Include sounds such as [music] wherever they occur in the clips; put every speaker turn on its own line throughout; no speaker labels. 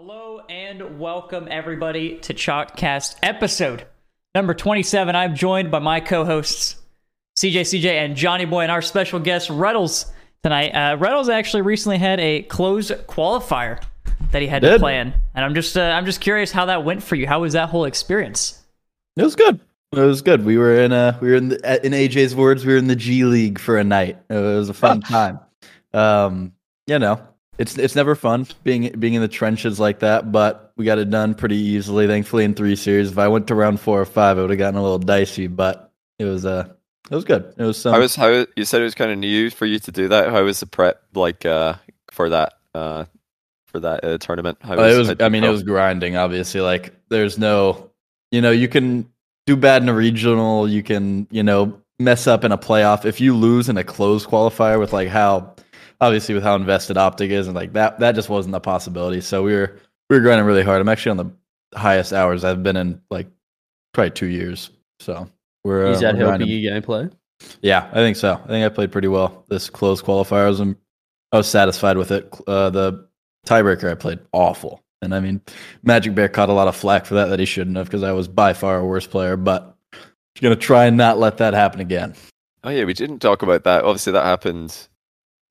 Hello and welcome everybody to Chalked Cast episode number 27. I'm joined by my co-hosts CJ, CJ, and Johnnyboi, and our special guest Retals tonight. Uh, Retals actually recently had a closed qualifier that he had to
Did.
play in, and I'm just uh, I'm just curious how that went for you. How was that whole experience?
It was good. It was good. We were in uh we were in the, in AJ's words, we were in the G League for a night. It was a fun time. Um, you know, it's it's never fun being being in the trenches like that, but we got it done pretty easily. Thankfully, in three series. If I went to round four or five, it would have gotten a little dicey, but it was uh it was good. It was some.
How was how you said it was kind of new for you to do that? How was the prep like uh, for that uh, for that uh, tournament? How
Uh, it was.
did
I mean,
you
it was grinding. Obviously, like there's no, you know, you can do bad in a regional. You can, you know, mess up in a playoff. If you lose in a closed qualifier with like how, obviously with how invested OpTic is, and like that, that just wasn't a possibility. So we were we were grinding really hard. I'm actually on the highest hours I've been in like probably two years. So we're
Is
uh,
that
we're
helping
grinding.
your gameplay?
Yeah, I think so. I think I played pretty well this close qualifier. I was, um, I was satisfied with it. Uh, the tiebreaker I played awful, and I mean, MaJicBear caught a lot of flack for that that he shouldn't have because I was by far a worse player. But I'm gonna try and not let that happen again.
Oh yeah, we didn't talk about that. Obviously, that happened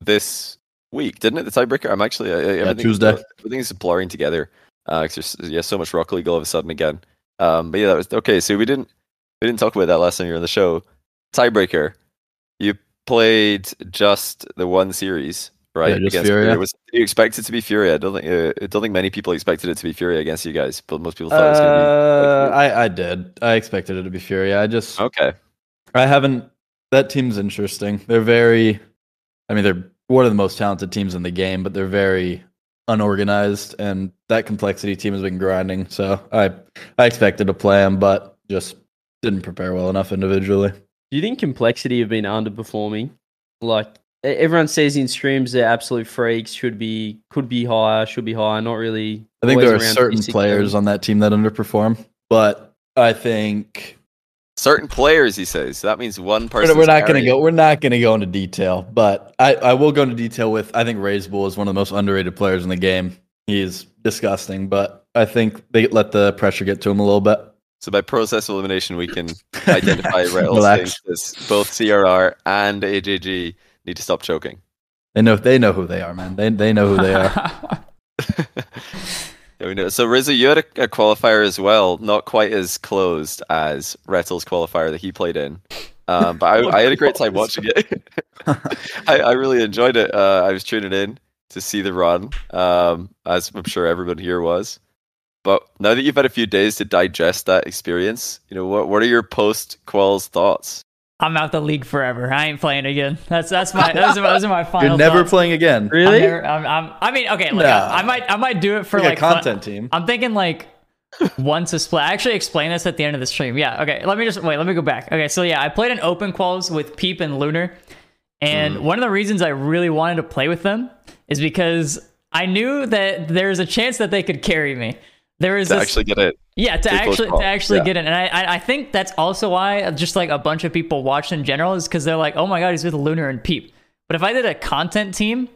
this week, didn't it? The tiebreaker. I'm actually I, I- everything's-
Tuesday.
Everything's blurring together. Uh, there's yeah, so much Rocket League all of a sudden again. Um, but yeah, that was okay. So we didn't we didn't talk about that last time you were on the show. Tiebreaker. You played just the one series, right?
Yeah,
against
Furia.
Was you expected it to be Furia? I don't think uh, I don't think many people expected it to be Furia against you guys, but most people thought it was going to
Uh,
be.
I I did. I expected it to be Fury. I just
okay.
I haven't. That team's interesting. They're very. I mean, they're one of the most talented teams in the game, but they're very unorganized, and that complexity team has been grinding. So I, I expected to play them, but just didn't prepare well enough individually.
Do you think complexity have been underperforming? Like everyone says in streams, they're absolute freaks. Should be could be higher. Should be higher. Not really.
I think there are certain players on that team that underperform, but I think
Certain players, he says. That means one person.
we're not going to go. We're not going to go into detail, but I, I will go into detail with. I think Raze Bull is one of the most underrated players in the game. He's disgusting, but I think they let the pressure get to him a little bit.
So by process of elimination, we can [laughs] identify as both CRR and AJG need to stop choking.
They know they know who they are, man. They they know who they are. [laughs] [laughs]
Yeah, we know. So Rizzo, you had a, a qualifier as well, not quite as closed as Retals' qualifier that he played in. Um, but I, [laughs] I had a great time watching it. [laughs] I, I really enjoyed it. Uh, I was tuning in to see the run, um, as I'm sure everyone here was. But now that you've had a few days to digest that experience, you know what? What are your post quals thoughts?
I'm out the league forever. I ain't playing again. That's that's my those are, those are my final.
You're never
thoughts.
playing again.
I'm
Really?
never- I'm, I'm- i mean, okay, look,
No.
I, I might I might do it for
Like,
like
a
fun-
content team.
I'm thinking like once a split. I actually explain this at the end of the stream. Yeah. Okay. Let me just wait. Let me go back. Okay. So yeah, I played an open quals with Peep and Lunar, and
Mm.
one of the reasons I really wanted to play with them is because I knew that there's a chance that they could carry me. There is
To
this,
actually get it.
Yeah, to actually to actually
yeah.
get in, and I, I think that's also why just like a bunch of people watched in general is because they're like, oh my god, he's with Lunar and Peep. But if I did a content team,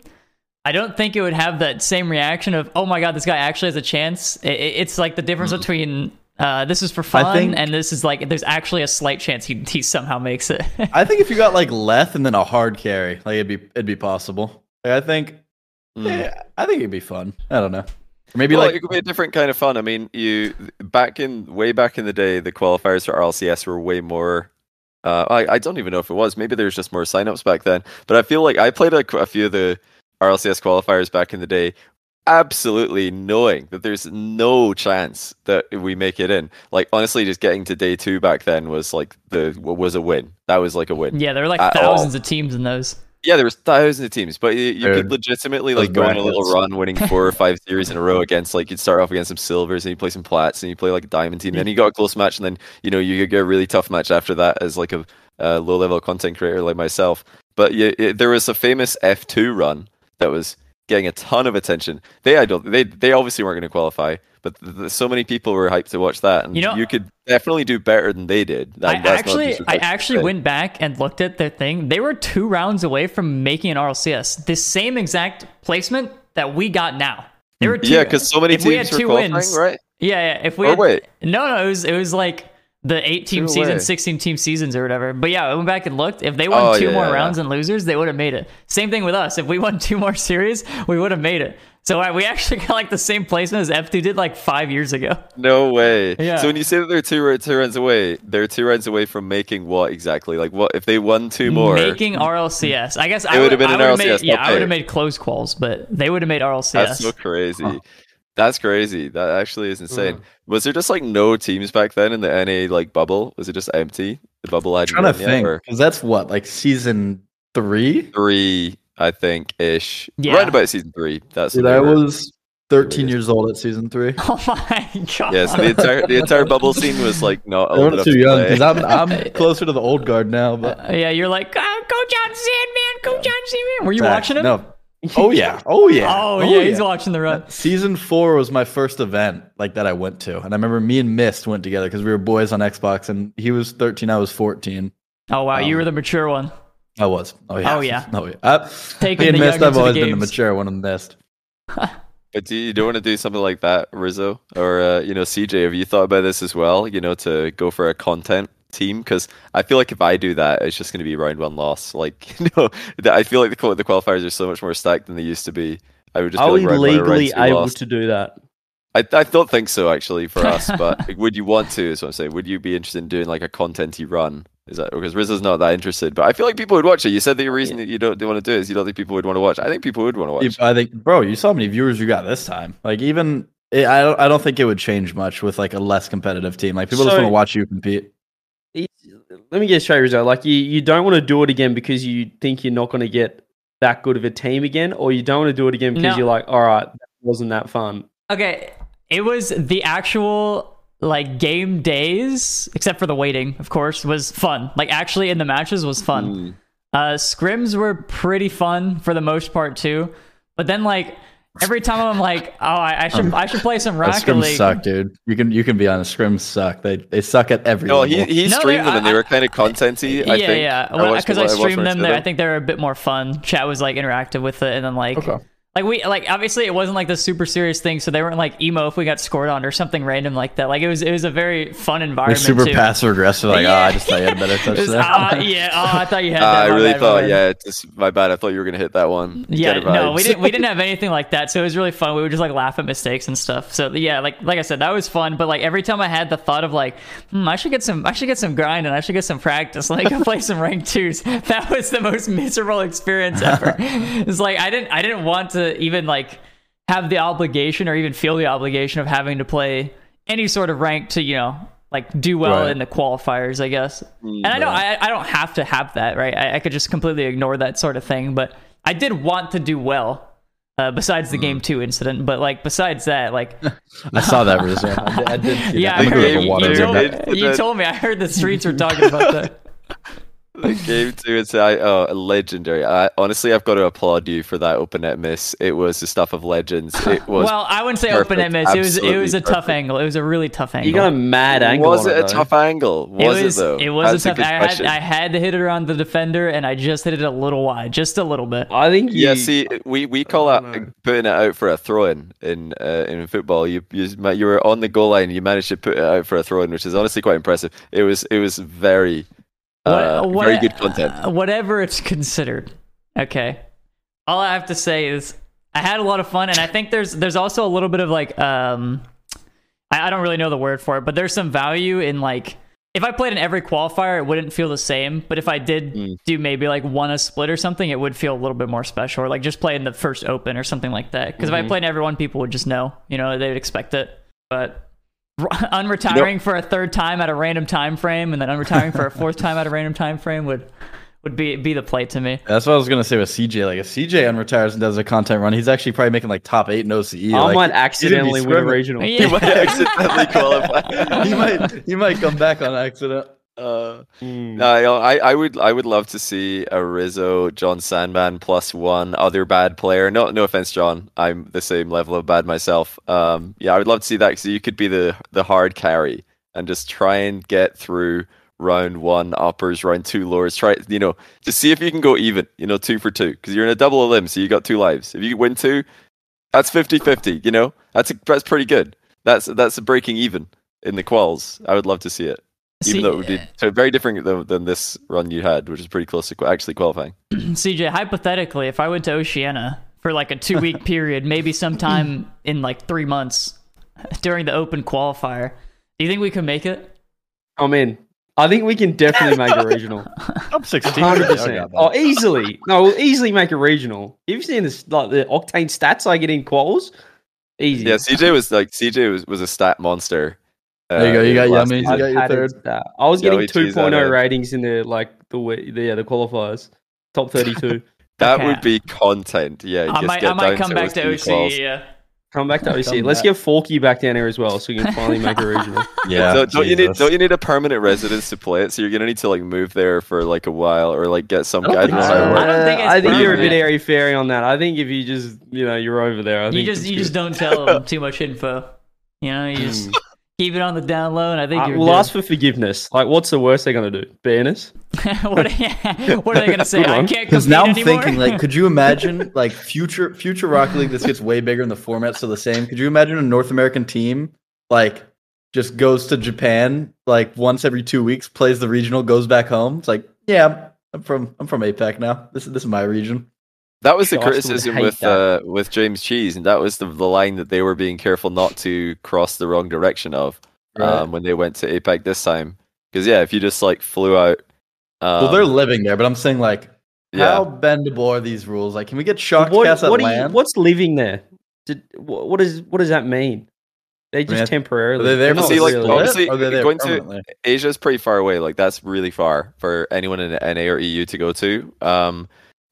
I don't think it would have that same reaction of, oh my god, this guy actually has a chance. It, it- it's like the difference between uh, this is for fun
think-
and this is like there's actually a slight chance he he somehow makes it. [laughs]
I think if you got like Leth and then a hard carry, like it'd be it'd be possible. Like, I think
Mm.
yeah, I think it'd be fun. I don't know. Or maybe
well,
like
it could be a different kind of fun. I mean, you back in way back in the day, the qualifiers for RLCS were way more. Uh, I I don't even know if it was. Maybe there was just more signups back then. But I feel like I played a, a few of the RLCS qualifiers back in the day, absolutely knowing that there's no chance that we make it in. Like honestly, just getting to day two back then was like the was a win. That was like a win.
yeah, there were like thousands
all.
of teams in those.
Yeah, there was thousands of teams, but you, you could legitimately like go on a little run, winning [laughs] four or five series in a row against like you'd start off against some silvers, and you play some plats, and you play like a diamond team. Then you got a close match, and then you know you get a really tough match after that as like a, uh low level content creator like myself. But yeah, it, there was a famous F two run that was getting a ton of attention. They I don't they they obviously weren't going to qualify, but th- th- so many people were hyped to watch that, and
You know-
you could definitely do better than they did.
I
that's not
actually, I actually went back and looked at their thing. They were two rounds away from making an RLCS. The same exact placement that we got now. There were mm. two.
Yeah, because so many
if we
teams
had
were
two
qualifying,
wins,
right?
Yeah, yeah. If we
Or
had,
wait.
no, no, it was it was like the eight team
Two
season,
away.
sixteen team seasons or whatever. But yeah, I went back and looked. If they won
Oh,
two
yeah,
more
yeah,
rounds and losers, they would have made it. Same thing with us. If we [laughs] won two more series, we would have made it. So uh, we actually [laughs] got like the same placement as F2 did like five years ago.
No way.
Yeah.
So when you say that they're two, two runs away, they're two runs away from making what exactly? Like what if they won two more?
Making RLCS. I guess
It
would
would've been an
would've Made,
RLCS,
yeah, I would have made close calls, but they would have made RLCS.
That's so crazy.
Huh.
That's crazy. That actually is insane. Was there just like no teams back then in the NA like bubble? Was it just empty? The bubble had
trying to think because that's what like season three.
three, I think, ish.
Yeah.
Right about season three. That's
Dude, I was 13 years old at season three. [laughs]
Oh my god.
Yeah, so the entire the entire bubble scene was like not [laughs] old enough
too
to
young because I'm I'm [laughs] closer to the old guard now. But
Uh, yeah, you're like, oh, Coach John Sandman, Coach John Sandman. Were you
Facts.
watching him?
No. Oh yeah. Oh yeah. [laughs]
Oh, yeah, he's watching the run.
Season four was my first event like that I went to, and I remember me and Mist went together because we were boys on Xbox, and he was 13, I was 14.
Oh wow, you
Um,
were the mature one.
I was. Oh yeah.
Oh, yeah. [laughs]
Oh yeah. I,
Taking
me and
the
Mist,
younger
I've
to the
always been the mature one in Mist. [laughs]
But do you don't want to do something like that, Rizzo, or uh, you know, CJ? Have you thought about this as well? You know, to go for a content team because I feel like if I do that, it's just going to be round one loss. [laughs] Like, you know, th- I feel like the the qualifiers are so much more stacked than they used to be. I would just
Are
feel
we
like round one or round
legally able
loss.
to do that?
I I don't think so actually for us, [laughs] but like, would you want to? Is what I'm saying. Would you be interested in doing like a contenty run? Is that because Rizzo's not that interested? But I feel like people would watch it. You said the reason that you don't want to do it is you don't think people would want to watch. I think people would want to watch.
If- I think, bro, you saw how many viewers you got this time. Like even, I don't, I don't think it would change much with like a less competitive team. Like people just want to watch you compete.
Let me get straight, Rizzo. Like you, you don't want to do it again because you think you're not going to get that good of a team again, or you don't want to do it again because
No.
you're like, all right, that wasn't that fun.
Okay, it was the actual like game days, except for the waiting, of course, was fun. Like actually in the matches was fun.
Mm.
Uh, scrims were pretty fun for the most part too. But then like every time I'm like, oh, I, I should I should play some
But
Rocket
scrims
League.
suck, dude. You can you can be honest. Scrims suck. They they suck at every oh,
No,
level.
he he
No,
streamed
they-
them and they were kind of contenty. I
yeah,
think.
yeah. Because I,
watched
streamed
one or
them, there, I think they're a bit more fun. Chat was like interactive with it, and then like
Okay.
Like we like obviously it wasn't like the super serious thing, so they weren't like emo if we got scored on or something random like that. Like it was it was a very fun
They're
environment.
super
too.
passive aggressive. Like,
Yeah.
oh, I just thought you had a better [laughs]
It was, uh, yeah, oh, I thought you had [laughs] that.
I really thought,
bad.
yeah, it's just my bad. I thought you were gonna hit that one.
Yeah, no, we didn't. We didn't [laughs] have anything like that, so it was really fun. We would just like laugh at mistakes and stuff. So yeah, like like I said, that was fun. But like every time I had the thought of like, hmm, I should get some, I should get some grind and I should get some practice, like go play some rank twos. That was the most miserable experience ever. it's like I didn't, I didn't want to even like have the obligation or even feel the obligation of having to play any sort of rank to you know like do well
Right.
in the qualifiers, I guess.
Mm,
And I know I, I don't have to have that, right? I, I could just completely ignore that sort of thing, but I did want to do well. Uh, besides the
Mm.
game two incident, but like besides that, like [laughs]
I saw that result. I I did [laughs]
yeah,
that.
I heard, you, you, told, you told me. I heard the streets were talking about that. [laughs]
The game two, it's I, oh, legendary. I, honestly, I've got to applaud you for that open net miss. It was the stuff of legends. It [sighs] was.
well, I wouldn't say
perfect,
open net miss. It was it was a
absolutely
tough angle. It was a really tough angle.
You got a mad angle.
was
on
it a
though.
tough angle? Was
it was
though?
it was
That's
a tough.
good
I had. I had to hit it around the defender, and I just hit it a little wide, just a little bit.
I think you,
Yeah, see, we, we call
I
that
know.
putting it out for a throw in in uh, in football. You you you were on the goal line, you managed to put it out for a throw in, which is honestly quite impressive. It was it was very uh,
What-
very good content.
uh, whatever it's considered. Okay. All I have to say is I had a lot of fun, and I think there's there's also a little bit of like um, I, I don't really know the word for it, but there's some value in like if I played in every qualifier, it wouldn't feel the same. But if I did
Mm.
do maybe like one a split or something, it would feel a little bit more special, or like just play in the first open or something like that. Because if I
Mhm.
played in every one, people would just know, you know, they would expect it. But [laughs] unretiring for a third time at a random time frame and then unretiring for a fourth time at a random time frame would would be be the play to me.
That's what I was gonna say with CJ. Like if CJ unretires and does a content run, he's actually probably making like top eight in OCE.
I
like,
might
he's gonna be
accidentally win a regional. [laughs]
Yeah.
He might accidentally qualify.
he might he might come back on accident.
Uh,
Mm.
no, you know, I, I would I would love to see a Rizzo John Sandman plus one other bad player. No no offense, John. I'm the same level of bad myself. Um, yeah, I would love to see that because you could be the the hard carry and just try and get through round one uppers, round two lowers. Try you know just see if you can go even. You know, two for two because you're in a double elim, so you got two lives. If you win two, That's 50-50, You know, that's a, that's pretty good. That's that's a breaking even in the quals. I would love to see it, even
See,
though it would be uh, so very different than, than this run you had, which is pretty close to actually qualifying. [clears throat]
CJ, hypothetically, if I went to Oceania for like a two week [laughs] period, maybe sometime [clears throat] in like three months during the open qualifier, do you think we could make it?
Oh, I'm in. I think we can definitely make [laughs] a regional.
Top 16.
Hundred
I
percent.
got.
Oh, easily. No, we'll easily make a regional. You've seen this, like the octane stats I get in quals. Easy.
Yeah, CJ was like CJ was, was a stat monster.
There you go, you got
last
Yummy. You got your
I've
third.
it, uh, I was getting
Joey Cheese
2.0
out of-
ratings in the like the way the yeah the qualifiers, top 32. [laughs]
That
Okay.
would be content. Yeah,
I
just
might,
get
I might come back to
OC quals.
Yeah.
Come back to OC.
Come
Let's get Forky back down here as well, so we can finally make a regional. [laughs]
Yeah.
don't, don't you need don't you need a permanent residence to play it? So you're gonna need to like move there for like a while or like get some.
I don't
I don't
think so.
I don't think
I think you're a bit airy fairy on that. I think if you just you know you're over there, I
You just you
good.
just don't tell them [laughs] too much info. You know, you just keep it on the down low, and I think
Uh,
you're.
we'll
good.
ask for forgiveness. Like, what's the worst they're gonna do? Ban us? [laughs]
what, are, [laughs] what are they gonna say? [laughs] I can't
Because now I'm
anymore?
thinking, like, could you imagine, like, future future Rocket League? This gets way bigger, and the format's still the same. Could you imagine a North American team, like, just goes to Japan, like, once every two weeks, plays the regional, goes back home? It's like, yeah, I'm, I'm from I'm from APAC now. This is this is my region.
That was the
Gosh, I would
criticism with uh, with James Cheese, and that was the, the line that they were being careful not to cross the wrong direction of um, when they went to APAC this time. Because yeah, if you just like flew out, um,
well, they're living there, but I'm saying, like,
yeah,
how bendable are these rules? Like, can we get shocked
What,
cast at
what do you, what's living there? Did, wh- what is what does that mean? They just
I-
temporarily.
Are they there
they're
for
not
like,
really-
obviously,
are they there
going to-
Asia
is pretty far away. Like that's really far for anyone in the NA or EU to go to. Um,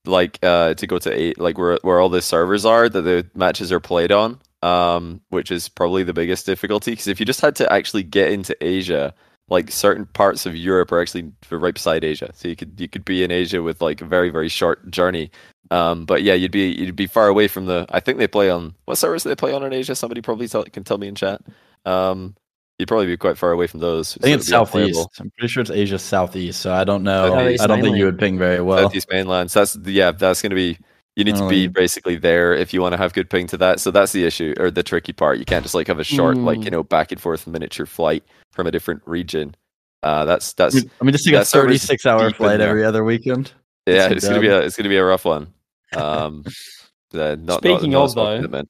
like uh, to go to eight, like where where all the servers are that the matches are played on. Um, which is probably the biggest difficulty because if you just had to actually get into Asia, like certain parts of Europe are actually right beside Asia, so you could you could be in Asia with like a very very short journey. Um, but yeah, you'd be you'd be far away from the. I think they play on what servers do they play on in Asia. Somebody probably tell, can tell me in chat. Um, you'd probably be quite far away from those.
I think
so
it's
it'd unplayable.
southeast. I'm pretty sure it's Asia southeast. So I don't know.
Southeast
I don't think you would ping very well.
Southeast mainland. So that's yeah, that's going to be. You need to be
yeah.
basically there if you want to have good ping to that. So that's the issue or the tricky part. You can't just like have a short, like
Mm.
you know, back and forth miniature flight from a different region. Uh, that's that's
I mean, just take a
that
36 hour flight every other weekend.
yeah,
a
it's gonna be a it's gonna be a rough one. Um, [laughs] not, not-
Speaking
not a
of, though,
commitment.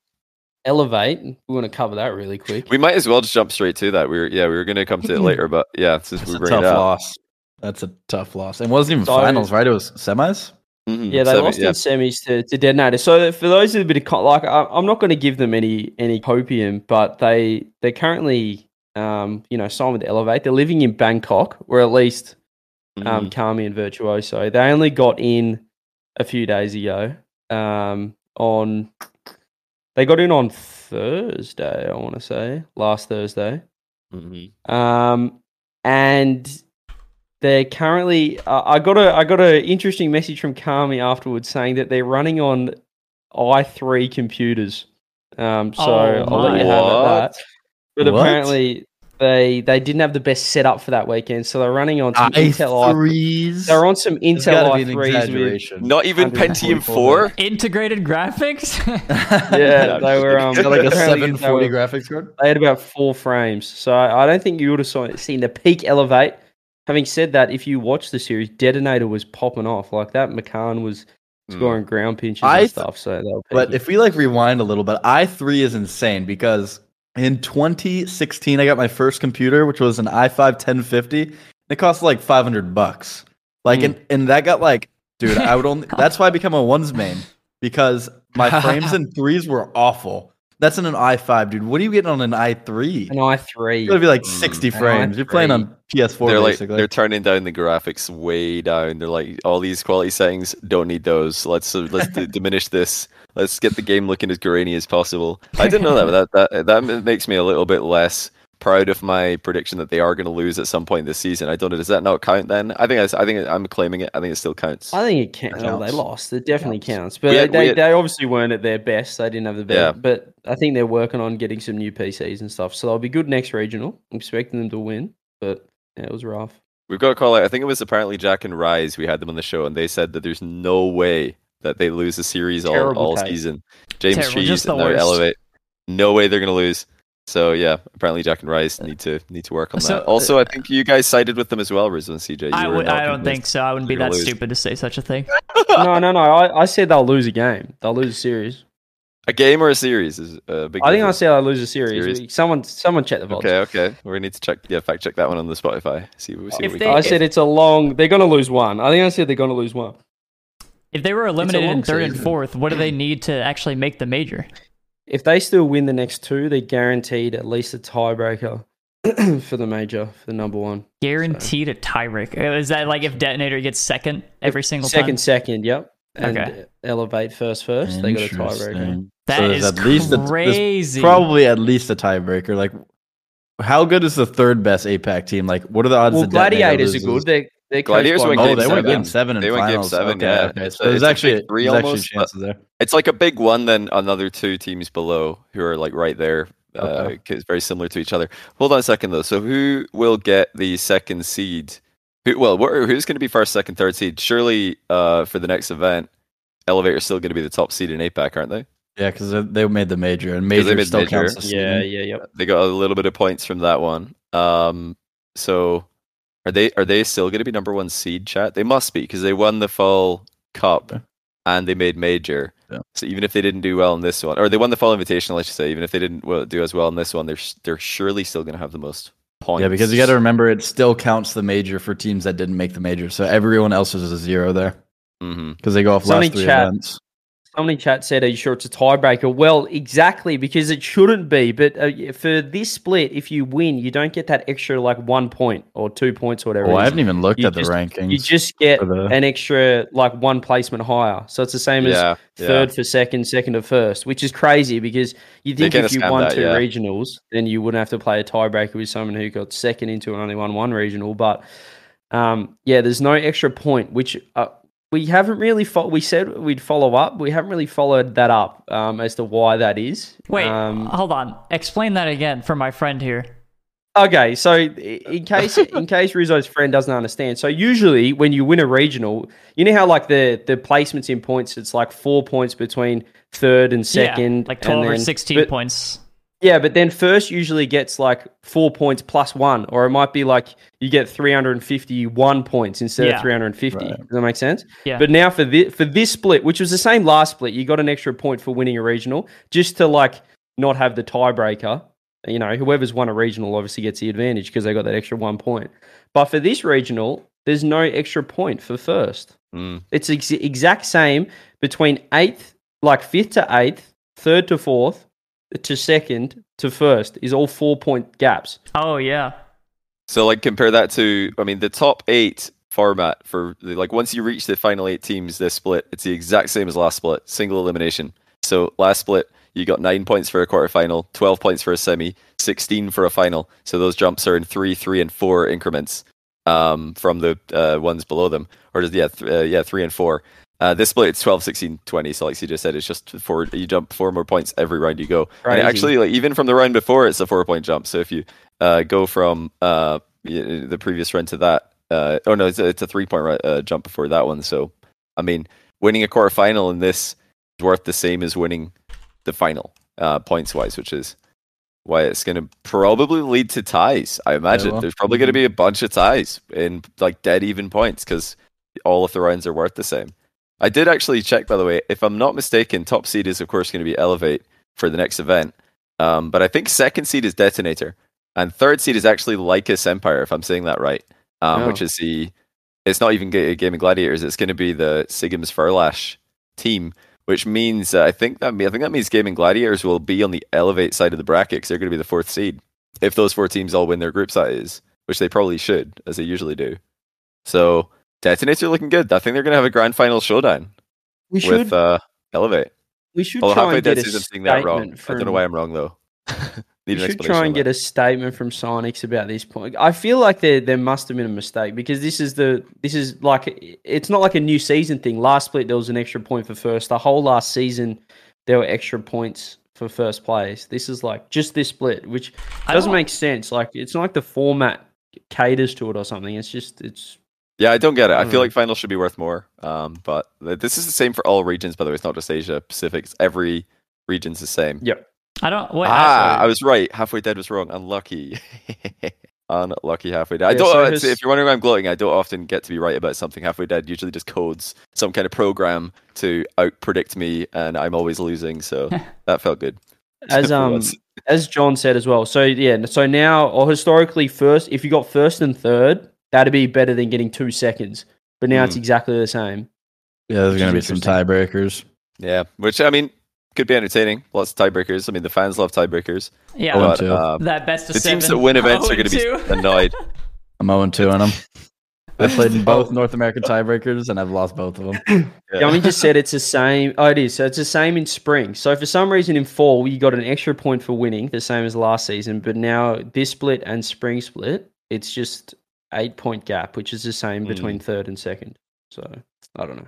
Elevate. We want to cover that really quick.
we might as well just jump straight to that. We were yeah, we were gonna come to it [laughs] later, but yeah, since
That's
we
a
bring
tough
it up,
loss. That's a tough loss. And it wasn't even
So-
finals, right? It was semis.
Mhm,
Yeah, they
seven-
lost
yeah.
in semis to, to Detonator. So for those with a bit of con- like, I, I'm not going to give them any any copium, but they they're currently um you know signed with Elevate. They're living in Bangkok, or at least um
Mhm.
Kami and Virtuoso. They only got in a few days ago. Um, on they got in on Thursday, I want to say last Thursday.
Mhm.
Um, and they're currently. Uh, I got a I got an interesting message from Kami afterwards saying that they're running on i3 computers. Um, so
Oh
I'll let you
my.
have at that. But
What?
apparently they they didn't have the best setup for that weekend, so they're running on some Intel i.
threes.
They're on some Intel
gotta be an
i3s.
Not even Pentium four.
Integrated graphics. [laughs] [laughs]
yeah, they were um,
like a 740 graphics card.
They had about four frames, so I I don't think you would have saw, seen the peak elevate. Having said that, if you watch the series, Detonator was popping off like that. McCann was
Mm.
scoring ground pinches
I
and stuff. So
But if we like rewind a little bit, i3 is insane because in 2016 I got my first computer, which was an i5 1050. It cost like 500 bucks. Like,
Hmm.
and, and that got like, dude, I would only. [laughs] That's why I become a ones main because my [laughs] frames and threes were awful. That's in an i5, dude. What are you getting on an i3?
an i3,
It's gonna be like
Mm.
60
An
frames. You're playing on PS4
they're like
basically.
they're turning down the graphics way down. They're like all these quality settings don't need those. Let's uh, let's d- [laughs] diminish this. Let's get the game looking as grainy as possible. I didn't know that, but that that that makes me a little bit less proud of my prediction that they are going to lose at some point this season. I don't know. Does that not count then? I think I, I think I'm claiming it. I think it still counts.
I think it counts.
That
Oh, they lost. It definitely
Counts.
counts. But they,
had-
they,
had-
they obviously weren't at their best. They didn't have the best.
Yeah.
But I think they're working on getting some new PCs and stuff. So they'll be good next regional. I'm expecting them to win. But yeah, it was rough.
We've got a call out. I think it was apparently Jack and Rise. We had them on the show, and they said that there's no way that they lose a series all,
Terrible
all
take.
season. James
Terrible,
Cheese
just the
and now
worst.
Elevate. No way they're gonna lose. So yeah, apparently Jack and Rice need to need to work on
So,
that. Uh, also, I think you guys sided with them as well, Rizzo and CJ. You
I would. I don't think so. I wouldn't be that
lose.
stupid to say such a thing. [laughs]
no, no, no. I, I said they'll lose a game. They'll lose a series.
A game or a series is a big.
I think I
difference.
said they'll lose a series.
Series?
Someone, someone check the votes.
Okay, okay. We need to check. Yeah, fact check that one on the Spotify. See, see
If
what we
they-
can.
I said it's a long. They're going to lose one. I think I said they're going to lose one.
If they were eliminated in
long
third and fourth, what do they need to actually make the major?
If they still win the next two, they're guaranteed at least a tiebreaker [clears throat] for the major, for the number one.
Guaranteed a tiebreak. Uh, Is that like if Detonator gets second every single
second,
time?
second, yep. And
Okay.
elevate first, first. They got a tiebreaker.
Interesting.
That
So
is
at least a- there's
crazy.
Probably at least a tiebreaker. Like, how good is the third best APAC team? Like, what are the odds?
Well,
that Detonator
gladiators are good. They're, they're
Gladiators
coached by
win
Oh,
game
they went
seven.
game seven in
They went game seven,
Okay,
yeah.
Okay,
It's
so
a-
there's
it's
actually
three
there's
almost, but-
chances there.
It's like a big one, then another two teams below who are like right there. Uh, it's very similar to each other. Hold on a second though. So who will get the second seed? Who, well, what, who's going to be first, second, third seed? Surely, uh, for the next event, Elevator's still going to be the top seed in APAC, aren't they?
Yeah, because they made the major, and
'Cause they
major
made
still
major.
counts. as
Yeah, yeah.
They got a little bit of points from that one. Um, so are they are they still going to be number one seed? Chat. They must be because they won the fall cup
Yeah.
and they made major.
Yeah.
So even if they didn't do well in this one, or they won the fall invitational, I should say, even if they didn't do as well in this one, they're they're surely still going to have the most points.
Yeah, because you got to remember it still counts the major for teams that didn't make the major. So everyone else is a zero there
hmm
because they go off
Somebody
last three
chat-
events.
In chat said, "Are you sure it's a tiebreaker?" Well, exactly because it shouldn't be. But uh, for this split, if you win, you don't get that extra like one point or two points or whatever. It
I haven't even looked
You
at the rankings.
You just get
the-
an extra like one placement higher. So it's the same as
Yeah, yeah.
third for second, second to first, which is crazy because you think if you won
that,
two
yeah.
regionals, then you wouldn't have to play a tiebreaker with someone who got second into and only won one regional. But um, yeah, there's no extra point, which uh, we haven't really. Fo- we said we'd follow up. We haven't really followed that up um, as to why that is.
Wait,
Um,
hold on. Explain that again for my friend here.
Okay, so in case in case Rizzo's friend doesn't understand, so usually when you win a regional, you know how like the the placements in points, it's like four points between third and second,
yeah, like
and
12 or
then-
16
but-
points.
Yeah, but then first usually gets like four points plus one, or it might be like you get three hundred and fifty-one points instead
Yeah.
of three hundred and fifty.
Right.
Does that make sense?
Yeah.
But now for this for this split, which was the same last split, you got an extra point for winning a regional, just to like not have the tiebreaker. You know, whoever's won a regional obviously gets the advantage because they got that extra one point. But for this regional, there's no extra point for first.
Mm.
It's ex- exact same between eighth, like fifth to eighth, third to fourth, to second to first is all four point gaps.
Oh, yeah.
So like compare that to I mean the top eight format for the, like once you reach the final eight teams this split it's the exact same as last split single elimination. So last split you got nine points for a quarterfinal, twelve points for a semi, sixteen for a final. So those jumps are in three, three, and four increments um, from the uh, ones below them, or just, yeah, th- uh, yeah, three and four. Uh, this split it's 12, 16, 20. So like you just said, it's just four. You jump four more points every round you go. And actually, like even from the round before, it's a four point jump. So if you uh, go from uh, the previous round to that, uh, oh no, it's a, it's a three point uh, jump before that one. So I mean, winning a quarterfinal in this is worth the same as winning the final uh, points wise, which is why it's going to probably lead to ties. I imagine
well.
there's probably going to be a bunch of ties in like dead even points because all of the rounds are worth the same. I did actually check, by the way. If I'm not mistaken, top seed is of course going to be Elevate for the next event, um, but I think second seed is Detonator, and third seed is actually Lycus Empire, if I'm saying that right, um,
Oh.
which is the. It's not even Game Gaming Gladiators. It's going to be the Sigm's Furlash team, which means uh, I think that I think that means Gaming Gladiators will be on the Elevate side of the bracket because they're going to be the fourth seed if those four teams all win their group size, which they probably should, as they usually do. So Detonator looking good. I think they're going to have a grand final showdown
We should
with uh, Elevate.
we should
Although
try and get a
season saying that wrong.
statement
I don't know why I'm wrong though. [laughs] Need
we
an
should try and get a statement from Psionix about this point. I feel like there there must have been a mistake because this is the this is like it's not like a new season thing. Last split there was an extra point for first. The whole last season there were extra points for first place. This is like just this split, which doesn't
don't-
make sense. Like it's not like the format caters to it or something. It's just it's
Yeah, I don't get it. I feel
Mm.
like finals should be worth more. Um, but this is the same for all regions, by the way. It's not just Asia Pacific. It's every region's the same.
Yep.
I don't. Wait,
ah,
I,
I was right. Halfway dead was wrong. Unlucky. [laughs] Unlucky halfway dead. I don't.
so
uh,
his-
if you're wondering why I'm gloating, I don't often get to be right about something. Halfway dead usually just codes some kind of program to out predict me, and I'm always losing. So [laughs] that felt good. [laughs]
As um as John said as well. So yeah, so now or historically first, if you got first and third, that'd be better than getting two seconds. But now it's
Mm.
exactly the same.
Yeah, there's gonna be some tiebreakers.
yeah, which I mean could be entertaining. Lots of tiebreakers. I mean, the fans love tiebreakers.
yeah,
Oh,
But
two.
um,
that best of
the teams that win events
Oh,
are going to be annoyed. [laughs]
I'm 0 2 on them. [laughs] I played in both North American tiebreakers and I've lost both of them. [laughs]
Yeah.
Yummy just said it's the same. Oh, it is. So it's the same in spring. So for some reason in fall, you got an extra point for winning, the same as last season. But now this split and spring split, it's just eight point gap, which is the same between third and second. So I don't know.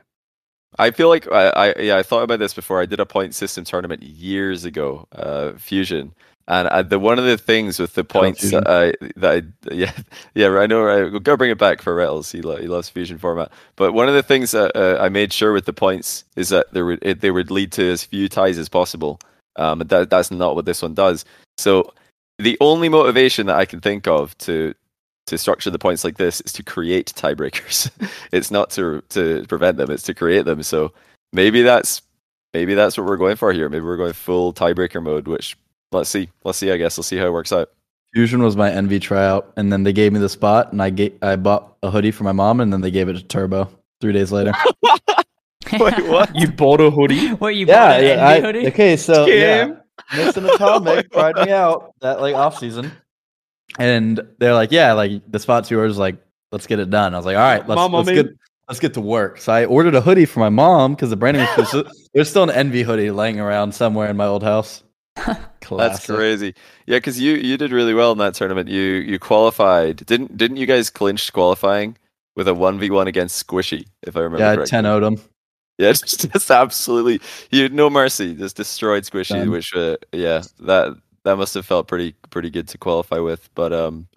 I feel like I, I yeah I thought about this before. I did a point system tournament years ago, uh, Fusion, and uh, the one of the things with the points
Fusion.
that I, that [laughs] I yeah yeah I know right, go bring it back for Retals. He lo- he loves Fusion format, but one of the things that uh, I made sure with the points is that there would it, they would lead to as few ties as possible. Um, that that's not what this one does. So the only motivation that I can think of to to structure the points like this is to create tiebreakers. [laughs] it's not to to prevent them; it's to create them. So maybe that's maybe that's what we're going for here. Maybe we're going full tiebreaker mode. Which let's see, let's see. I guess let's see how it works out.
Fusion was my envy tryout, and then they gave me the spot, and I ga- I bought a hoodie for my mom, and then they gave it to Turbo three days later. [laughs]
Wait, what?
You bought a hoodie?
What you bought an NV hoodie?
okay, so
Scam.
yeah, Mixon Atomic tried me out that like off season, and they're like, yeah, like the spot's yours, like let's get it done. I was like, all right, let's
Mom,
let's get let's get to work. So I ordered a hoodie for my mom because the branding was [laughs] supposed there's still an envy hoodie laying around somewhere in my old house. [laughs]
That's crazy. Yeah, because you you did really well in that tournament. You you qualified. Didn't didn't you guys clinch qualifying with a one v one against Squishy? If I remember
Yeah,
correctly.
10 0'd him.
Yeah, [laughs] just, just absolutely. You had no mercy. Just destroyed Squishy,
Done.
which uh, yeah, that that must have felt pretty pretty good to qualify with. But um,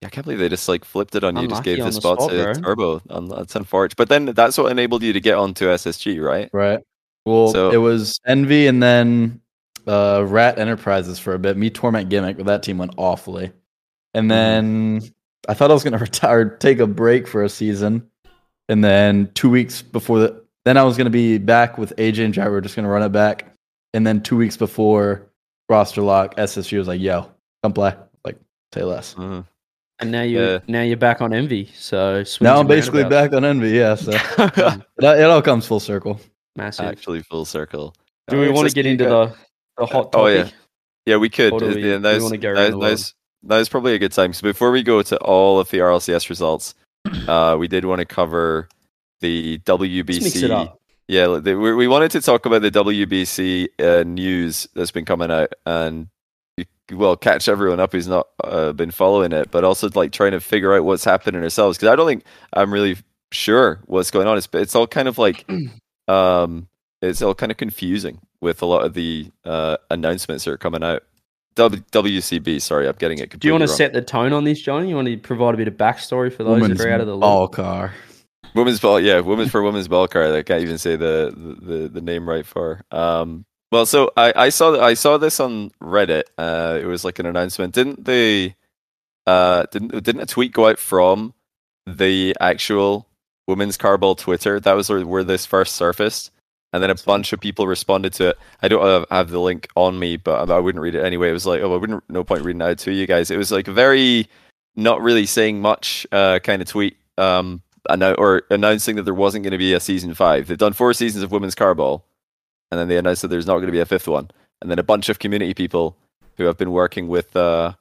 yeah, I can't believe they just like flipped it on you. Just gave the spot
spot,
to
bro.
Turbo. On, that's unfortunate. But then that's what enabled you to get onto SSG, right?
Right. Well,
So-
it was Envy and then uh, Rat Enterprises for a bit. Me Torment Gimmick, but that team went awfully. And then I thought I was going [laughs] to retire, take a break for a season. And then two weeks before the, then I was going to be back with AJ and Jack. We were just going to run it back. And then two weeks before roster lock, SSG was like, yo, come play. Like, say less.
Mhm.
And now you
Yeah.
are now you're back on Envy. So
Now I'm basically back on Envy. Yeah. So [laughs] it, it all comes full circle.
Massive.
Actually, full circle.
Do
Uh,
we want to get into
got-
the, the hot topic?
Oh, yeah. Yeah, we could.
Or do
Uh,
we-
yeah,
do we
now's-
wanna go around the world?
now's- now's probably a good time. So before we go to all of the RLCS results, [clears throat] uh, we did want to cover the WBC.
Let's mix it up.
Yeah, the- we, we wanted to talk about the WBC uh, news that's been coming out and you- well catch everyone up who's not uh, been following it, but also like trying to figure out what's happening ourselves because I don't think I'm really sure what's going on. It's it's all kind of like [clears throat] um, it's all kind of confusing with a lot of the uh, announcements that are coming out. W- WCB, sorry, I'm getting it.
Do you want to
wrong.
set the tone on this, Johnny? You want to provide a bit of backstory for those
Women's
that are out of the loop?
ball car.
Women's ball, yeah, women's for women's ball card. I can't even say the the, the name right for. Um, well, so I, I saw I saw this on Reddit. Uh, it was like an announcement. Didn't they? Uh, didn't didn't a tweet go out from the actual women's carball Twitter? That was where, where this first surfaced, and then a bunch of people responded to it. I don't have, the link on me, but I wouldn't read it anyway. It was like, oh, I wouldn't. No point reading it out to you guys. It was like very not really saying much uh, kind of tweet. Um, annou- or announcing that there wasn't going to be a season five. They've done four seasons of women's carball, and then they announced that there's not going to be a fifth one. And then a bunch of community people who have been working with uh,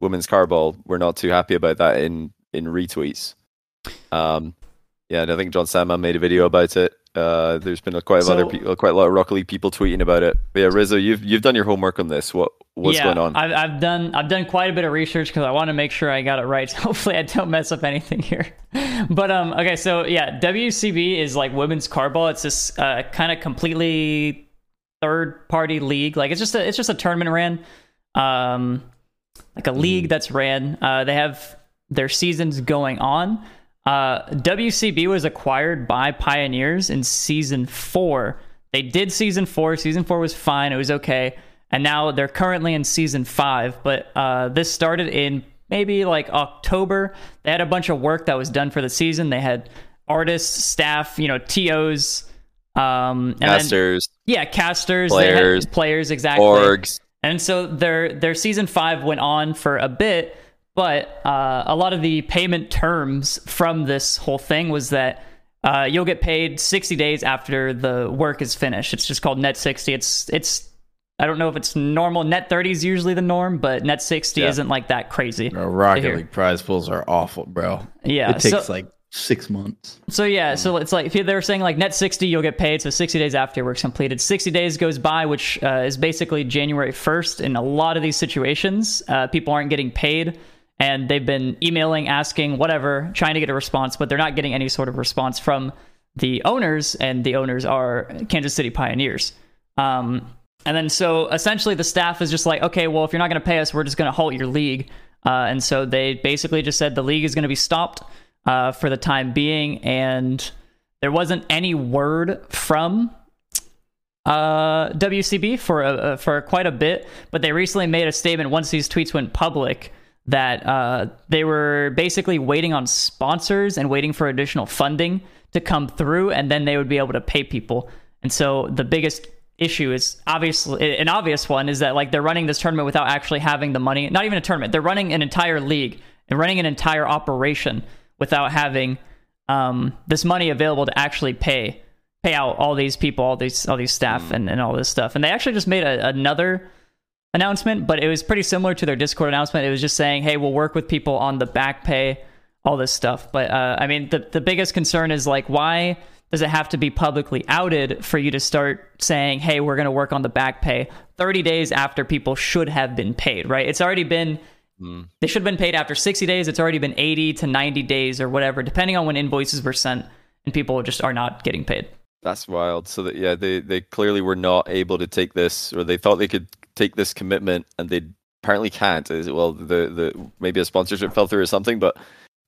women's carball were not too happy about that in in retweets. Um, yeah, and I think John Sandman made a video about it. Uh, there's been a, quite a lot of
So-
people, quite a lot of Rocket League people tweeting about it. But yeah, Rizzo, you've you've done your homework on this. What what's
yeah,
going on?
I've, I've done I've done quite a bit of research because I want to make sure I got it right. [laughs] Hopefully, I don't mess up anything here. [laughs] But um, okay, so yeah, WCB is like women's carball. It's this uh, kind of completely third party league. Like it's just a it's just a tournament ran, um, like a league that's ran. Uh, they have their seasons going on. Uh, WCB was acquired by Pioneers in season four. They did season four. Season four was fine. It was okay. And now they're currently in season five. But uh, this started in maybe like October. They had a bunch of work that was done for the season. They had artists, staff, you know, TOs, um, and then- yeah, casters,
Players,
players, exactly.
orgs.
And so their their season five went on for a bit, but uh, a lot of the payment terms from this whole thing was that uh, you'll get paid 60 days after the work is finished. It's just called net 60. It's it's I don't know if it's normal. Net 30 is usually the norm, but net 60
Yeah.
isn't like that crazy.
Bro, Rocket League prize pools are awful, bro.
Yeah,
it takes
so-
like six months.
So yeah, so it's like if they were saying like net 60, you'll get paid. So 60 days after your work's completed. 60 days goes by, which uh, is basically January 1st. In a lot of these situations, uh, people aren't getting paid, and they've been emailing, asking, whatever, trying to get a response, but they're not getting any sort of response from the owners, and the owners are Kansas City Pioneers. Um, and then so essentially the staff is just like, okay, well, if you're not going to pay us, we're just going to halt your league. Uh, and so they basically just said the league is going to be stopped uh, for the time being. And there wasn't any word from uh, WCB for uh, for quite a bit, but they recently made a statement once these tweets went public that uh, they were basically waiting on sponsors and waiting for additional funding to come through, and then they would be able to pay people. And so the biggest issue is obviously an obvious one is that like they're running this tournament without actually having the money. Not even a tournament. They're running an entire league and running an entire operation without having um, this money available to actually pay pay out all these people, all these all these staff, and, and all this stuff. And they actually just made a, another announcement, but it was pretty similar to their Discord announcement. It was just saying, "Hey, we'll work with people on the back pay, all this stuff." But uh, I mean, the the biggest concern is like, why does it have to be publicly outed for you to start saying, "Hey, we're going to work on the back pay" 30 days after people should have been paid? Right? It's already been they should have been paid after 60 days. It's already been 80 to 90 days or whatever, depending on when invoices were sent, and people just are not getting paid.
That's wild. So that yeah, they they clearly were not able to take this, or they thought they could take this commitment, and they apparently can't. Well, the the maybe a sponsorship fell through or something, but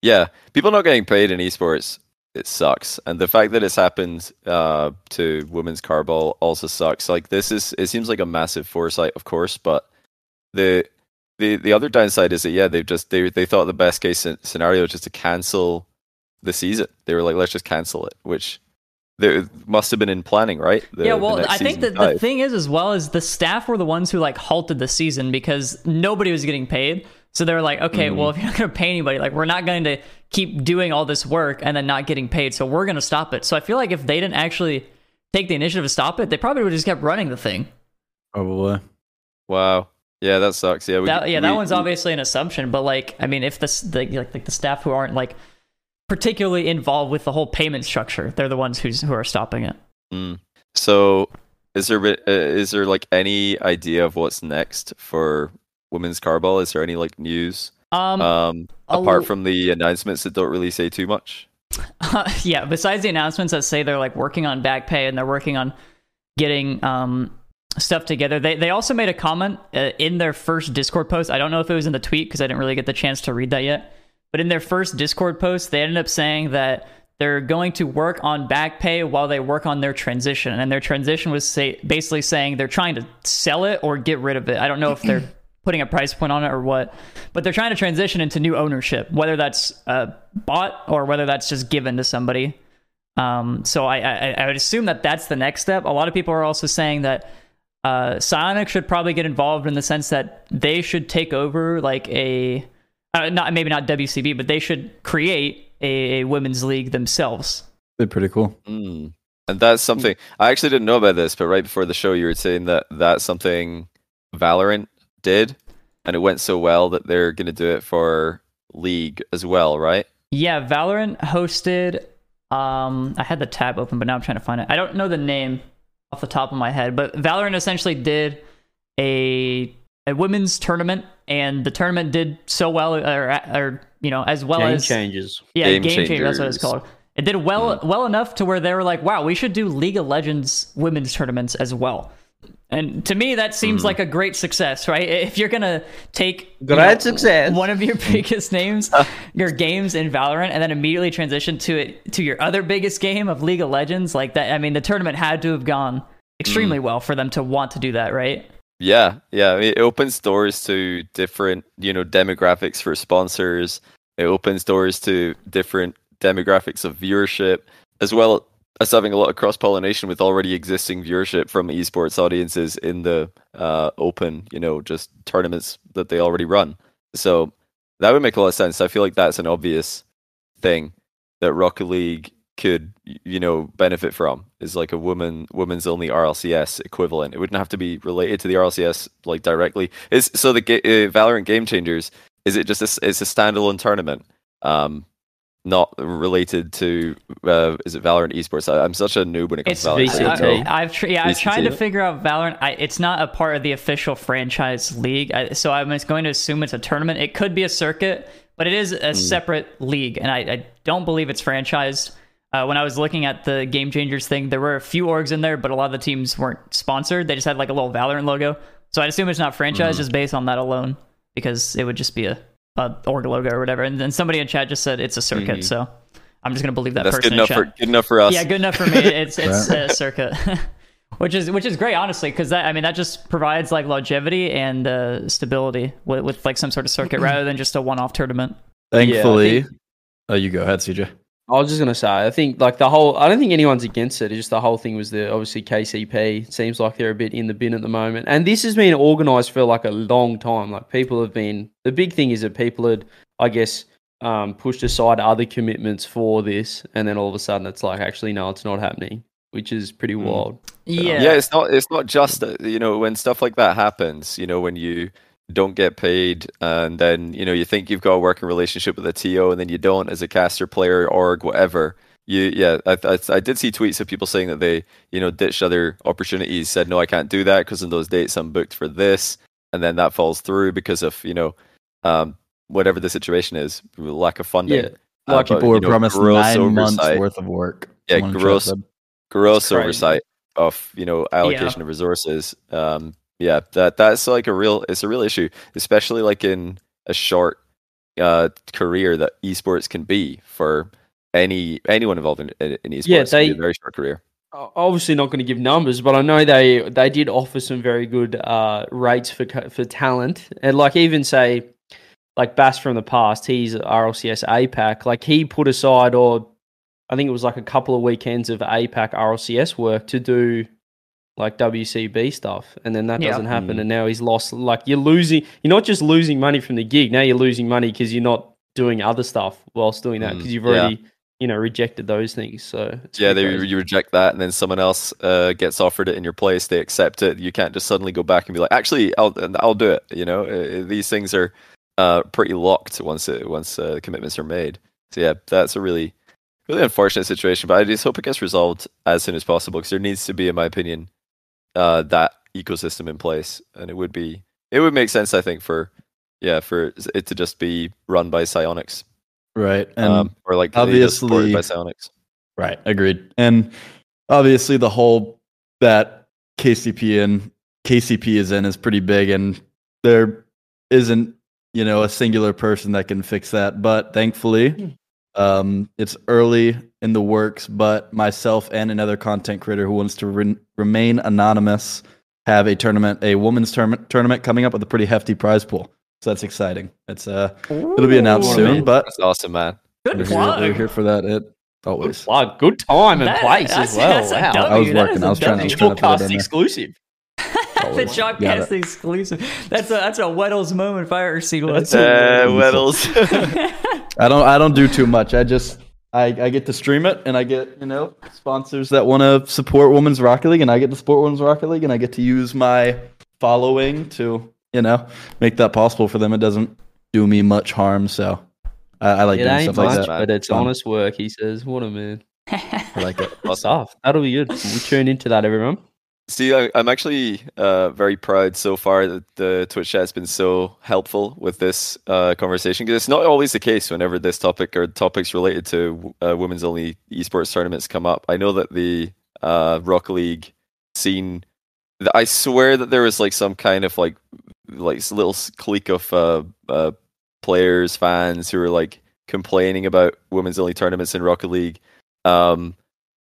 yeah, people not getting paid in esports, it sucks. And the fact that it's happened uh, to women's carball also sucks. Like this is, it seems like a massive foresight, of course, but the the the other downside is that yeah, they've just they they thought the best case scenario was just to cancel the season. They were like, let's just cancel it, which there must have been in planning, right? The-
yeah, well,
next
I think
season
that the thing is, as well as the staff were the ones who like halted the season because nobody was getting paid. So they were like, okay,
Mm-hmm.
well, if you're not going to pay anybody, like we're not going to keep doing all this work and then not getting paid. So we're going to stop it. So I feel like if they didn't actually take the initiative to stop it, they probably would have just kept running the thing.
Probably.
Wow. Yeah, that sucks. Yeah, we,
That, yeah, that
we-
one's
we-
obviously an assumption, but like, I mean, if the s- the like, like the staff who aren't like particularly involved with the whole payment structure, they're the ones who's who are stopping it.
Mm. So, is there uh, is there like any idea of what's next for women's carball? Is there any like news
Um,
um, apart
l-
from the announcements that don't really say too much? [laughs]
yeah, besides the announcements that say they're like working on back pay and they're working on getting um, stuff together, they they also made a comment uh, in their first Discord post. I don't know if it was in the tweet because I didn't really get the chance to read that yet. But in their first Discord post, they ended up saying that they're going to work on back pay while they work on their transition. And their transition was say, basically saying they're trying to sell it or get rid of it. I don't know if they're [clears throat] putting a price point on it or what, but they're trying to transition into new ownership, whether that's uh, bought or whether that's just given to somebody. Um, so I, I, I would assume that that's the next step. A lot of people are also saying that uh, Psionix should probably get involved in the sense that they should take over like a, uh, not maybe not WCB, but they should create a, a women's league themselves.
They're pretty cool.
Mm. And that's something I actually didn't know about this, but right before the show, you were saying that that's something Valorant did, and it went so well that they're going to do it for League as well, right?
Yeah, Valorant hosted. Um, I had the tab open, but now I'm trying to find it. I don't know the name off the top of my head, but Valorant essentially did a a women's tournament, and the tournament did so well, uh, or, uh, or you know, as well
Game
as
changers.
yeah,
Game
game, changer. That's what it's called. It did well mm. well enough to where they were like, wow, we should do League of Legends women's tournaments as well. And to me, that seems mm. like a great success, right? If you're gonna take you
Great success.
one of your [laughs] biggest names, [laughs] your games in Valorant, and then immediately transition to it to your other biggest game of League of Legends, like that. I mean, the tournament had to have gone extremely mm. well for them to want to do that, right?
Yeah, yeah. It opens doors to different, you know, demographics for sponsors. It opens doors to different demographics of viewership, as well as having a lot of cross pollination with already existing viewership from esports audiences in the uh, open, you know, just tournaments that they already run. So that would make a lot of sense. I feel like that's an obvious thing that Rocket League could, you know, benefit from is like a woman women's only RLCS equivalent. It wouldn't have to be related to the RLCS like directly. Is so the uh, Valorant Game Changers is it just a, it's a standalone tournament, um, not related to uh, is it Valorant Esports? I, I'm such a noob when it comes
It's
to Valorant.
VCT.
I, have tr- yeah, I've
VCT.
tried to figure out Valorant. I, it's not a part of the official franchise league, I, so I'm just going to assume it's a tournament. It could be a circuit, but it is a separate league, and I, I don't believe it's franchised. Uh, when I was looking at the Game Changers thing, there were a few orgs in there, but a lot of the teams weren't sponsored. They just had like a little Valorant logo, so I'd assume it's not franchised
Hmm.
just based on that alone, because it would just be a, a org logo or whatever. And then somebody in chat just said it's a circuit,
Mhm.
so I'm just gonna believe that
That's
person
good
in
enough
chat.
for good enough for us.
Yeah, good enough for me. [laughs] It's it's a circuit, [laughs] which is which is great, honestly, because that I mean that just provides like longevity and uh, stability with, with like some sort of circuit [clears throat] rather than just a one-off tournament.
Thankfully,
think-
oh, you go ahead, CJ.
I was just gonna say, I think like the whole. I don't think anyone's against it. It's just the whole thing was the obviously KCP seems like they're a bit in the bin at the moment, and this has been organised for like a long time. Like people have been. The big thing is that people had, I guess, um, pushed aside other commitments for this, and then all of a sudden it's like actually no, it's not happening, which is pretty
Mm.
wild.
Yeah,
yeah it's not it's not just uh, you know when stuff like that happens you know when you don't get paid and then you know you think you've got a working relationship with a to and then you don't as a caster player org whatever. You yeah I, I, I did see tweets of people saying that they you know ditched other opportunities said no i can't do that because in those dates i'm booked for this and then that falls through because of you know um whatever the situation is lack of funding.
Yeah.
Uh,
Like
but,
people were
know,
promised
gross
nine months worth of work.
Yeah,
Someone in chat
gross- gross oversight of you know allocation of resources. Um yeah that that's like a real it's a real issue especially like in a short uh career that esports can be for any anyone involved in, in, in esports
Yeah,
It can be
they-
a very short career
Obviously, not going to give numbers, but I know they they did offer some very good uh, rates for for talent, and like even say, like Bass from the past, he's RLCS APAC. Like he put aside, or I think it was like a couple of weekends of APAC RLCS work to do like WCB stuff, and then that
Yeah.
doesn't happen,
Mm.
and now he's lost. Like you're losing, you're not just losing money from the gig. Now you're losing money because you're not doing other stuff whilst doing that
Mm,
because you've
yeah.
already you know rejected those things. So it's
yeah they you reject that and then someone else uh gets offered it in your place they accept it you can't just suddenly go back and be like actually i'll i'll do it you know Uh, these things are uh pretty locked once it once uh, commitments are made so yeah that's a really really unfortunate situation but i just hope it gets resolved as soon as possible because there needs to be in my opinion uh that ecosystem in place and it would be it would make sense i think for yeah for it to just be run by Psionix
Right. And
um or like obviously just supported by
obviously-
Psionix
Right, agreed. And obviously, the whole that KCP and KCP is in is pretty big, and there isn't you know a singular person that can fix that. But thankfully, um, it's early in the works. But myself and another content creator who wants to re- remain anonymous have a tournament, a women's tournament tournament coming up with a pretty hefty prize pool. So that's exciting. It's uh, it'll be announced
Ooh.
soon, but
that's awesome man
we're
good
here, we're here for that. It
Good
always.
plug, good time and
That-
place
that's-
as well.
that's a
wow.
W,
I was working,
is
I was
a
trying to-
W.
trying to put it in
exclusive.
the
Always. Got
exclusive. That's a that's a Retals moment if I ever seen one.
That's
uh, Retals. [laughs]
I don't I don't do too much. I just I, I get to stream it and I get, you know, sponsors that want to support Women's Rocket League and I get to support Women's Rocket League and I get to use my following to, you know, make that possible for them. It doesn't do me much harm, so I, I like
it
doing stuff
much,
like that.
but it's
Fun.
honest work. He says, "What a man."
I like it. [laughs]
Good stuff. That'll be good. We tune into that, everyone.
See, I, I'm actually uh, very proud so far that the Twitch chat has been so helpful with this uh, conversation because it's not always the case whenever this topic or topics related to uh, women's only esports tournaments come up. I know that the uh, Rocket League scene I swear that there was like some kind of like like little clique of uh, uh, players, fans who were like complaining about women's only tournaments in Rocket League. Um,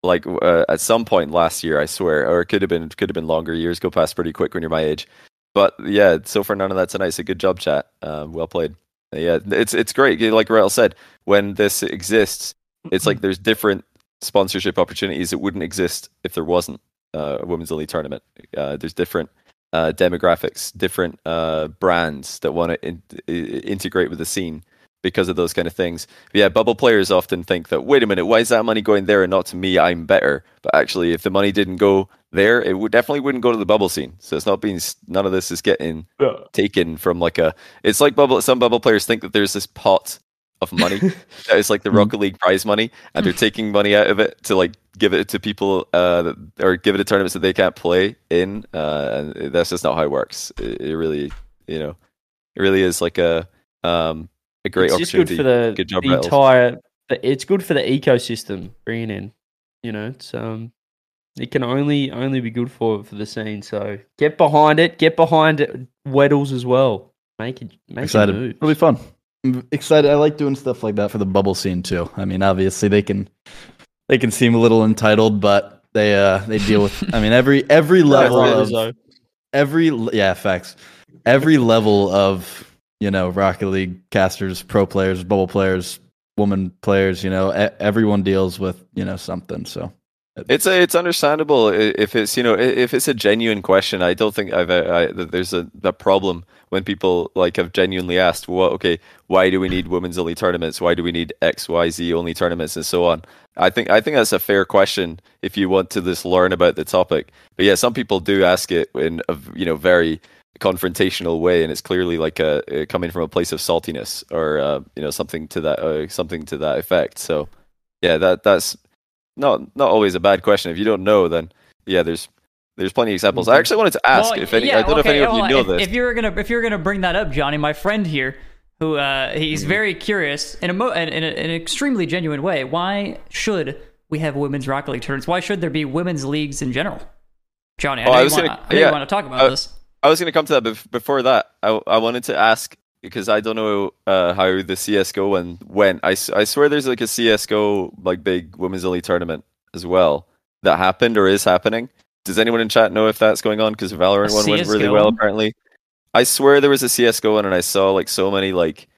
like uh, at some point last year, I swear, or it could have been could have been longer. Years go past pretty quick when you're my age. But yeah, so far none of that tonight. So good job, chat. Um, well played. Yeah, it's it's great. Like Rael said, when this exists, it's like there's different sponsorship opportunities that wouldn't exist if there wasn't uh, a women's only tournament. Uh, there's different uh, demographics, different uh, brands that want to in- integrate with the scene because of those kind of things. But yeah, bubble players often think that wait a minute, why is that money going there and not to me? I'm better. But actually, if the money didn't go there, it would definitely wouldn't go to the bubble scene. So it's not being none of this is getting taken from like a. It's like bubble. Some bubble players think that there's this pot of money [laughs] that is like the
Hmm.
Rocket League prize money, and they're taking money out of it to like give it to people uh, that, or give it to tournaments that they can't play in. Uh, and that's just not how it works. It, it really, you know, it really is like a um a great
it's just good
opportunity.
for the,
Good job,
the entire. The, it's good for the ecosystem bringing in. You know, it's um, it can only only be good for for the scene. So get behind it. Get behind it, Retals as well. Make it make
excited.
a move.
It'll be fun. I'm excited. I like doing stuff like that for the bubble scene too. I mean, obviously they can they can seem a little entitled, but they uh they deal with. I mean, every every [laughs] level of every yeah facts every level of you know rocket league casters pro players bubble players woman players you know everyone deals with you know something so
It's a, it's understandable if it's you know if it's a genuine question. I don't think I've I, there's a, a problem when people like have genuinely asked, "Well, okay, why do we need women's only tournaments? Why do we need X, Y, Z only tournaments, and so on?" I think I think that's a fair question if you want to just learn about the topic. But yeah, some people do ask it in a you know very confrontational way, and it's clearly like a, uh coming from a place of saltiness or uh, you know something to that uh, something to that effect. So yeah, that that's not not always a bad question. If you don't know, then yeah, there's there's plenty of examples. I actually wanted to ask
Well,
if any.
yeah,
I don't know if
okay,
any of you know
if,
this
if you're gonna if you're gonna bring that up, Johnny, my friend here, who uh, he's
Mm-hmm.
very curious in a mo- in, a, in an extremely genuine way. Why should we have women's Rocket League tournaments? Why should there be women's leagues in general? Johnny, I
Oh,
know,
I
you,
was
want,
gonna-
I
yeah,
want to talk about
uh,
this.
I was going to come to that, but before that, I, I wanted to ask because I don't know uh, how the CS:GO one went. I, I swear there's like a CS:GO like big women's only tournament as well that happened or is happening. Does anyone in chat know if that's going on? Because Valorant
A
one went really well apparently. I swear there was a CS:GO one, and I saw like so many like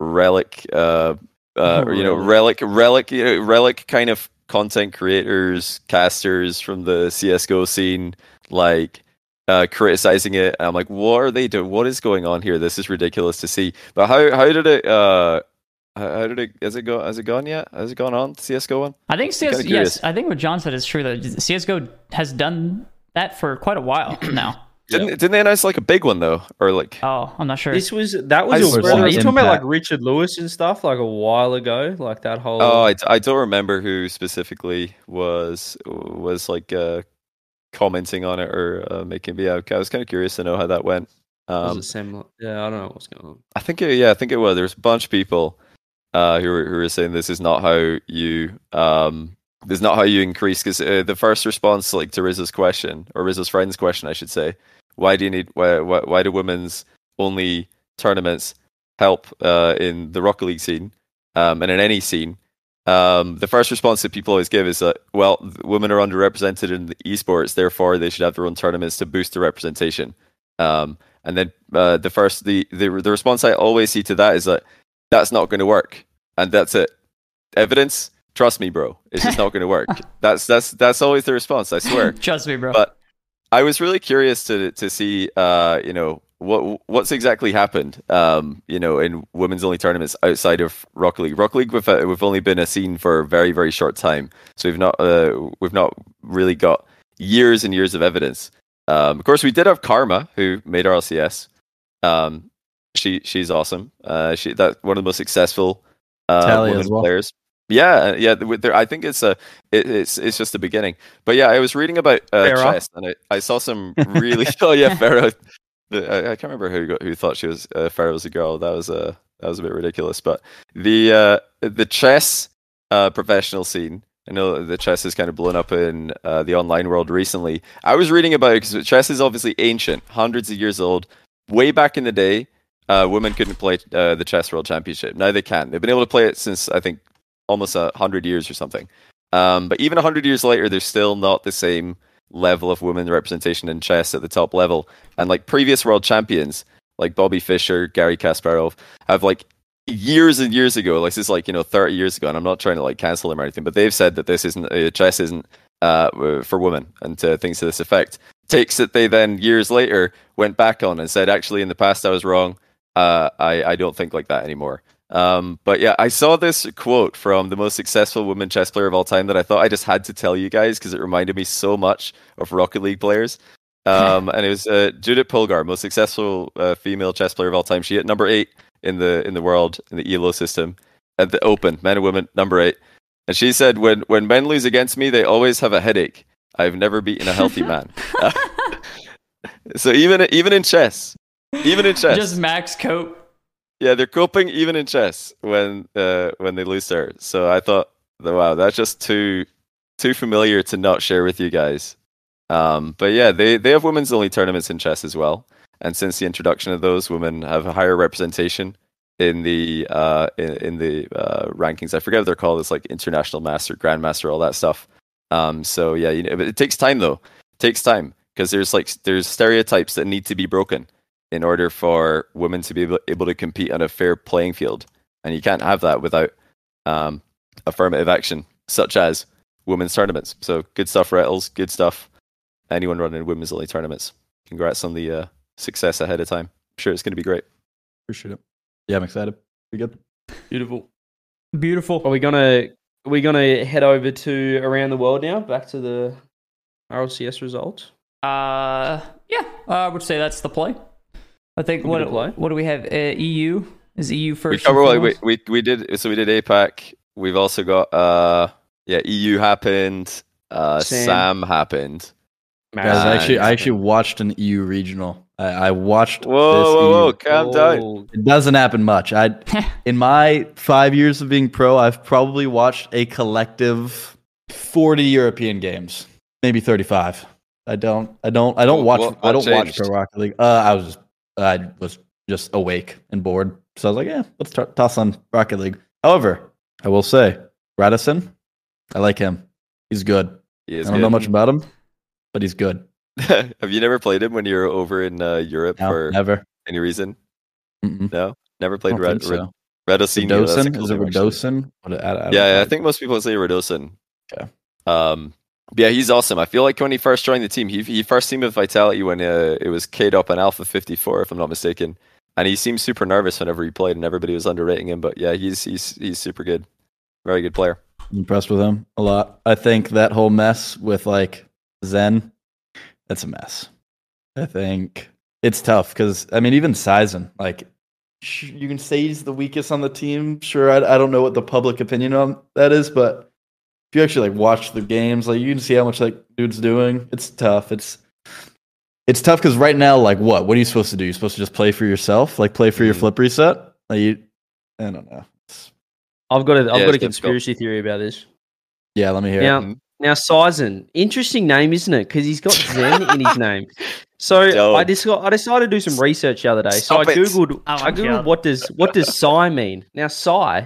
relic, uh, uh, [laughs] or, you know, relic, relic, you know, relic kind of content creators, casters from the CS:GO scene, like uh, criticizing it. And I'm like, what are they doing? What is going on here? This is ridiculous to see. But how how did it? Uh, how how did it? Has it go? Has it gone yet? Has it gone on the CS:GO one?
I think CS,
kinda
yes, I think what John said is true. That CS:GO has done that for quite a while [clears throat] now.
Didn't didn't they announce like a big one though, or like?
Oh, I'm not sure.
This was that was a,
swear
are
there's
you talking about like Richard Lewis and stuff like a while ago, like that whole.
Oh, I, I don't remember who specifically was was like uh, commenting on it or uh, making. But yeah, I was kind of curious to know how that went.
was
Um,
it similar? Yeah, I don't know what's going on.
I think it, yeah, I think it was. There's a bunch of people uh, who were who were saying this is not how you um this is not how you increase because uh, the first response like to Rizzo's question or Rizzo's friend's question, I should say, why do you need why why, why do women's only tournaments help uh, in the Rocket League scene um, and in any scene? Um, the first response that people always give is that well, women are underrepresented in the esports, therefore they should have their own tournaments to boost the representation. Um, and then uh, the first the, the the response I always see to that is that that's not going to work, and that's it. Evidence, trust me, bro, it's just not going to work. [laughs] That's that's that's always the response. I swear. [laughs]
Trust me, bro.
But I was really curious to to see, uh, you know, what what's exactly happened, um, you know, in women's only tournaments outside of Rocket League. Rocket League, we've uh, we've only been a scene for a very very short time, so we've not uh, we've not really got years and years of evidence. Um, of course, we did have Karma, who made RLCS. Um, she she's awesome. Uh, she that one of the most successful uh, women
well.
players. Yeah, yeah. There, I think it's a it, it's it's just the beginning. But yeah, I was reading about uh, chess, and I, I saw some really. [laughs] oh yeah, Farah. I, I can't remember who who thought she was uh, Farah was a girl. That was a that was a bit ridiculous. But the uh, the chess uh, professional scene I know the chess has kind of blown up in uh, the online world recently. I was reading about it because chess is obviously ancient, hundreds of years old. Way back in the day, uh, women couldn't play uh, the chess world championship. Now they can. They've been able to play it since I think almost a hundred years or something. Um, but even a hundred years later, they're still not the same level of women representation in chess at the top level. And like previous world champions, like Bobby Fischer, Gary Kasparov, have like years and years ago, like this is like you know 30 years ago, and I'm not trying to like cancel them or anything, but they've said that this isn't uh, chess isn't uh, for women and things to this effect. Takes that they then years later went back on and said, actually, in the past I was wrong. Uh, I I don't think like that anymore. Um, but yeah, I saw this quote from the most successful women chess player of all time that I thought I just had to tell you guys because it reminded me so much of Rocket League players. Um, [laughs] and it was uh, Judith Polgar, most successful uh, female chess player of all time. She hit number eight in the in the world in the ELO system at the Open, men and women, number eight. And she said, "When when men lose against me, they always have a headache. I've never beaten a healthy [laughs] man." [laughs] so even even in chess, even in chess,
Just max cope.
Yeah, they're coping even in chess when uh, when they lose there. So I thought, wow, that's just too too familiar to not share with you guys. Um, but yeah, they they have women's only tournaments in chess as well, and since the introduction of those, women have a higher representation in the uh, in, in the uh, rankings. I forget what they're called. It's like international master, grandmaster, all that stuff. Um, so yeah, you know, it takes time though. It takes time because there's like there's stereotypes that need to be broken in order for women to be able, able to compete on a fair playing field. And you can't have that without um, affirmative action, such as women's tournaments. So good stuff, Retals. Good stuff. Anyone running women's only tournaments. Congrats on the uh, success ahead of time. I'm sure it's going to be great.
Appreciate it. Yeah, I'm excited. Be good.
Beautiful.
Beautiful.
Are we gonna are we gonna head over to around the world now? Back to the RLCS results.
Uh, yeah, I would say that's the play. I think what
can
what do we have? Uh, EU is EU first.
cover
and
what we, we we did. So we did APAC. We've also got uh yeah EU happened. Uh,
Sam.
Sam happened.
Guys, I actually I actually watched an EU regional. I, I watched
Whoa,
this
whoa, whoa!
EU.
Calm down.
It doesn't happen much. I [laughs] in my five years of being pro, I've probably watched a collective forty European games, maybe thirty-five. I don't, I don't, I don't
What-
watch.
what-
I don't watch? Pro Rocket League. Uh, I was just, I was just awake and bored, so I was like, yeah, let's t- toss on Rocket League. However, I will say, Radosin, I like him. He's good.
He
I don't know much about him, but he's good. [laughs]
Have you never played him when you were over in uh, Europe
No,
for
never.
any reason?
Mm-mm.
No, never played Red
so.
Red Radosino,
Radosin?
cool
Is it
name.
Radosin? What, I, I
Yeah,
know.
I think most people say Radosin.
Okay.
Um, yeah, he's awesome. I feel like when he first joined the team, he he first teamed with Vitality when uh, it was K'd up on Alpha 54, if I'm not mistaken. And he seemed super nervous whenever he played, and everybody was underrating him. But yeah, he's he's he's super good, very good player.
I'm impressed with him a lot. I think that whole mess with like Zen, that's a mess. I think it's tough because I mean, even Saizen, like you can say he's the weakest on the team. Sure, I, I don't know what the public opinion on that is, but you actually like watch the games, like you can see how much like dude's doing. It's tough. It's it's tough because right now, like what? What are you supposed to do? You're supposed to just play for yourself, like play for your
Mhm.
flip reset. Like you, I don't know. It's-
I've got a I've
Yeah,
got a
it's difficult.
conspiracy theory about this.
yeah, let me hear.
Now,
it.
Mhm.
now Saizen, interesting name, isn't it? Because he's got Zen in his [laughs] name. So
Dope.
I just I decided to do some research the other day. so
Stop
I
it.
googled
Oh
I googled what does what does Psy mean? Now Psy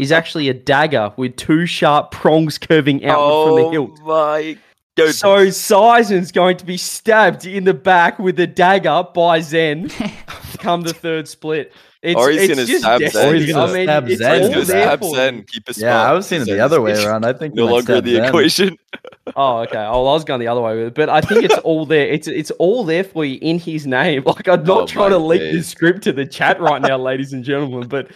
is actually a dagger with two sharp prongs curving outward from the oh hilt.
Oh my god!
So Saizen's going to be stabbed in the back with a dagger by Zen [laughs] come the third split. It's,
Or he's gonna
just
stab Zen. Or he's
gonna
I mean,
stab
it's
Zen.
All there
stab
for
Zen, keep a spot.
Yeah, I was seeing it the other way around. I think
No
he might
longer the
Zen.
equation.
Oh, okay. Oh, I was going the other way with it, but I think it's [laughs] all there. It's it's all there for you in his name. [laughs] Like I'm not
Oh
trying to
my
leak
days.
this script to the chat right now, [laughs] ladies and gentlemen, but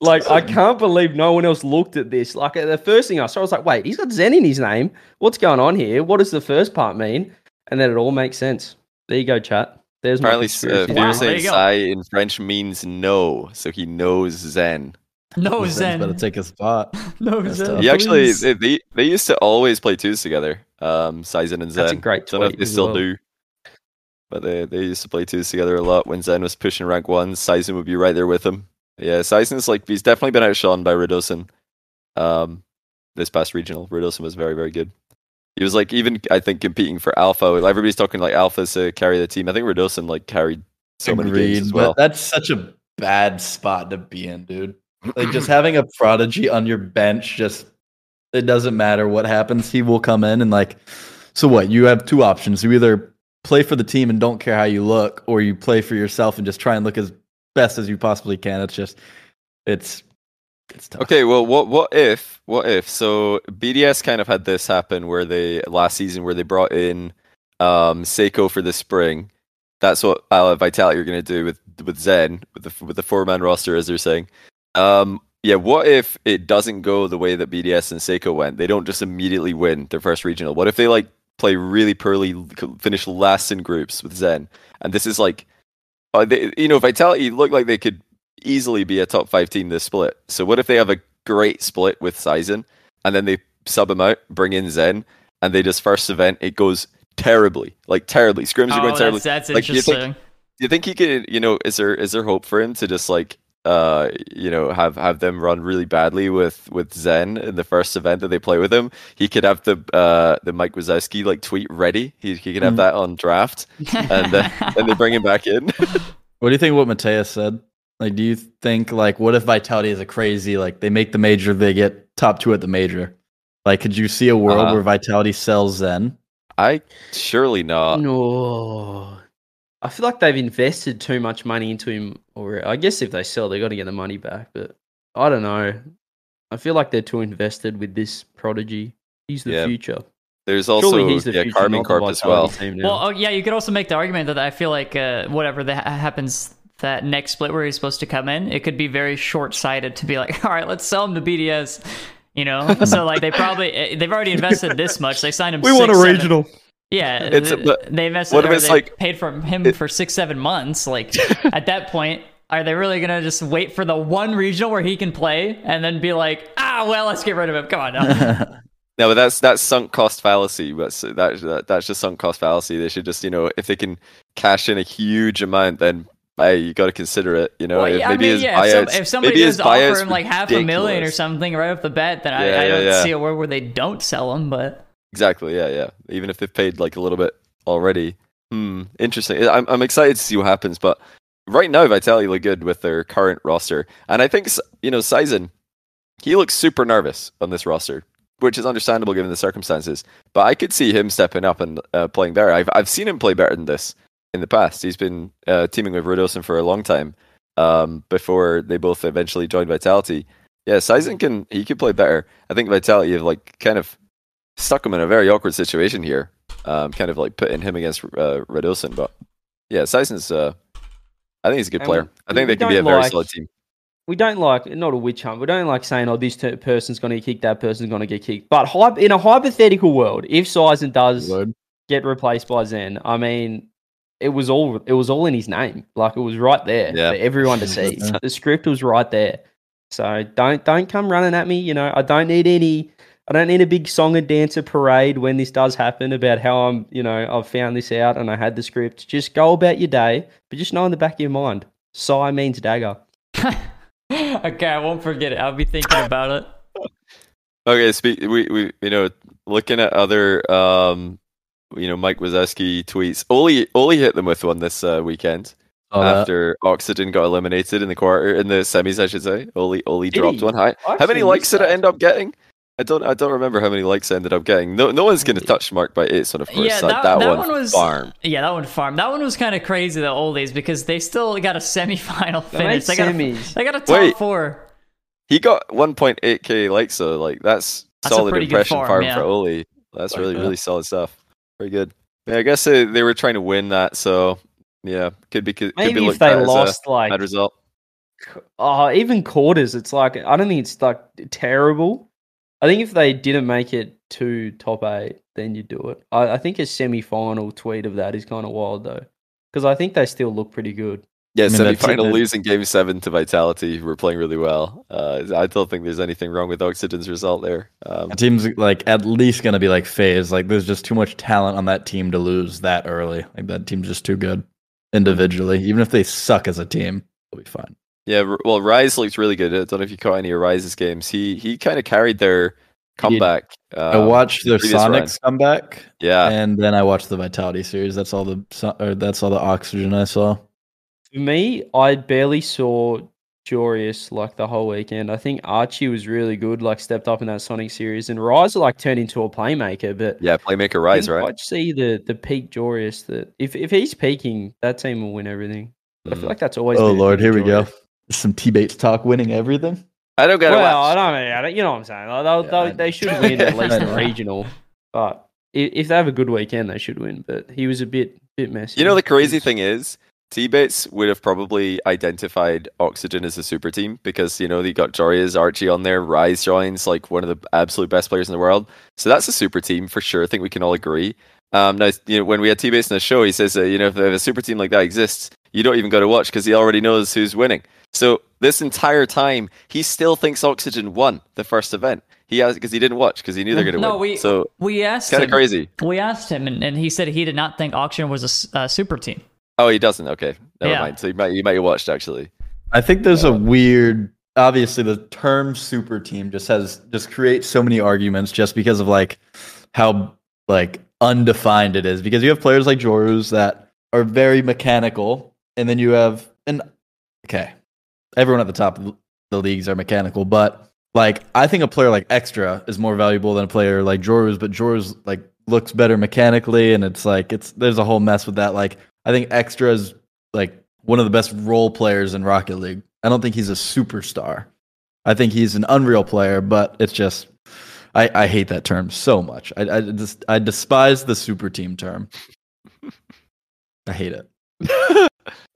like I can't believe no one else looked at this. Like the first thing I saw, I was like, wait, he's got Zen in his name. What's going on here? What does the first part mean? And then it all makes sense. There you go, chat. There's my
Apparently, uh,
conspiracy.
Wow, there you go.
Sai in French means no, so he knows Zen.
No
Zen's
Zen.
better take a spot. [laughs]
no
That's
Zen.
tough.
He actually, they, they they used to always play twos together. Um, Saizen and Zen.
That's a great
Don't know if
tweet
they still
well.
do, but they they used to play twos together a lot. When Zen was pushing rank one, Saizen would be right there with him. Yeah, Saizen's like he's definitely been outshone by Radosin. Um, this past regional. Radosin was very very good. He was like even I think competing for Alpha. Everybody's talking like Alphas to carry the team. I think Radosin like carried so many games as well.
that's such a bad spot to be in, dude. Like just having a prodigy on your bench, just it doesn't matter what happens. He will come in and like. So what? You have two options. You either play for the team and don't care how you look, or you play for yourself and just try and look as best as you possibly can. It's just, it's, it's tough.
Okay, well, what what if what if so BDS kind of had this happen where they last season where they brought in um Seikoo for the spring. That's what uh, Vitality are going to do with with Zen with the with the four man roster as they're saying. Um, yeah, what if it doesn't go the way that BDS and Seikoo went? They don't just immediately win their first regional. What if they like play really poorly, finish last in groups with Zen, and this is like, uh, they, you know, Vitality look like they could easily be a top five team this split. So what if they have a great split with Saizen, and then they sub him out, bring in Zen, and they just first event it goes terribly, like terribly. Scrims are
Oh,
going terribly.
that's, that's
Like, do you think-
interesting.
Do you think he could? You know, is there is there hope for him to just like uh you know have have them run really badly with with Zen in the first event that they play with him? He could have the uh the Mike Wazowski like tweet ready. He he could have
Mm.
that on draft, and uh, [laughs] and they bring him back in. [laughs]
What do you think? What Mateus said? Like, do you think like what if Vitality is a crazy like they make the major, they get top two at the major? Like, could you see a world
Uh,
where Vitality sells Zen?
I surely not.
No. I feel like they've invested too much money into him Or I guess if they sell, they got to get the money back. But I don't know. I feel like they're too invested with this prodigy. He's the
Yeah.
future.
There's also
Surely he's the
yeah,
future,
Karmine
not
Corp as well.
Well, oh, yeah, you could also make the argument that I feel like uh, whatever that happens that next split where he's supposed to come in, it could be very short sighted to be like, [laughs] all right, let's sell him to BDS. You know, [laughs] so like they probably eh, they've already invested this much. They signed him. six, seven- Yeah,
It's a-
th-
but
they invested.
what if it's
they
like-
paid for him
it-
for six, seven months? Like [laughs] at that point, are they really gonna just wait for the one regional where he can play and then be like, ah, well, let's get rid of him? Come on, now. [laughs]
No, but that's that's sunk cost fallacy. But that, that that's just sunk cost fallacy. They should just you know if they can cash in a huge amount, then hey, you got to consider it. You know,
Well,
if
yeah, I
maybe
mean,
his
yeah, if, some, if somebody
maybe his
does offer
buyouts
him like half a million or something right off the bat, then I,
Yeah,
I
yeah,
don't
yeah.
see a world where they don't sell him. But
Exactly. Yeah, yeah. Even if they've paid like a little bit already. Hmm. Interesting. I'm I'm excited to see what happens, but right now Vitality look good with their current roster, and I think you know Saizen, he looks super nervous on this roster, which is understandable given the circumstances. But I could see him stepping up and uh, playing better. I've I've seen him play better than this in the past. He's been uh, teaming with Radosin for a long time. Um, before they both eventually joined Vitality. Yeah, Saizen can he could play better. I think Vitality have like kind of stuck him in a very awkward situation here. Um, kind of like putting him against uh, Radosin, but yeah, Saizen's. Uh, I think he's a good
And
player.
we-
I think they can be a
don't
very
like-
solid team.
we don't like not a witch hunt. We don't like saying, "Oh, this t- person's going to get kicked, that person's going to get kicked." But hype, in a hypothetical world, if Saizen does
Would.
get replaced by Zen, I mean, it was all it was all in his name. Like it was right there
Yeah.
for everyone to see. [laughs] The script was right there. So don't don't come running at me. You know, I don't need any. I don't need a big song and dancer parade when this does happen about how I'm, you know, I've found this out and I had the script. Just go about your day, but just know in the back of your mind, Psy means dagger. [laughs]
okay, I won't forget it. I'll be thinking about it.
Okay, speak. We we you know looking at other um you know Mike Wazowski tweets. Oli Oli hit them with one this uh, weekend
Saw that.
after Oxygen got eliminated in the quarter in the semis. I should say. Oli Oli
Did
dropped
he?
one. How,
I
how many likes
missed
did it end up getting? I don't I don't remember how many likes I ended up getting. No no one's gonna touch Mark by eight son of course.
Yeah,
like,
that-
that,
that
one,
one was-
farm.
Yeah, that one farm. That one was kind of crazy. The oldies because they still got a semifinal
They made
finish. They got a,
semis.
they got a top
Wait.
four.
He got 1.8k likes, so like that's,
That's
solid impression
farm,
farm
yeah.
for Oli. That's
Like
really
that.
really solid stuff. Very good. Yeah, I guess they, they were trying to win that, so yeah, could be could, could be
Maybe if they lost like
bad result.
uh, even quarters, it's like I don't think it's like terrible. I think if they didn't make it to top eight, then you do it. I, I think a semi-final tweet of that is kind of wild though, because I think they still look pretty good.
Yeah,
I mean,
semi-final losing game seven to Vitality. We're playing really well. Uh, I don't think there's anything wrong with Oxygen's result there. Um,
The team's like at least gonna be like phase. Like there's just too much talent on that team to lose that early. Like that team's just too good individually. Even if they suck as a team, they'll be fine.
Yeah, well, Rise looked really good. I don't know if you caught any of Rise's games. He he kind of carried their comeback.
I
um,
watched their
previous run.
Sonics comeback,
Yeah,
and then I watched the Vitality series. That's all the or that's all the oxygen I saw.
For me, I barely saw Joreuz like the whole weekend. I think Archie was really good, like stepped up in that Sonic series, and Rise like turned into a playmaker. But
yeah, playmaker rise,
didn't
right?
quite see the the peak Joreuz. That if if he's peaking, that team will win everything. I feel
Mm.
like that's always.
Oh
been
lord, here
with
we go.
Joreuz.
Some T Bates talk, winning everything.
I don't get it.
Well,
it.
I don't, I don't, you know what I'm saying. Like, they'll,
Yeah,
they'll, they should win at [laughs] least the regional. But if they have a good weekend, they should win. But he was a bit bit messy.
You know the crazy
He's-
thing is, T Bates would have probably identified Oxygen as a super team because you know they got Joreuz Archie on there, Rise joins like one of the absolute best players in the world. So that's a super team for sure. I think we can all agree. Um, now you know when we had T Bates in the show, he says uh, you know if a super team like that exists, you don't even got to watch because he already knows who's winning. So this entire time, he still thinks Oxygen won the first event. He has because he didn't watch because he knew they're going to
no,
win.
we
so
we asked
kind
him.
of crazy.
We asked him, and, and he said he did not think Oxygen was a s- a, super team.
Oh, he doesn't. Okay, never
Yeah.
mind. So you might you might have watched actually.
I think there's a um, weird. Obviously, the term super team just has just creates so many arguments just because of like how like undefined it is. Because you have players like Joreuz that are very mechanical, and then you have and okay, everyone at the top of the leagues are mechanical, but like I think a player like Extra is more valuable than a player like Joreuz, but Joreuz like looks better mechanically, and it's like it's there's a whole mess with that. Like I think Extra is like one of the best role players in Rocket League. I don't think he's a superstar. I think he's an unreal player, but it's just I, I hate that term so much. I I just I despise the super team term. [laughs] I hate it. [laughs]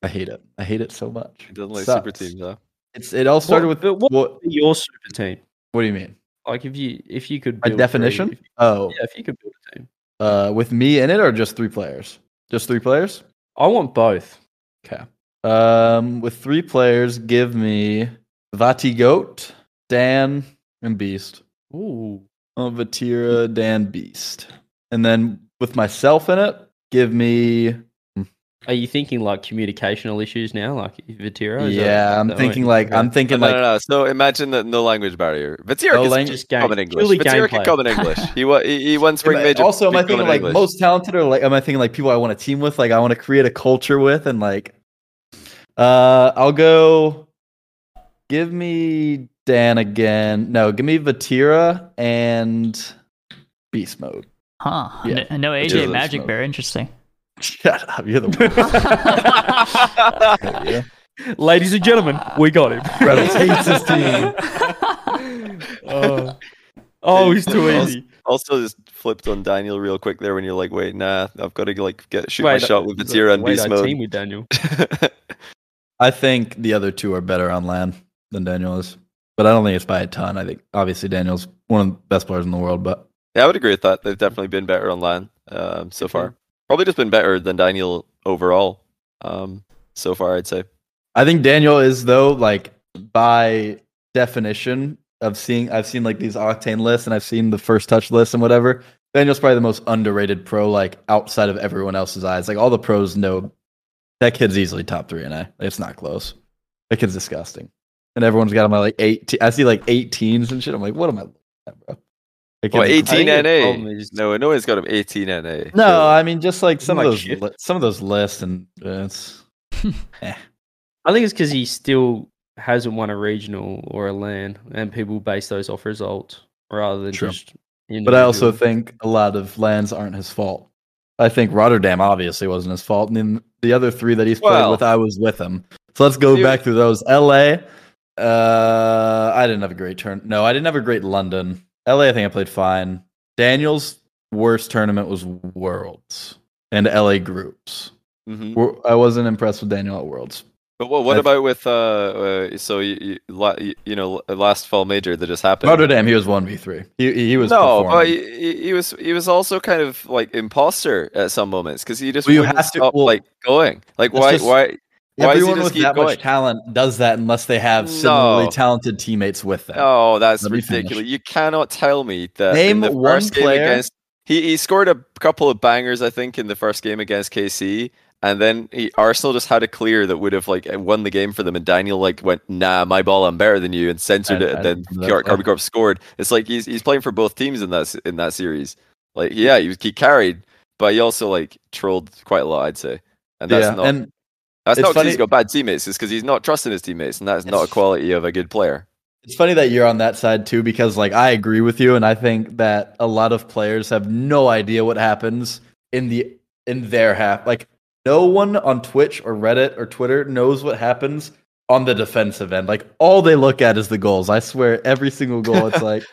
I hate it. I hate it so much.
He doesn't like super teams, huh?
It's it all started
What-
with
but what
what?
your super team?
What do you mean?
Like if you if you could
By
build three-
definition?
if-
Oh,
yeah, if you could build a team,
uh, with me in it or just three players? Just three players?
I want both.
Okay. Um, with three players, give me Vati Goat, Dan, and Beast.
Ooh,
Oh, Vatira, Dan, Beast. And then with myself in it, give me.
Are you thinking like communicational issues now, like Vatira? Is that-
yeah, I'm
that
thinking like. I'm thinking
no,
like
no, no. So imagine that no language barrier. Vatira
No
can
lang-
just
come
game,
in English. Vatira can
gameplay.
come in English. He won. He, he won spring
Am I-
major.
Also, am I
can
thinking like
English.
most talented, or like am I thinking like people I want to team with? Like I want to create a culture with, and like, uh, I'll go. Give me Dan again. No, give me Vatira and Beast Mode.
Huh?
Yeah.
N- no AJ Magic. Bear. Interesting.
Shut up! You're the worst. Yeah. [laughs] [laughs]
Ladies and gentlemen, we got him.
Retals hates his team.
oh. oh, he's too
Also-
easy.
Also, just flipped on Daniel real quick there when you're like, wait, nah, I've got to like get shoot my shot with Vatira and
wait,
beast
I
mode.
team with Daniel. [laughs]
I think the other two are better on LAN than Daniel is, but I don't think it's by a ton. I think obviously Daniel's one of the best players in the world, but
yeah, I would agree with that. They've definitely been better on LAN um, so far. Probably just been better than Daniel overall um, so far, I'd say.
I think Daniel is though like by definition of seeing I've seen like these octane lists and I've seen the first touch lists and whatever. Daniel's probably the most underrated pro like outside of everyone else's eyes. Like all the pros know that kid's easily top three and I It's not close. That kid's disgusting. And everyone's got him at like eight. I see like 18s and shit. I'm like, what am I at, bro? That
Well, 18
think
NA.
is-
No, no one's got him 18 NA.
No,
So-
I mean just like some of those li- some of those lists and uh, it's [laughs]
I think it's because he still hasn't won a regional or a LAN, and people base those off results rather than
True.
just.
But I also think a lot of LANs aren't his fault. I think Rotterdam obviously wasn't his fault, and then the other three that he's played
Well-
with, I was with him. So let's go
You-
back through those. L.A. Uh, I didn't have a great turn. No, I didn't have a great London. L.A. I think I played fine. Daniel's worst tournament was Worlds and L.A. groups.
Mhm.
I wasn't impressed with Daniel at Worlds.
But what, what
I-
about with uh, uh so you, you, you know last fall major that just happened?
Rotterdam, he was one v three. He he was
no, but he, he- was he was also kind of like imposter at some moments because he just
Well, you have to-
stop
well,
like going. Like why
just-
why why
Everyone with that
going?
much talent does that unless they have similarly
No.
talented teammates with them.
Oh, that's
Let
ridiculous! You cannot tell me that
Name
in the
one
first game
player-
against he, he scored a couple of bangers, I think, in the first game against KC, and then he, Arsenal just had a clear that would have like won the game for them, and Daniel like went, "Nah, my ball, I'm better than you," and censored
I-
it.
I
And then Karmine Corp scored. It's like he's he's playing for both teams in that in that series. Like, yeah, he was he carried, but he also like trolled quite a lot, I'd say. And that's
yeah,
not
and
that's
it's
not because he's got bad teammates. It's because he's not trusting his teammates, and that's not a quality of a good player.
It's funny that you're on that side too, because like I agree with you, and I think that a lot of players have no idea what happens in the in their half. Like no one on Twitch or Reddit or Twitter knows what happens on the defensive end. Like all they look at is the goals. I swear, every single goal, it's [laughs] like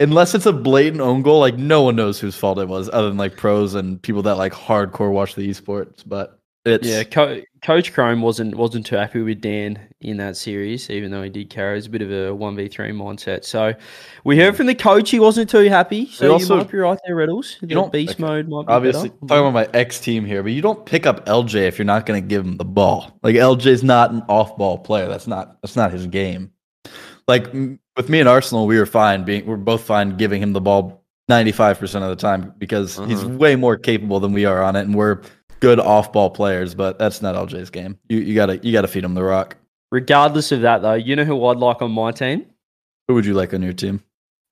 unless it's a blatant own goal, like no one knows whose fault it was, other than like pros and people that like hardcore watch the esports. But it's
Yeah, Co- Coach Chrome wasn't wasn't too happy with Dan in that series, even though he did carry. It's a bit of a one v three mindset. So we heard from the coach he wasn't too happy. So you
also-
might be right there, Retals. You
don't-
beast
okay,
mode might be
obviously
better.
talking about my ex team here, but you don't pick up LJ if you're not going to give him the ball. Like LJ's not an off-ball player. That's not that's not his game. Like m- with me and Arsenal, we were fine being we're both fine giving him the ball 95% of the time because he's uh-huh. way more capable than we are on it and we're good off-ball players, but that's not LJ's game. You you got to you got to feed him the rock.
Regardless of that, though, you know who I'd like on my team?
Who would you like on your team?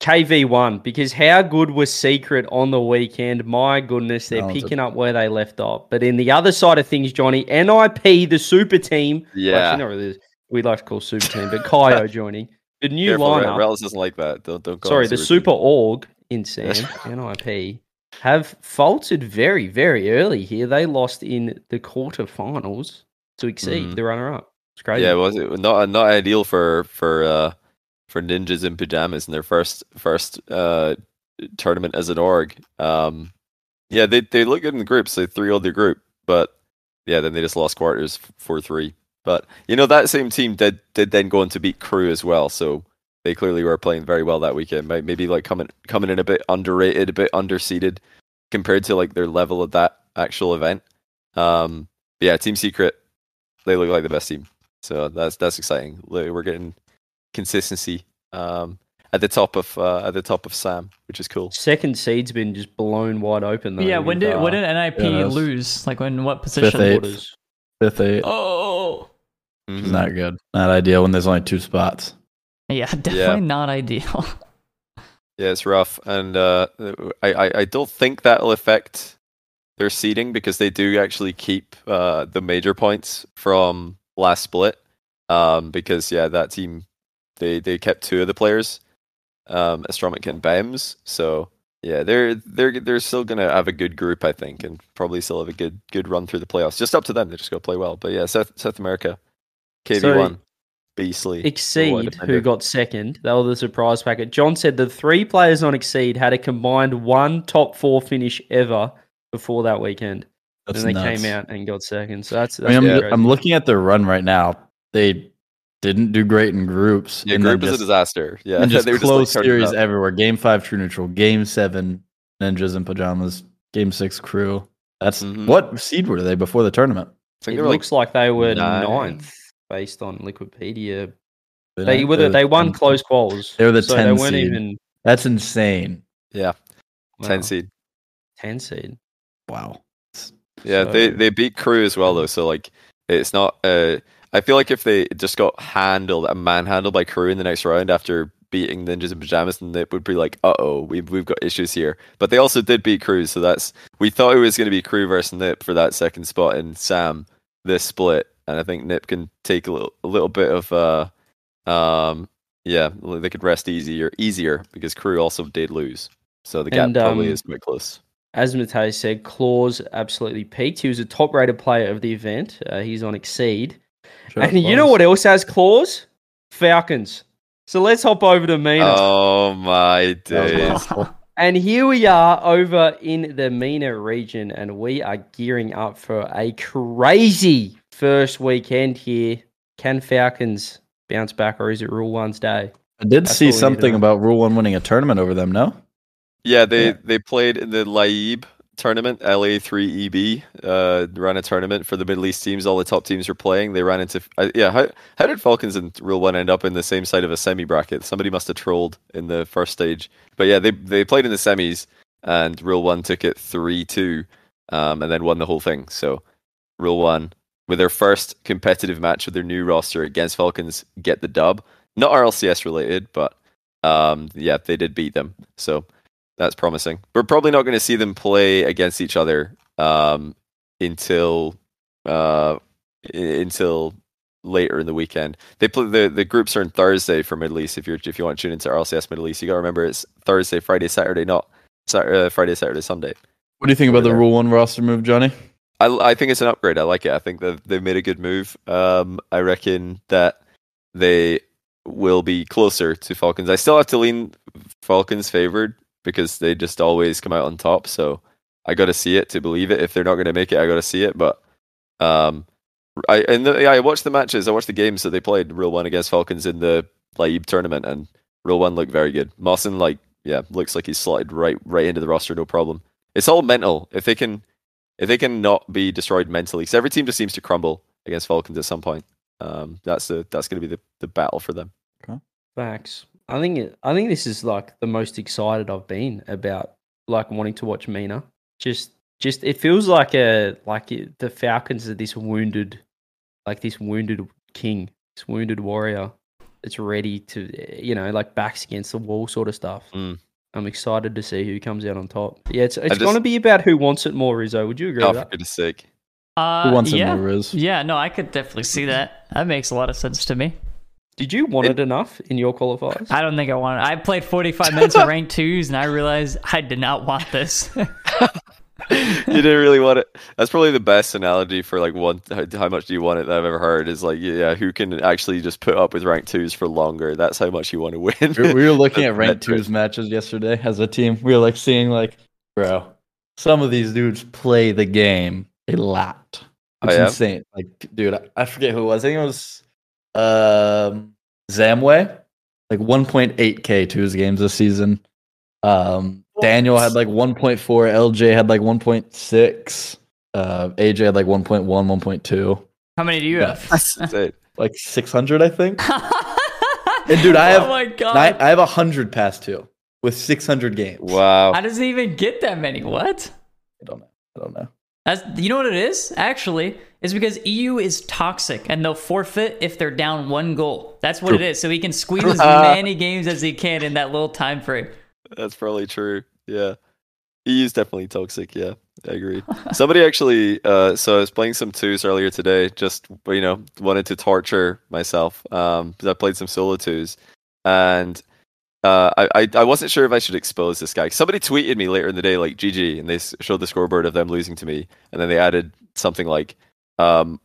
KV1, because how good was Secret on the weekend? My goodness, they're
Talented.
picking up where they left off. But in the other side of things, Johnny, NIP, the super team, well,
Yeah.
actually, not really, we like to call super team, but Kyo [laughs] joining the new
Careful, Re-
lineup.
Retals doesn't like that. Don't don't go. on
sorry, the
super team.
Super Org in [laughs] Sam, NIP, have faltered very, very early here. They lost in the quarterfinals to exceed
Mhm.
the runner up. It's crazy.
Yeah, was it not not ideal for for uh for ninjas in pajamas in their first first uh tournament as an org. Um, yeah, they they look good in the groups. They three all their group, but yeah, then they just lost quarters four three. But you know that same team did did then go on to beat Crew as well. So they clearly were playing very well that weekend. May- Maybe like coming coming in a bit underrated, a bit underseeded compared to like their level of that actual event. Um, yeah, Team Secret, they look like the best team. So that's that's exciting. We're getting consistency um, at the top of uh, at the top of Sam, which is cool.
Second seed's been just blown wide open though.
yeah, when did
uh,
when did NIP
Yeah,
lose? Like when what position?
eighth.
quarters.
Fifth eight.
Oh,
Mhm.
Not good. Not ideal when there's only two spots. [laughs]
yeah, definitely not ideal.
Yeah, it's rough, and uh, I, I I don't think that'll affect their seeding because they do actually keep uh, the major points from last split. Um, because yeah, that team they they kept two of the players, um, Astromic and Bems. So yeah, they're they're they're still gonna have a good group, I think, and probably still have a good good run through the playoffs. Just up to them. They just got to play well. But yeah, South South America, KV one, Beastly,
Exceed, who got second, they were the surprise packet. John said the three players on Exceed had a combined one top four finish ever before that weekend.
That's
and they
nuts.
came out and got second. So that's,
I mean, I'm,
pretty
I'm looking at their run right now. They didn't do great in groups.
Yeah,
and
group is a disaster. Yeah,
and [laughs] just
they were
close
just like,
series everywhere. Game five, True Neutral. Game seven, Ninjas in Pajamas. Game six, Crew. That's
Mhm.
what seed were they before the tournament?
It
they like
looks like they were
nine.
ninth based on Liquipedia.
They
They were the,
the
they won close quals.
They were the
so
10
they weren't
seed.
even
That's insane.
yeah,
wow,
ten seed.
10 seed.
Wow.
Yeah, they
So-
they beat Crew as well though. So like, it's not. Uh, I feel like if they just got handled and manhandled by Crew in the next round after beating Ninjas in Pajamas, then it would be like, uh oh, we've we've got issues here. But they also did beat Crew, so that's we thought it was going to be Crew versus Nip for that second spot in Sam this split, and I think Nip can take a little a little bit of uh, um, yeah, they could rest easier easier because Crew also did lose, so the gap
And,
probably
um,
is quite close.
As Matej said, Claus absolutely peaked. He was a top rated player of the event. Uh, he's on Exceed.
Sure
and you know what else has claws? Falcons. So let's hop over to MENA.
Oh my
That
days.
And here we are over in the MENA region, and we are gearing up for a crazy first weekend here. Can Falcons bounce back, or is it Rule One's day?
I did
That's
see
what we need to
something about Rule One winning a tournament over them. No,
Yeah, they
Yeah.
they played in the Laib tournament, LA3EB, uh, ran a tournament for the Middle East teams. All the top teams were playing. They ran into uh, yeah. How how did Falcons and Rule One end up in the same side of a semi bracket? Somebody must have trolled in the first stage. But yeah, they they played in the semis, and Rule One took it three two, um, and then won the whole thing. So Rule One with their first competitive match with their new roster against Falcons get the dub. Not RLCS related, but um, yeah, they did beat them. So that's promising. We're probably not going to see them play against each other um, until uh, until later in the weekend. They play the, the groups are on Thursday for Middle East. If you're if you want to tune into RLCS Middle East, you got to remember it's Thursday, Friday, Saturday, not Saturday, uh, Friday, Saturday, Sunday.
What do you think about the. Rule One roster move, Johnny?
I, I think it's an upgrade. I like it. I think that they've made a good move. Um, I reckon that they will be closer to Falcons. I still have to lean Falcons favored because they just always come out on top. So I got to see it to believe it. If they're not going to make it, I got to see it. But um, I and the, yeah, I watched the matches. I watched the games that they played. Rule One against Falcons in the Laib tournament, and Rule One looked very good. Mawson, like yeah, looks like he's slotted right right into the roster, no problem. It's all mental. If they can if they cannot be destroyed mentally, because every team just seems to crumble against Falcons at some point. Um, that's the that's going to be the, the battle for them.
Facts. I think it, I think this is like the most excited I've been about like wanting to watch MENA. Just just it feels like a like it, the Falcons are this wounded like this wounded king, this wounded warrior that's ready to you know like backs against the wall sort of stuff.
Mm.
I'm excited to see who comes out on top. Yeah, it's it's
just-
going to be about who wants it more, Rizzo. Would you agree
Oh,
with
for
that?
goodness sake!
Uh,
Who wants
yeah.
it more, Riz?
Yeah, no, I could definitely see that. That makes a lot of sense to me.
Did you want
It-
it, enough in your qualifiers?
I don't think I want it. I played 45 minutes of [laughs] rank twos, and I realized I did not want this. [laughs] [laughs]
you didn't really want it. That's probably the best analogy for like one. How, much do you want it that I've ever heard is like yeah, who can actually just put up with rank twos for longer? That's how much you want to win.
We we were looking [laughs] at
rank
twos matches yesterday as a team. We were like seeing like, bro, some of these dudes play the game a lot.
Oh,
It's
yeah?
insane. Like, dude, I, I forget who it was. I think it was um Zamué, like 1.8k to his games this season. Um, Daniel had like 1.4. LJ had like 1.6. Uh, AJ had like 1.1, 1.2,
How many do you
Yeah.
have?
Like 600, I think. [laughs]
and
dude, I have
Oh my god.
I, I have 100 past two with 600 games.
Wow.
How does he even get that many? What?
I don't know. I don't know.
That's you know what it is actually is because EU is toxic and they'll forfeit if they're down one goal. That's what
True.
it is. So he can squeeze [laughs] as many games as he can in that little time frame. [laughs]
That's probably true. Yeah. He is definitely toxic. Yeah, I agree. [laughs] Somebody actually, uh, so I was playing some twos earlier today, just, you know, wanted to torture myself. Um, I played some solo twos and, uh, I, I, I wasn't sure if I should expose this guy. Somebody tweeted me later in the day, like GG, and they showed the scoreboard of them losing to me. And then they added something like, um, "M-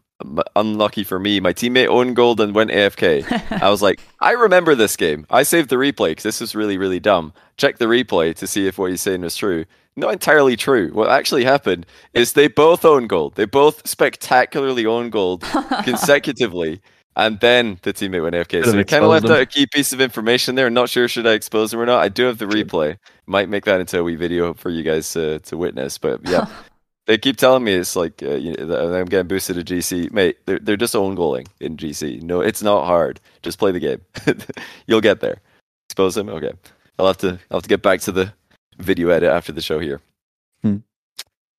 unlucky for me, my teammate owned gold and went AFK. [laughs] I was like, I remember this game. I saved the replay because this was really, really dumb. Check the replay to see if what he's saying was true. Not entirely true. What actually happened is they both own gold. They both spectacularly own gold [laughs] consecutively. And then the teammate went AFK. So we kind of left
them.
out a key piece of information there. Not sure should I expose him or not. I do have the replay. Might make that into a wee video for you guys to, to witness. But yeah, [laughs] they keep telling me it's like uh, you know, I'm getting boosted to GC. Mate, they're they're just own goaling in GC. No, it's not hard. Just play the game. [laughs] You'll get there. Expose him. Okay. I'll have to I'll have to get back to the video edit after the show here.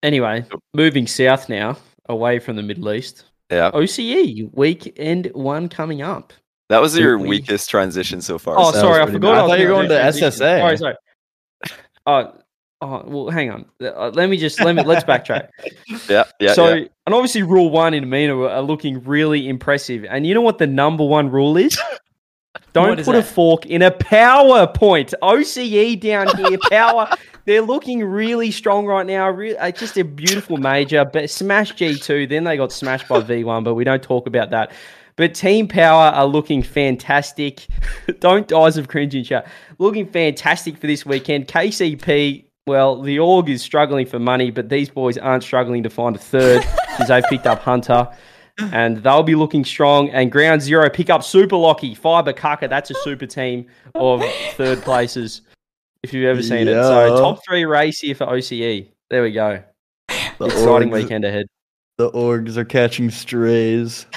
Anyway, moving south now, away from the Middle East.
Yeah,
OCE weekend one coming up.
that was your
we-
weakest transition so far.
Oh,
that
sorry, I forgot.
I thought you were
gonna
going
do
to
transition.
SSA.
Sorry, sorry. [laughs] Oh, oh, well, hang on. Uh, let me just let me let's backtrack. [laughs]
yeah, yeah.
so,
yeah.
and obviously, rule one in MENA are looking really impressive. And you know what the number one rule is? [laughs] Don't
is
put a fork in a PowerPoint. OCE down here, power. [laughs] They're looking really strong right now. Re- uh, just a beautiful major. But smash G2. Then they got smashed by V1, but we don't talk about that. But Team Power are looking fantastic. don't eyes of cringe in chat. Looking fantastic for this weekend. KCP, well, the org is struggling for money, but these boys aren't struggling to find a third [laughs] because they've picked up Hunter. And they'll be looking strong. And Ground Zero pick up Super Locky, Fiber Kaka. That's a super team of third places, if you've ever seen it. So, top three race here for OCE. There we go.
The
Exciting
orgs,
weekend ahead.
The orgs are catching strays. [laughs]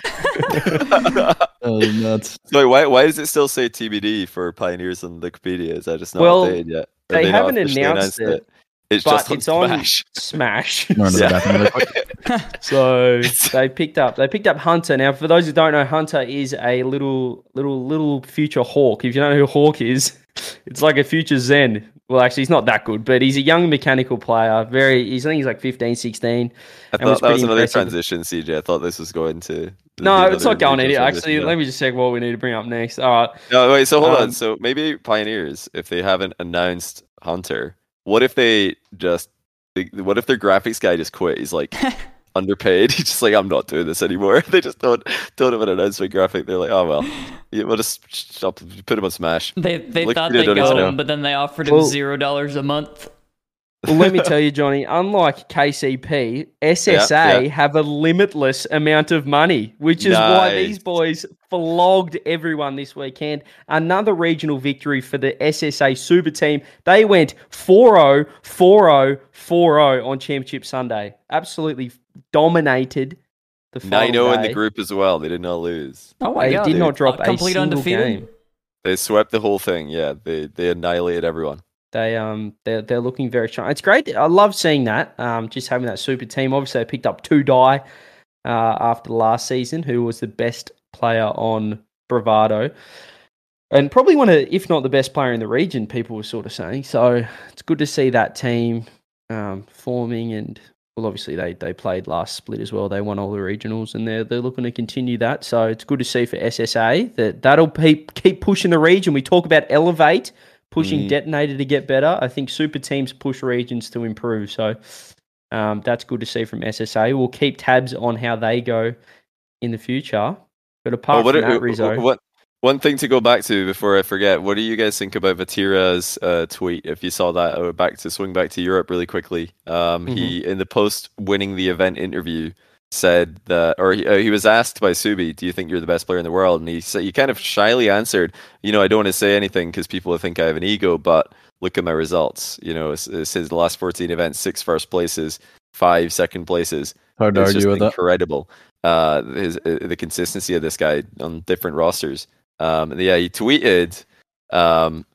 Oh, nuts.
so why why does it still say TBD for Pioneers on Wikipedia? Is that just not
Well,
updated yet? Or
they haven't
officially
announced it.
It's
but
just on
it's on
Smash.
Smash.
Run to the
So-
bathroom really quick.
So they picked up they picked up Hunter. Now, for those who don't know, Hunter is a little little little future Hawk. If you don't know who Hawk is, it's like a future Zen. Well, actually, he's not that good, but he's a young mechanical player. Very, he's, I think he's like 15, 16.
I
and was
thought that was
pretty
another
impressive.
transition, CJ. I thought this was going to.
No, it's not going
regional
anywhere. Actually,
transition,
let me just check what we need to bring up next. All right.
No, wait. So hold
Um,
on. So maybe Pioneers, if they haven't announced Hunter, what if they just? What if their graphics guy just quit? He's like [laughs] underpaid. [laughs] He's just like, I'm not doing this anymore. [laughs] They just don't don't have an announcement graphic. They're like, oh well, yeah, we'll just stop, put him on Smash.
They they
Look,
thought they
don't
got him, but then they offered him
Well-
zero dollars a month.
Well, let me tell you, Johnny, unlike KCP, SSA
yeah.
have a limitless amount of money, which is why these boys flogged everyone this weekend. Another regional victory for the SSA super team. They went 4 0, 4 0, 4 0 on Championship Sunday. Absolutely dominated the final
9 0 in the group as well. They did not lose.
Oh my
They did
dude.
not drop a
complete
single
undefeated.
game.
They swept the whole thing. Yeah, they they annihilated everyone.
They um they're they're looking very strong. It's great. I love seeing that. Um, just having that super team. Obviously, they picked up two die uh, after the last season, who was the best player on Bravado, and probably one of, if not the best player in the region. People were sort of saying. So it's good to see that team um, forming and. Well, obviously they, they played last split as well. They won all the regionals, and they're they're looking to continue that. So it's good to see for SSA that that'll keep keep pushing the region. We talk about elevate, pushing
Mm.
detonator to get better. I think super teams push regions to improve. So um, that's good to see from SSA. We'll keep tabs on how they go in the future. But apart
Oh, what,
from
are-
that, Rizzo,
what one thing to go back to before I forget? What do you guys think about Vatira's uh, tweet? If you saw that, uh, back to swing back to Europe really quickly. Um, He in the post winning the event interview said that, or he, uh, he was asked by Subi, "Do you think you're the best player in the world?" And he said he kind of shyly answered, "You know, I don't want to say anything because people will think I have an ego, but look at my results. You know, it's his last 14 events, six first places, five second places."
Hard to
It's
argue with that.
incredible. Uh, his uh, the consistency of this guy on different rosters. Um, yeah, he tweeted um,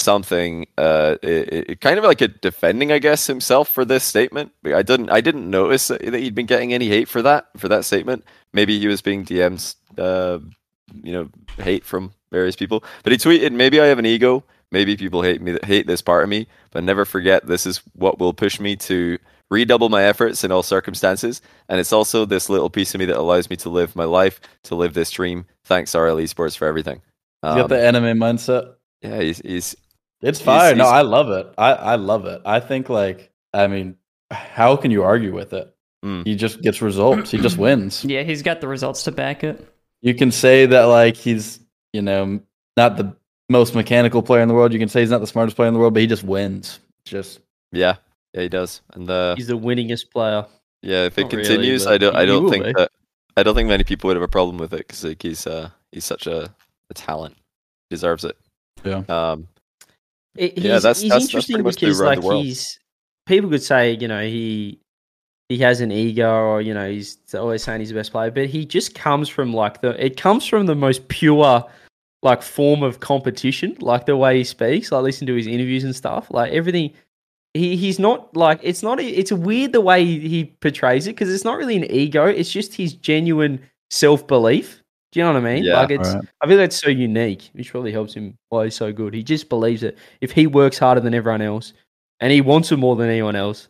something, uh, it, it- kind of like a defending, I guess, himself for this statement. I didn't, I didn't notice that he'd been getting any hate for that for that statement. Maybe he was being DMs, uh, you know, hate from various people. But he tweeted, "Maybe I have an ego. Maybe people hate me, hate this part of me, but never forget this is what will push me to." redouble my efforts in all circumstances. And it's also this little piece of me that allows me to live my life, to live this dream. Thanks, RL Esports, for everything.
He's got
Um,
the anime mindset.
yeah, he's, he's
It's
he's-
fire. No,
he's-
I love it. I, I love it. I think like I mean, how can you argue with it?
Mm.
He just gets results. He just [clears throat] wins.
Yeah, he's got the results to back it.
You can say that like he's you know not the most mechanical player in the world. You can say he's not the smartest player in the world, but he just wins. Just
yeah, yeah, he does. And uh,
he's the winningest player.
yeah, if it
not
continues,
but
I don't, I don't think
be.
that, I don't think many people would have a problem with it because like he's, uh, he's such a, a talent, deserves it.
Yeah.
Um,
It, he's,
Yeah, that's-
he's
that's- that's
interesting
pretty
because like he's people could say you know he he has an ego or you know he's always saying he's the best player, but he just comes from like the it comes from the most pure like form of competition, like the way he speaks. Like listen to his interviews and stuff, like everything. He he's not like it's not it's weird the way he, he portrays it because it's not really an ego. It's just his genuine self belief. Do you know what I mean?
Yeah.
like it's
Right.
I feel that's so unique, which probably helps him why he's so good. He just believes it. If he works harder than everyone else, and he wants it more than anyone else,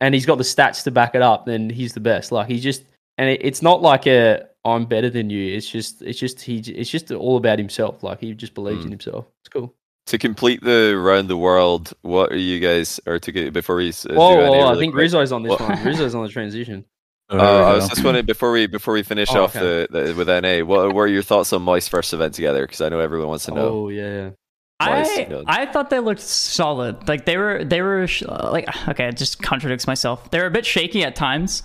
and he's got the stats to back it up, then he's the best. Like he's just, and it, it's not like a I'm better than you. It's just, it's just he, it's just all about himself. Like he just believes
Mm.
in himself. It's cool.
to complete the round the world, what are you guys, or to get, before we uh, do any
whoa, I think
quick-
Rizzo's on this
What-
one. [laughs] Rizzo's on the transition.
Oh,
Uh, I was just wondering before we before we finish
Oh,
off the, the with NA, what were your thoughts on Moist first event together? Because I know everyone wants to know.
Oh yeah.
Nice,
I
good.
I thought they looked solid. Like they were they were sh- like [sighs] okay, it just contradicts myself. They were a bit shaky at times,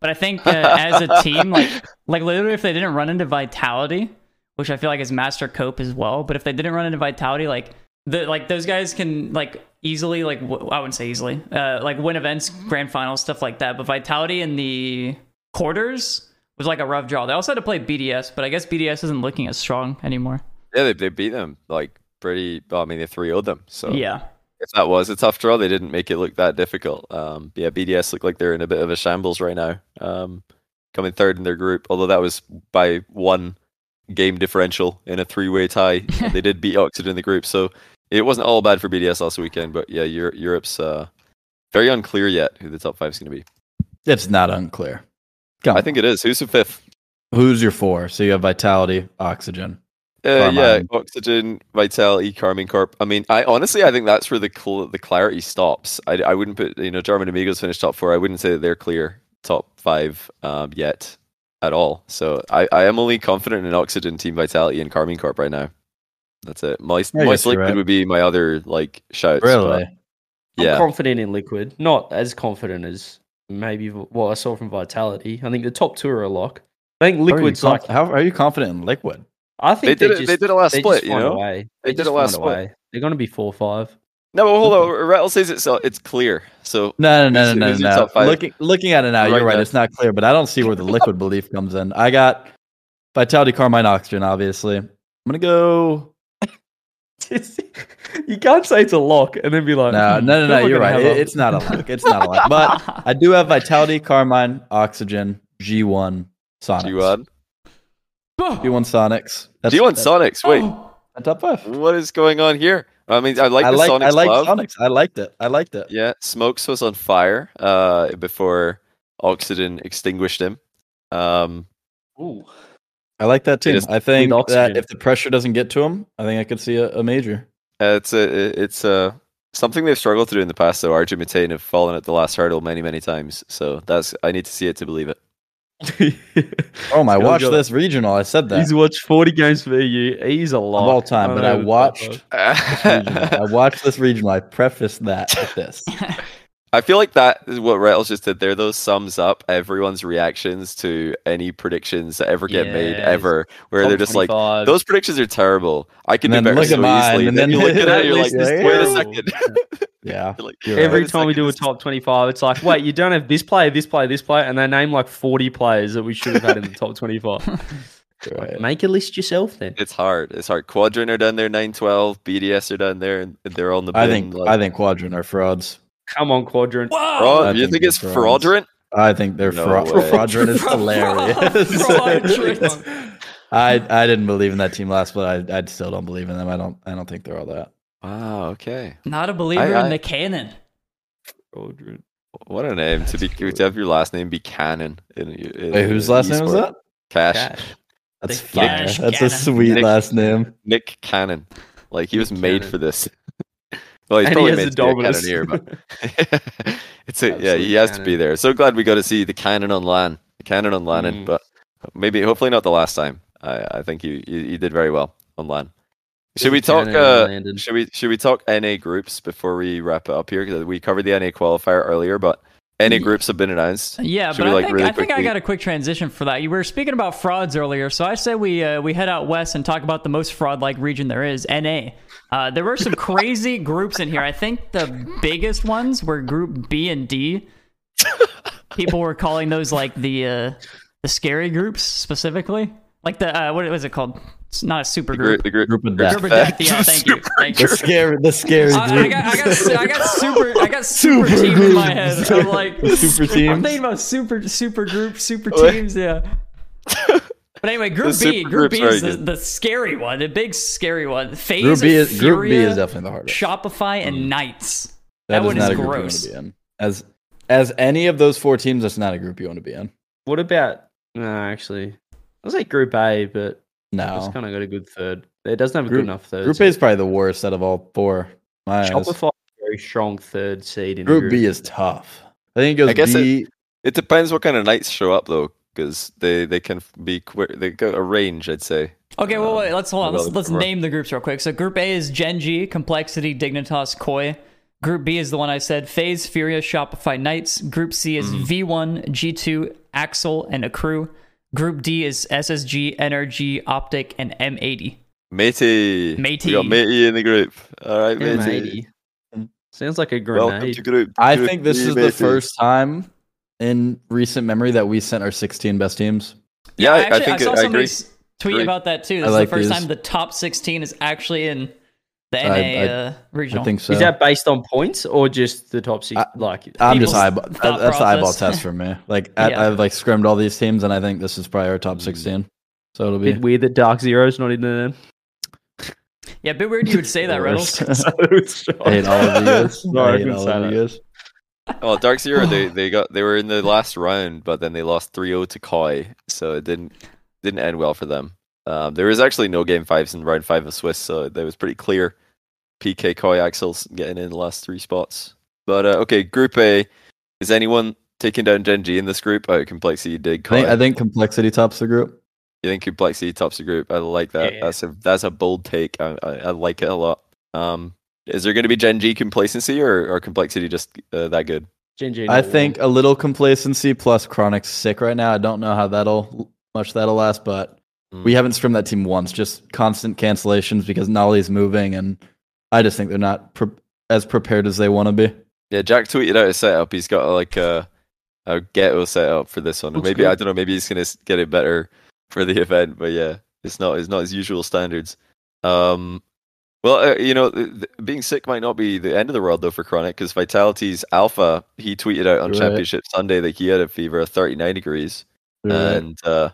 but I think uh, as a team, like [laughs] like literally, if they didn't run into Vitality, which I feel like is Master Cope as well, but if they didn't run into Vitality, like the like those guys can like easily like w- I wouldn't say easily, uh, like win events, grand finals, stuff like that. But Vitality in the quarters was like a rough draw. They also had to play BDS, but I guess BDS isn't looking as strong anymore.
Yeah, they, they beat them like pretty. Well, I mean, they three 0 them. So
Yeah.
if that was a tough draw, they didn't make it look that difficult. Um, yeah, BDS look like they're in a bit of a shambles right now. Um, coming third in their group, although that was by one game differential in a three-way tie. [laughs] they did beat Oxford in the group, so it wasn't all bad for BDS last weekend. But yeah, Europe, Europe's uh, very unclear yet who the top five is going to be.
It's not unclear. Come
I
on.
think it is. Who's the fifth?
Who's your four? So you have Vitality, Oxygen.
Uh, yeah, Oxygen, Vitality, Karmine Corp. I mean, I honestly, I think that's where the cl- the clarity stops. I, I wouldn't put, you know, German Amigos finished top four. I wouldn't say that they're clear top five um, yet at all. So I, I am only confident in Oxygen, Team Vitality, and Karmine Corp right now. That's it. Moist,
I guess
Liquid
right.
would be my other like shouts.
Really?
Yeah.
I'm confident in Liquid, not as confident as maybe what I saw from Vitality. I think the top two are a lock. I think
How are
Liquid's
conf-
like.
how are you confident in Liquid?
I
They
think
did
they
it.
just,
They did it last
they
split. You know.
a way.
They
They
did
just
it last split.
way. They're going to be four five.
No, but hold on. Rattle says it's uh, it's clear. So
No, no, no, no, no. no. Looking looking at it now,
Right
you're right.
now.
It's not clear, but I don't see where the liquid belief comes in. I got Vitality, Karmine, Oxygen. Obviously, I'm gonna go. [laughs]
you can't say it's a lock and then be like,
No,
"Hmm,
no, no,
who am I
no. You're right. It- it's not a lock. [laughs] It's not a lock. But I do have Vitality, Karmine, Oxygen, G1, Sonics.
G1,
G1 Sonics. That's,
G1
that's
Sonics. Wait, [gasps]
my top five.
what is going on here? I mean, I like
I
the
like.
Sonics
I like
love.
Sonics. I liked it. I liked it.
Yeah, Smokes was on fire uh, before Oxygen extinguished him. Um,
Ooh.
I like that team.
just
I think that if the pressure doesn't get to him, I think I could see a, a major.
uh, it's a it's a something they've struggled to do in the past. Though Arjun Mate have fallen at the last hurdle many many times. So that's I need to see it to believe it. [laughs]
Oh my! Watch
go.
this regional. I said that
He's watched 40 games for EU. He's a lot.
of all time, but I watched. I watched this regional. I prefaced that with this. [laughs]
I feel like that is what Retals just did there. Though sums up everyone's reactions to any predictions that ever get made ever, where they're just like,
those.
those predictions are terrible. I can
And
do
then
better
look at
so
mine,
easily.
and
then
then
you look at [laughs] it, you're like,
this
wait a
terrible.
second.
Yeah, [laughs]
like,
You're right.
Every time we do a top 25, it's like, wait, you don't have this player, this player, this player, and they name like 40 players that we should have had in the top 25. [laughs]
Right.
Make a list yourself then.
It's hard. It's hard. Quadrant are down there, nine twelve. BDS are down there, and they're on the. Bin,
I think
like,
I think Quadrant are frauds.
Come on, Quadrant.
Fraud-
I
you
think
think it's fraudulent?
I think they're
No
fraud.
way. [laughs]
Fraudulent is hilarious. [laughs]
fraudulent. [laughs]
I I didn't believe in that team last, but I I still don't believe in them. I don't I don't think they're all that.
Wow. Okay.
Not a believer
I-
in the canon.
Quadrant.
What a name to be to have your last name be Cannon. In, in,
Wait, whose
in
last name was that?
Cash.
Cash.
That's
The
fire.
Cash
That's a sweet
Nick-
last name.
Nick Cannon. Like he
Nick
was made
Cannon.
for this. Well, he's
And he
probably
has
meant
a
to be a cannoneer, but [laughs] [laughs] it's a, yeah, he has to be there. So glad we got to see the cannon on LAN, the cannon on LAN,
Mm.
but maybe hopefully not the last time. I, I think you, you you did very well on LAN. Should we talk? Uh, should we should we talk NA groups before we wrap it up here? Because we covered the NA qualifier earlier, but NA
Ye-
groups have been announced.
Yeah,
Should
but I,
like,
think,
really
I think I got a quick transition for that. You were speaking about frauds earlier, so I say we uh, we head out west and talk about the most fraud-like region there is, NA. Uh, there were some crazy groups in here. I think the biggest ones were Group B and D. People were calling those like the uh, the scary groups specifically, like the uh, what was it called? It's not a super
The
group.
group, the group,
Group of death.
Group of death. Yeah, [laughs] thank you. Thank you.
The scary the scary
I, I got, I got, I got [laughs] super, I got super,
Super
team in my head. I'm [laughs] like,
The super
team.
I'm
thinking about super, super groups, super teams. Yeah. But anyway, Group
The
B, Group B is the, the scary one, the big scary one. FaZe,
Group B is Group B is definitely the hardest.
Shopify, and um, Knights.
That
that
is
one
not
is
a group
gross.
you want to be in. As as any of those four teams, that's not a group you want to be in.
What about? No, actually, I was like Group A, but
no, it's
kind of got a good third. It doesn't have a
Group-
good enough third.
Group A is probably the worst out of all four. My eyes.
Shopify, very strong third seed in
Group B is tough. I think it goes
I guess
B.
It depends what kind of knights show up though, because they they can be qu- they got a range. I'd say.
Okay, well,
Um,
wait, let's hold on. Let's, let's name the groups real quick. So, Group A is Gen G, Complexity, Dignitas, Koi. Group B is the one I said FaZe, Furia, Shopify, Knights. Group C is V1, G2, Axel, and Accrue. Group D is SSG, NRG, OpTic, and M80.
Matey.
Matey.
We got Matey in the group. All right, Matey.
M80. Sounds like a
Welcome to group.
I
group
think this
B,
is the first time in recent memory that we sent our 16 best teams.
Yeah, I, I
actually,
think
I saw
I
somebody
agree.
tweet
Agree.
about that too.
I
This
like
the first
these.
time the top 16 is actually in The NA
I- I-
uh, regional.
I think so.
Is that based on points or just the top six?
I-
like,
I'm just eyeball.
thought
That's the eyeball test for me. [laughs] Like I,
Yeah.
I've like scrimmed all these teams, and I think this is probably our top
Mm.
16. So it'll be
bit weird that Dark Zero's not in there.
Yeah, a bit weird you would say that, [laughs] Reynolds.
I [laughs] hate all of you guys.
No, I
I hate all of
that.
you guys.
Well, Dark Zero, they, they got they were in the last round, but then they lost 3-0 to Koi, so it didn't didn't end well for them. Um, there was actually no game fives in round five of Swiss, so that was pretty clear. PK Koi Axels getting in the last three spots. But uh, okay, Group A. Is anyone taking down Gen G in this group? Oh, Complexity did
I think, I think complexity tops the group.
You think Complexity tops the group? I like that.
Yeah.
That's a that's a bold take. I, I, I like it a lot. Um, is there going to be Gen G complacency or, or Complexity just uh, that good?
Gen G
I
not
think a little complacency plus Chronic's sick right now. I don't know how that'll much that'll last, but
Mm.
we haven't scrimmed that team once. Just constant cancellations because Noly's moving, and I just think they're not pre- as prepared as they want to be.
Yeah, Jack tweeted out a setup. He's got like a a ghetto setup for this one.
Looks
Maybe
good.
I don't know. Maybe he's gonna get it better for the [laughs] event. But yeah, it's not it's not his usual standards. Um, well, uh, you know, th- th- being sick might not be the end of the world though for Chronic because Vitality's Alpha he tweeted out on
Right.
Championship Sunday that he had a fever of 39 degrees and uh,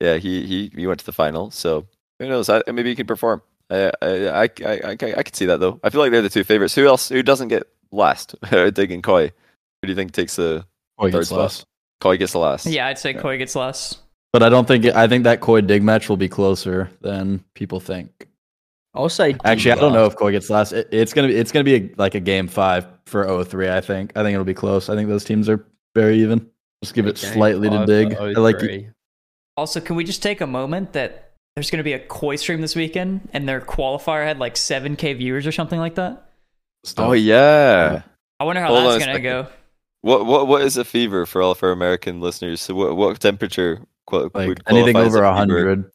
yeah, he, he he went to the final. So who knows? I, maybe he can perform. I I, I I I I could see that though. I feel like they're the two favorites. Who else? Who doesn't get last? [laughs] Dig and Koi. Who do you think takes the
Koi
third
gets
spot?
last.
Koi gets the last.
yeah, I'd say Koi gets less.
But I don't think it, I think that Koi Dig match will be closer than people think.
I'll say. D
Actually, I don't know if Koi gets last. It, it's gonna be it's gonna be a, like a game five for 03, I think. I think it'll be close. I think those teams are very even. Just give it slightly to dig. I like
03.
Also, can we just take a moment that there's going to be a Koi stream this weekend, and their qualifier had like 7k viewers or something like that?
Oh yeah.
I wonder how
Hold on
that's going to
second.
go.
What what what is a fever for all of our American listeners? So what what temperature qual-
like anything over
a
a hundred.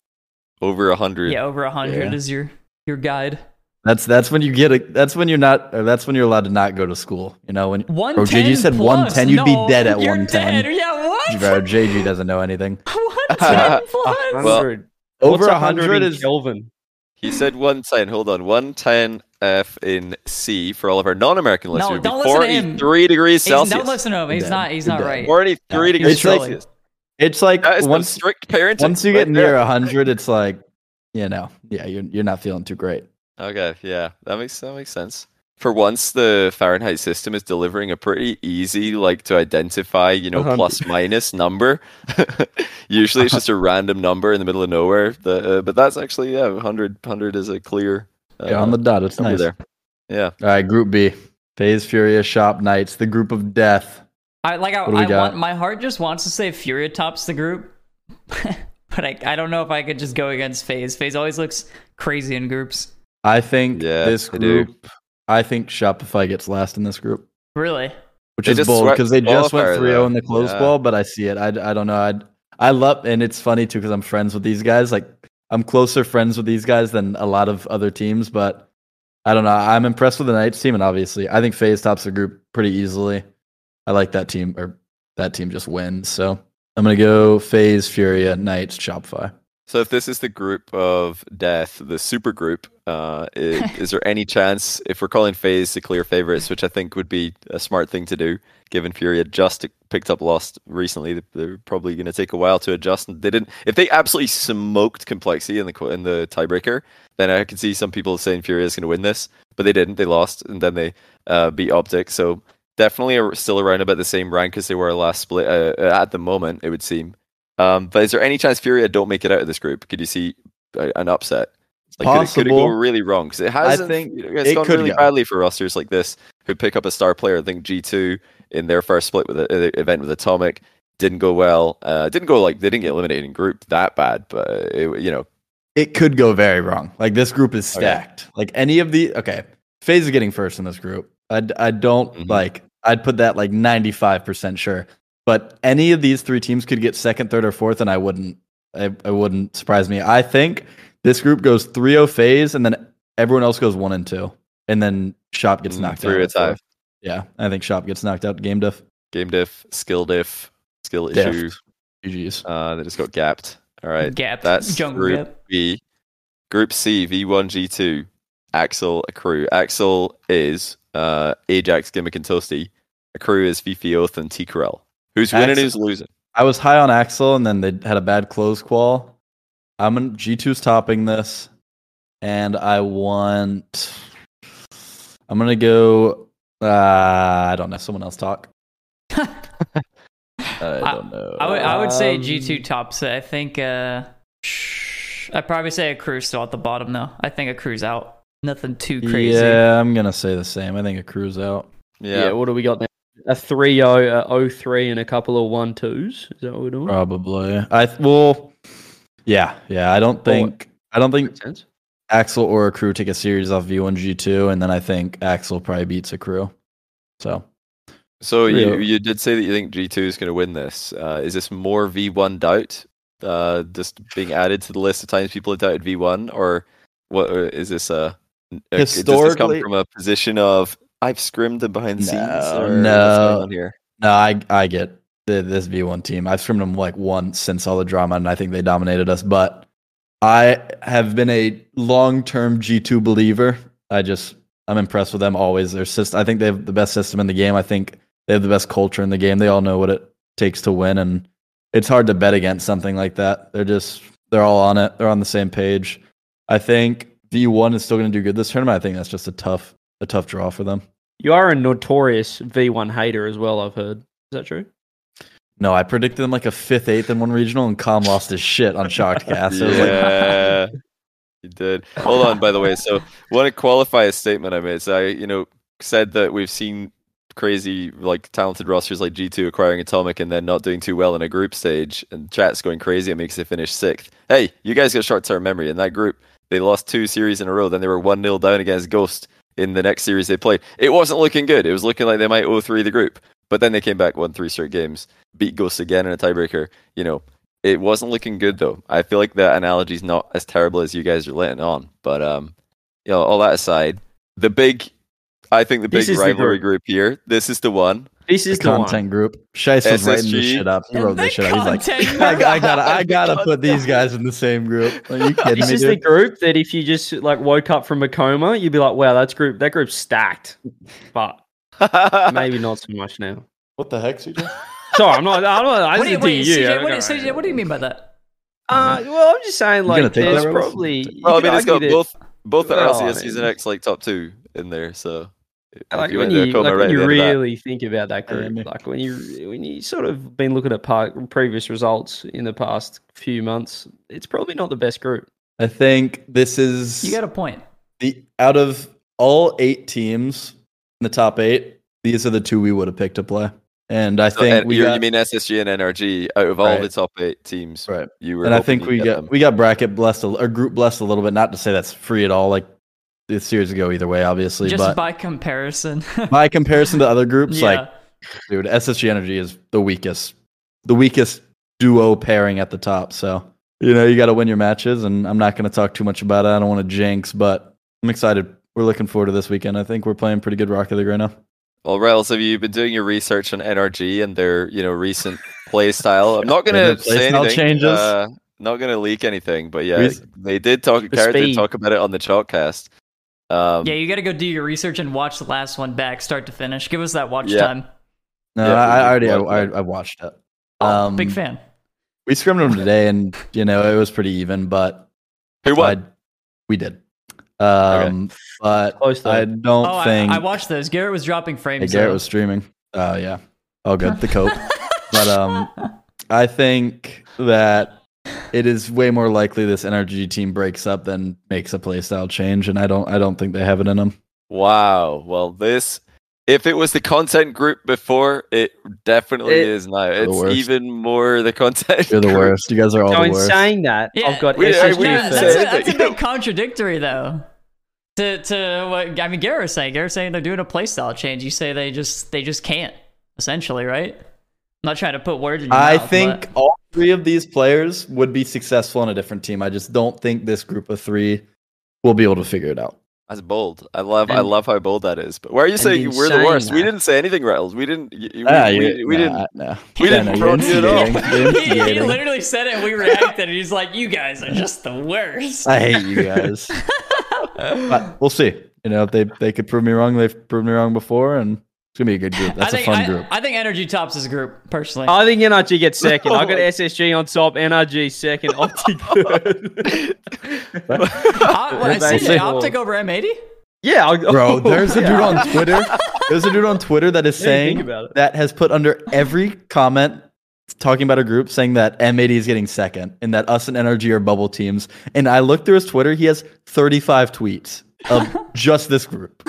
Over a hundred.
Yeah, over a 100
Yeah.
is your your guide.
That's that's when you get a. That's when you're not. Or that's when you're allowed to not go to school. You know when.
110
JG said 110, you'd be dead at 110.
Yeah, what?
Bro, JG doesn't know anything. [laughs]
110 [laughs] plus.
Well,
Over
What's
a
100
hundred
in
is.
Kelvin.
He said 110. Hold on. 110 F in C for all of our non-American
No,
listeners. would be
don't listen to him.
43 degrees
He's,
Celsius.
don't listen to him. He's
Dead.
not. He's not
dead.
right.
43
Yeah,
degrees
he's trolling.
Celsius.
It's like
That is some
once
strict parenting.
once you get
there.
near a hundred, it's like, you know, yeah, you're you're not feeling too great.
Okay, yeah, that makes that makes sense. For once, the Fahrenheit system is delivering a pretty easy, like to identify, you know,
Uh-huh.
plus minus number. [laughs] Usually, it's just a random number in the middle of nowhere. The, uh, but that's actually yeah, 100, 100 is a clear uh,
Yeah, on the dot. It's
number
nice.
there. Yeah,
All right, Group B: FaZe, Furia, Shop, Knights, the group of death.
I like. I,
What do we
I
got?
want. My heart just wants to say Furia tops the group, [laughs] [laughs] but I, I don't know if I could just go against FaZe. FaZe always looks crazy in groups.
I think
Yeah,
this
they do.
group. I think Shopify gets last in this group,
Really?
which
They
is bold because they just went
qualifier,
3 0 in the close
Yeah.
ball. But I see it. I, I don't know. I I love, and it's funny too because I'm friends with these guys. Like I'm closer friends with these guys than a lot of other teams. But I don't know. I'm impressed with the Knights team, and obviously, I think FaZe tops the group pretty easily. I like that team, or that team just wins. So I'm gonna go FaZe, Fury Furia, Knights, Shopify.
So if this is the group of death, the super group, uh, is, [laughs] is there any chance if we're calling FaZe the clear favorites, which I think would be a smart thing to do, given Fury had just picked up Lost recently, they're probably going to take a while to adjust. And they didn't. If they absolutely smoked Complexity in the in the tiebreaker, then I could see some people saying Fury is going to win this, but they didn't. They lost, and then they uh, beat OpTic. So definitely a, still around about the same rank as they were last split uh, at the moment. It would seem. Um, but is there any chance Furia don't make it out of this group? Could you see a, an upset? Like, could it, could it go really wrong? Because it has.
think
it's
it
gone really
go.
badly for rosters like this who pick up a star player. I think G two in their first split with the uh, event with Atomic didn't go well. Uh, didn't go like they didn't get eliminated in group that bad, but it, you know,
it could go very wrong. Like this group is
Okay.
stacked. Like any of the okay, FaZe is getting first in this group. I I don't
Mhm.
like. I'd put that like ninety five percent sure. But any of these three teams could get second, third, or fourth, and I wouldn't. I, I wouldn't surprise me. I think this group goes 3-0 FaZe, and then everyone else goes one and two, and then Shop gets
Mm,
knocked
three
out.
at
at
five.
Yeah, I think Shop gets knocked out. Game diff.
game diff, skill diff, skill
Diff.
issue.
GG's.
Uh, they just got gapped. All right,
Gap.
that's
Jungle
group
gap.
B. Group C, V1, G2. Axel, Accru. Axel is uh, Ajax, Gimmick, and Toasty. crew is Fifi Oath and T-Corel. Who's winning? Who's losing?
I was high on Axel, and then they had a bad close qual. I'm in G2's topping this, and I want. I'm gonna go. Uh, I don't know. Someone else talk. [laughs] I don't know.
I would I would say
Um,
G2 tops it. I think uh I'd probably say a crew's still at the bottom though. I think a crew's out. Nothing too crazy.
Yeah, I'm gonna say the same. I think a cruise out.
Yeah.
Yeah.
what do we got now? A 3 0, a 3, and a couple of 1 2s. Is that what we're doing?
Probably. I th- well, yeah, yeah. I don't think. I don't think
sense.
Axel or a crew take a series off V1 G2, and then I think Axel probably beats a crew. So
So you, you did say that you think G2 is going to win this. Uh, is this more V1 doubt, uh, just being added to the list of times people have doubted V1, or what uh, is this? Uh, uh, does this come
Historically-
from a position of I've scrimmed them behind the scenes?
No,
Or
no.
on here?
no, I I get the, this V1 team. I've scrimmed them like once since all the drama, and I think they dominated us. But I have been a long term G2 believer. I just I'm impressed with them always. Their system. I think they have the best system in the game. I think they have the best culture in the game. They all know what it takes to win, and it's hard to bet against something like that. They're just they're all on it. They're on the same page. I think V1 is still going to do good this tournament. I think that's just a tough a tough draw for them.
You are a notorious V1 hater as well, I've heard. Is that true?
No, I predicted them like a fifth, eighth in one regional, and Com lost his shit on Chalked Cast. It was like,
yeah, you did. Hold on, by the way. So, want to qualify a statement I made. So, I, you know, said that we've seen crazy, like talented rosters like G2 acquiring Atomic and then not doing too well in a group stage, and chat's going crazy. It makes they finish sixth. Hey, you guys got short-term memory. In that group, they lost two series in a row. Then they were one 0 down against Ghost in the next series they played. It wasn't looking good. It was looking like they might 0-3 the group, but then they came back, won three straight games, beat Ghost again in a tiebreaker. You know, it wasn't looking good though. I feel like that analogy is not as terrible as you guys are letting on. But um, you know, all that aside, the big, I think the big
is the
rivalry
group.
group here. This is the one.
This is the one.
content group. Shice was writing this shit up. He wrote this shit up. He's like, [laughs] I, I gotta, I gotta [laughs] put these guys in the same group. Are you kidding
This
me,
is the group that if you just like woke up from a coma, you'd be like, "Wow, that's group. That group's stacked." But [laughs] maybe not so much now.
What the heck, CJ?
Sorry, I'm not. I'm not. I
What do you,
didn't
wait,
think you.
CJ, what, do you, CJ, what do you mean by that?
Uh, well, I'm just saying, like, there's probably.
well, I mean, it's
argue
got both both are
Well,
LCS
I
season X like top two in there. So if
like
you
when
went to a
you, like when you
the that-
really think about that group,
me.
like when you when you sort of been looking at part, previous results in the past few months, it's probably not the best group.
I think this is
You got a point.
the out of all eight teams in the top eight. These are the two we would have picked to play, and I
So,
think
and
we
you
got,
you mean SSG and NRG out uh, of all
Right.
the top eight teams?
right.
You were,
and I think we got
them.
we got bracket blessed a, or group blessed a little bit. Not to say that's free at all. Like the series would go either way, obviously.
Just
but
by comparison. [laughs]
by comparison to other groups,
yeah.
like dude, SSG NRG is the weakest, the weakest duo pairing at the top. So you know you got to win your matches, and I'm not going to talk too much about it. I don't want to jinx, but I'm excited. We're looking forward to this weekend. I think we're playing pretty good Rocket League right now.
Well, Rails, have you been doing your research on NRG and their, you know, recent play style? I'm not going to
play
say anything.
changes?
Uh, not going to leak anything, but yeah,
We-
they did talk.
The
did talk about it on the Chalked Cast. Um,
yeah, you got to go do your research and watch the last one back, start to finish. Give us that watch
Yeah.
time.
No,
Yeah,
I, I already I, I, I watched it.
Oh,
Um,
big fan.
We scrimmed them today, and you know it was pretty even, but
who won?
We did. Um, but
Close though.
I don't
Oh, I,
think
I watched those. Garrett was dropping
Hey,
frames.
Garrett
though.
was streaming. Oh yeah. Oh good. The cope. [laughs] but um I think that it is way more likely this NRG team breaks up than makes a playstyle change, and I don't I don't think they have it in them.
Wow. Well, this, if it was the content group before, it definitely
It-
is now. It's
worst.
even more the content.
You're the
group.
worst. You guys are all
so
the
in
worst.
saying that,
Yeah,
I've got
we- uh,
SSG
we
yeah, that's, a, that's [laughs] a bit contradictory, though. To to what I mean, Garrett was saying. Garrett saying they're doing a playstyle change. You say they just they just can't. Essentially, right? I'm not trying to put words in your
I
mouth, I
think
but-
all three of these players would be successful on a different team. I just don't think this group of three will be able to figure it out.
That's bold. I love. I love how bold that is. But why are you saying
in
we're the
saying
worst? We didn't say anything, Retals. We didn't. y- y- We,
Ah,
we,
you-
we
nah,
didn't.
No.
We
Yeah,
didn't
no,
prod
you're
at all. [laughs]
he, he literally said it. We reacted. and He's like, "You guys are just the worst."
I hate you guys. [laughs] but we'll see. You know, they they could prove me wrong. They've proved me wrong before, and it's gonna be a good group. That's
I
a
think,
fun
I,
group.
I think NRG tops this group personally.
I think NRG gets second. I got [laughs] SSG on top, NRG second, [laughs] OpTic third. [laughs]
Uh, what,
They
CJ OpTic over M80?
yeah, I'll,
Bro, there's a dude
Yeah.
on Twitter. There's a dude on Twitter that is
What do you think
saying that has put under every comment talking about a group saying that M80 is getting second and that us and NRG are bubble teams. And I looked through his Twitter, he has 35 tweets of just this group.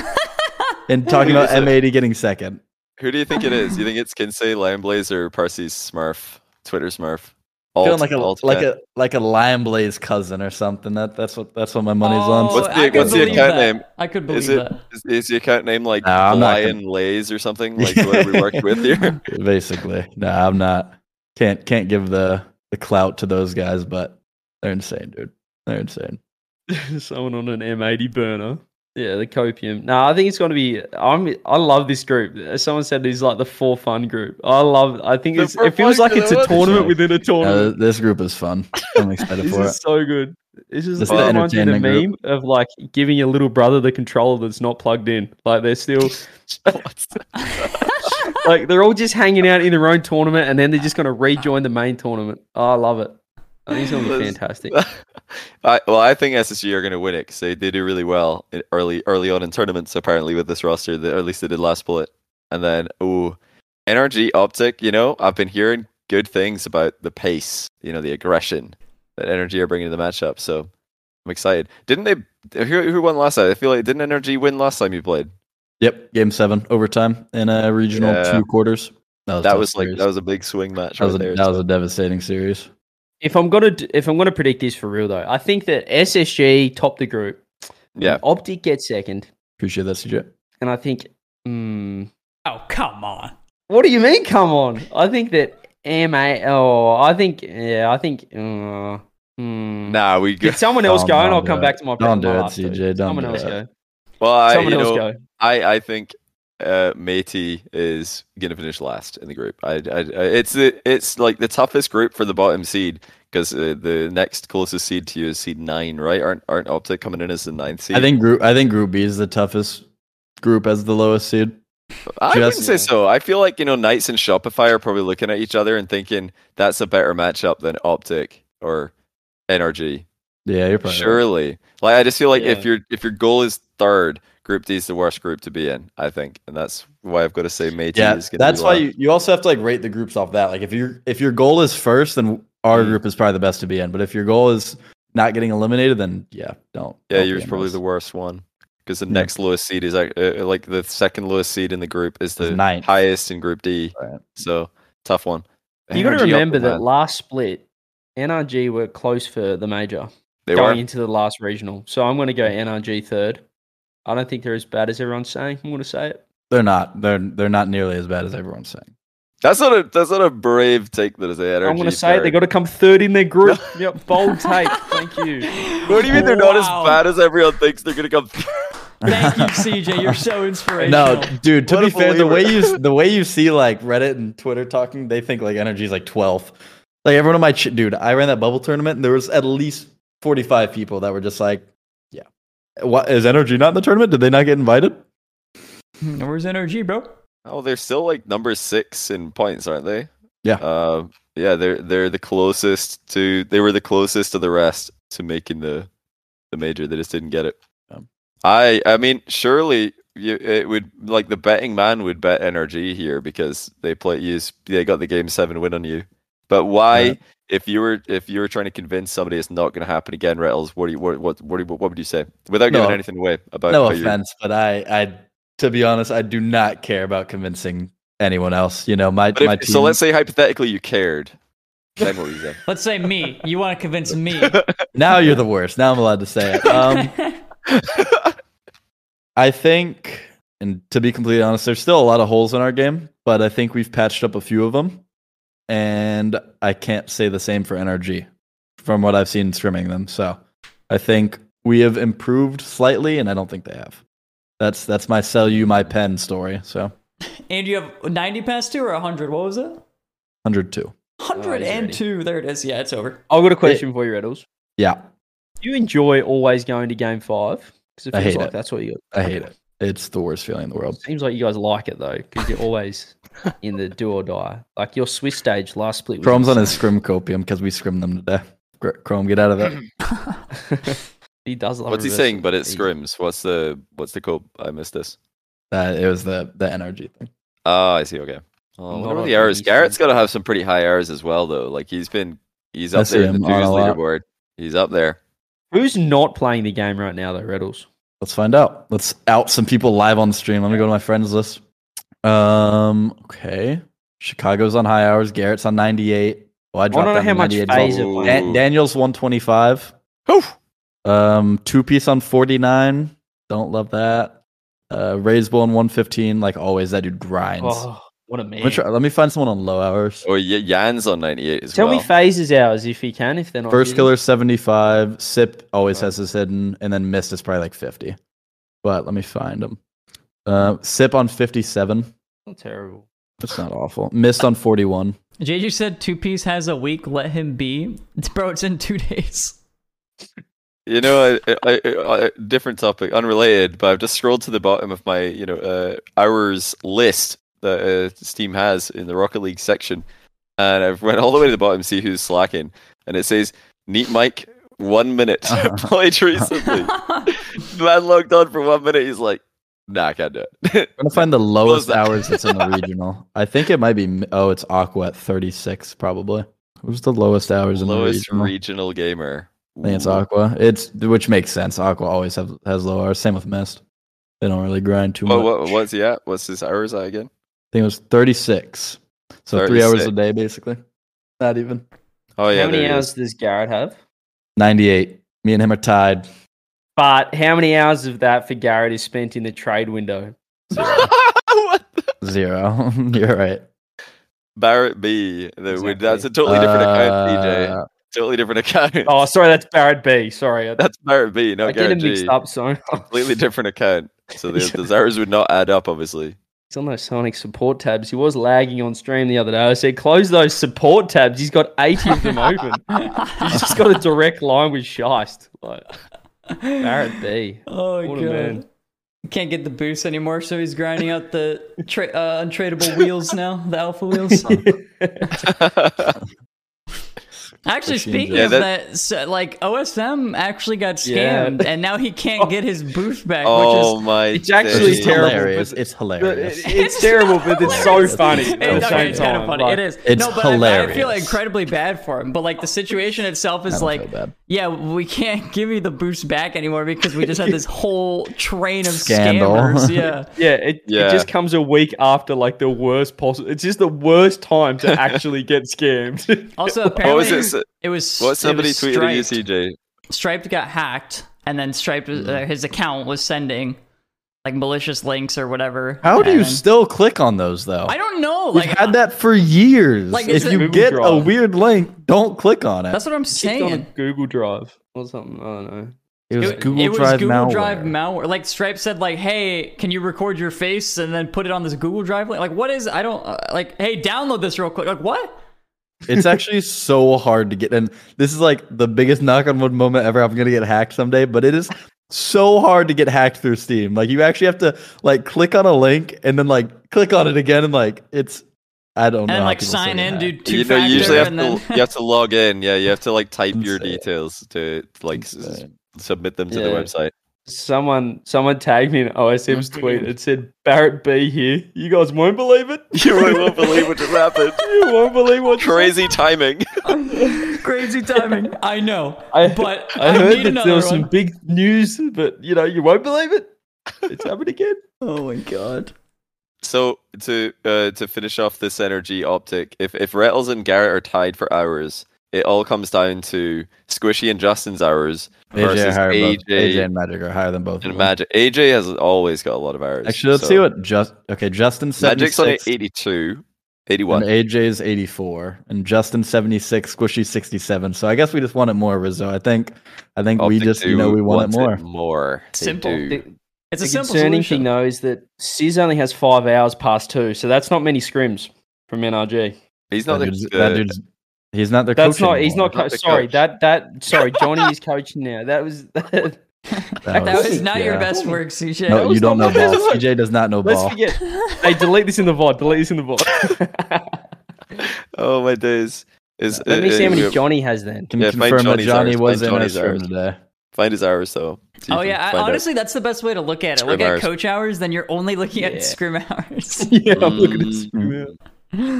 And talking about
Who is it?
M80 getting second.
Who do you think it is? You think it's Kinseh, Lionblaze, or Parsy's Smurf? Twitter Smurf.
Feeling like a
alt
like
cat.
a like a Lionblaze cousin or something. That that's what that's what my money's on.
Oh,
What's the-
I
what's the account
that.
name?
I could believe
Is it
that.
is, is the account name like
No, I'm not
Lion Lays or something [laughs] like what we worked with here? [laughs]
Basically, no, I'm not. Can't can't give the the clout to those guys, but they're insane, dude. They're insane. [laughs]
Someone on an M80 burner. Yeah, the copium. No, I think it's going to be. I'm. I love this group. As Someone said it's like the for fun group. I love. I think it's, it feels like it's a tournament within a tournament.
this group is fun. I'm excited [laughs]
this
for
is
it.
so good. This is
This
is the
reminds me of the
entertainment
meme of like giving your little brother the controller that's not plugged in. Like they're still [laughs] [laughs] like they're all just hanging out in their own tournament, and then they're just going to rejoin the main tournament. Oh, I love it. Oh, I think it's going to be fantastic. [laughs]
I, well, I think SSG are going to win it because they, they do really well early early on in tournaments. Apparently, with this roster, they, or at least they did last bullet. And then, oh, NRG OpTic. You know, I've been hearing good things about the pace. You know, the aggression that NRG are bringing to the matchup. So I'm excited. Didn't they? Who, who won last time? I feel like didn't NRG win last time you played?
Yep, game seven overtime in a regional
Yeah.
two quarters. That was,
That was like that was a big swing match
that was, a,
there.
that was a devastating series.
If I'm gonna if I'm gonna predict this for real though, I think that SSG top the group.
yeah.
OpTic gets second,
Appreciate that, CJ.
and I think. Mm,
Oh, come on.
what do you mean? Come on! I think that MA. Oh, I think yeah. I think. Uh, hmm.
Nah, we
Get someone else
Don't-
go, and I'll come
it.
back to my.
Don't do it. CJ, don't
Someone
do
else
it.
go.
Well, I
Someone
you
else
know,
go.
I, I think uh, Matey is gonna finish last in the group. I, I, I it's the it's like the toughest group for the bottom seed because uh, the next closest seed to you is seed nine, right? Aren't aren't OpTic coming in as the ninth seed?
I think group I think Group B is the toughest group as the lowest seed.
I wouldn't
just-
say so. I feel like you know Knights and Shopify are probably looking at each other and thinking that's a better matchup than OpTic or NRG.
Yeah, you're probably right.
Surely, like I just feel like if your if your goal is third, Group D is the worst group to be in. I think, and that's why I've got to say Matey
Yeah,
is going to.
that's why you, you also have to like rate the groups off that. Like if your if your goal is first, then our
Mm.
group is probably the best to be in. But if your goal is not getting eliminated, then yeah, don't.
Yeah,
don't
yours probably
those.
the worst one because the
Yeah.
next lowest seed is like, uh, like the second lowest seed in the group is the
ninth.
highest in Group D.
Right.
So tough one.
You got to remember that
man.
last split, NRG were close for the major
they
going
were.
into the last regional. So I'm going to go NRG third. I don't think they're as bad as everyone's saying. I'm going to say it.
They're not. They're they're not nearly as bad as everyone's saying.
That's not a that's not a brave take that is a NRG.
I'm going to say it. They
third.
got to come third in their group. [laughs] yep, bold take. Thank you.
What do you mean they're not as
Wow.
bad as everyone thinks they're going to come?
Thank you, [laughs] CJ. You're so inspirational.
No, dude. To
What a
be fair, the way you the way you see like Reddit and Twitter talking, they think like NRG is like 12th. Like everyone on my ch- dude, I ran that bubble tournament, and there was at least 45 people that were just like, "Yeah, what is NRG not in the tournament? Did they not get invited?"
Where's NRG, bro?
Oh, they're still like number six in points, aren't they?
Yeah.
Uh, yeah, they're they're the closest to. They were the closest to the rest to making the the major. They just didn't get it.
Um,
I I mean, surely you, it would like the betting man would bet NRG here because they play use they got the game seven win on you. But why,
Yeah.
If you were if you were trying to convince somebody it's not going to happen again, Retals? What do you what what what, do you, what would you say without giving
No.
anything away about?
no
how you're-
offense, but I, I, to be honest, I do not care about convincing anyone else. You know, my
But
my
if,
team.
so let's say hypothetically you cared. Then what would you say? [laughs]
Let's say me. You want to convince me. [laughs]
now you're the worst. Now I'm allowed to say it. Um, [laughs] I think, and to be completely honest, there's still a lot of holes in our game, but I think we've patched up a few of them. And I can't say the same for NRG from what I've seen streaming them. So I think we have improved slightly, and I don't think they have. That's that's my sell you my pen story. So
and you have 90 past two or 100? What was it?
102.
102. There it is. Yeah, it's over.
I've got a question for you, Retals.
Yeah.
Do you enjoy always going to game five, Because it
I
feels
hate
like
it.
that's what you.
I hate it. It's the worst feeling in the world.
Seems like you guys like it though, because you're always [laughs] in the do or die. Like your Swiss stage last split. Was
Chrome's on his
insane.
scrim copium because we scrim them to death. Gr- Chrome, get out of it. [clears throat] [laughs]
he does love.
What's he saying? But it scrims. What's the what's the code? I missed this.
Uh, it was the the NRG thing.
Oh, I see. Okay. Oh, what about
on
the errors? Garrett's got to have some pretty high errors as well, though. Like he's been, he's up
see
there in the
him
twos leaderboard. He's up there.
Who's not playing the game right now though, Retals?
Let's find out. Let's out some people live on the stream. Let me go to my friends list. Um. Okay. Chicago's on high hours. Garrett's on 98. Well, I dropped
know
down
how much phase
well. Dan- Daniel's 125. Um. Two piece on 49. Don't love that. Uh. Raiseball on 115. Like always, that dude grinds.
Oh, what a man!
Let, me try, let me find someone on low hours.
Oh, yeah, Jan's on 98 as
Tell
well.
me phases hours if he can, if they're not.
Firstkiller 75. Sip always
Oh.
has his hidden, and then mist is probably like 50. But let me find him. Uh, Sip on 57.
Not terrible.
That's not awful. Mist on 41.
JJ said two piece has a week. Let him be. [laughs] Bro, it's in two days.
You know, I, I, I, I- different topic, unrelated, but I've just scrolled to the bottom of my, you know, uh, hours list that uh, Steam has in the Rocket League section, and I've went all the way to the bottom to see who's slacking, and it says Neat Mike one minute [laughs] [laughs] played recently. [laughs] Man logged on for one minute. He's like, Nah, I can't do it.
I'm gonna find the lowest hours that's in the regional. I think it might be. Oh, it's Aqua at 36 probably. Who's the lowest hours in
Lowest
the regional?
regional gamer.
I think it's Aqua. It's which makes sense. Aqua always have, has low hours. Same with Mist. They don't really grind too
What,
much.
what, what's he at? What's his hours at again?
I think it was 36. So three hours a day basically. Not even.
Oh yeah,
how many hours
is.
does Garrett have?
98. Me and him are tied.
But how many hours of that for Garrett is spent in the trade window?
what? the-
Zero. [laughs] [laughs] [laughs] You're right.
Barrett B. The-
Exactly.
That's a totally different account, DJ.
Uh,
Totally different account.
Oh, sorry, that's Barrett B. Sorry,
That's Barrett B. No,
I get
Garrett
him mixed up. Sorry,
Completely different account. So the, the hours would not add up, obviously.
He's on those Psionix support tabs. He was lagging on stream the other day. I said, close those support tabs. He's got 80 of them open. [laughs] He's just got a direct line with Shiest. Like, Barrett B.
Oh
What a man.
Can't get the boost anymore, so he's grinding out the tra- uh, untradeable wheels now, the alpha wheels. [laughs] Actually, speaking
Jet.
of
Yeah,
that, so, like OSM actually got
Yeah.
scammed, and now he can't [laughs] oh. get his boost back,
oh
which is
my!
It's actually
it's
terrible,
hilarious.
but-
It's hilarious.
it- it's terrible, but it's so funny at
It-
the
okay, it's kind of funny.
Like,
it is.
It's
no, but I- I, feel
hilarious.
incredibly bad for him. But like the situation itself is like, yeah, we can't give you the boost back anymore because we just had this whole train of
Scandal.
scammers. [laughs] Yeah.
Yeah, it,
Yeah.
it just comes a week after like the worst possible. It's just the worst time to [laughs] actually get scammed.
Also,
What
apparently,
was it?
it was
What somebody
it was
tweeted at you,
Striped.
CJ?
Striped got hacked, and then Striped was-
Hmm.
uh, his account was sending like malicious links or whatever.
How do you still click on those though?
I don't know.
We've
Like
had that for years.
Like,
if you
Google
get a weird link, don't click on it.
that's what I'm
It's on a
saying.
Google Drive or something. I don't know.
it was
It-
Google
it was
Drive
Google
malware.
Drive malware. Like Stripe said, like, "Hey, can you record your face and then put it on this Google Drive?" link? Like, what is? I don't uh, like. Hey, download this real quick. Like, what?
It's actually so hard to get and this is like the biggest knock on wood moment ever i'm gonna get hacked someday but it is so hard to get hacked through steam. Like you actually have to like click on a link and then like click on it again and like it's i don't know
And like sign in, do two
You know, you usually have
and
to
then
you have to log in. Yeah, you have to like type your details to like s- submit them to the website.
Someone, someone tagged me in OSM's tweet. It said Barrett B here. You guys won't believe it. [laughs]
You really won't believe what just happened. [laughs]
you won't believe what just
Crazy timing. [laughs]
crazy timing. I know,
I,
but
I,
I,
heard
need
that
another
there was
one.
some big news, but you know, you won't believe it. It's happened again.
Oh my god.
So to uh, to finish off this energy optic, if if Retals and Garrett are tied for hours, it all comes down to Squishy and Justin's hours
AJ,
versus
higher both-
AJ,
AJ and magic are higher than both of
and
them.
Magic. AJ has always got a lot of hours.
actually let's
so-
see what just okay justin
Magic's on
76
82, 81.
and AJ's 84 and Justin 76 squishy 67 so I guess we just want it more Rizzo I think I think we just you know we want it
wants
more
more. They
Simple.
The,
It's a
the
simple
concerning
solution.
thing though is that Sizz only has five hours past two, so that's not many scrims from NRG.
He's not
that
the,
dude's, that dude's he's not the
That's
coach
not. He's not. Co-
Not
sorry,
coach.
that that. [laughs] Sorry, Johnny is coaching now. That was. [laughs]
That
That was not your best work, CJ.
No, you don't know ball.
work.
CJ does not know
Let's
ball.
forget. [laughs] hey, delete this in the VOD. Delete this in the VOD.
Oh my days! Is
Let me
uh,
see how many
uh,
Johnny has then.
Can
Yeah,
you confirm that Johnny was in our
Johnny's hours.
today?
find his hours though. See if
Oh yeah, I,
find out.
honestly, that's the best way to look at it.
Scrim
look at coach hours, then you're only looking
Yeah.
at scrim hours.
yeah, I'm looking at this.
Mm.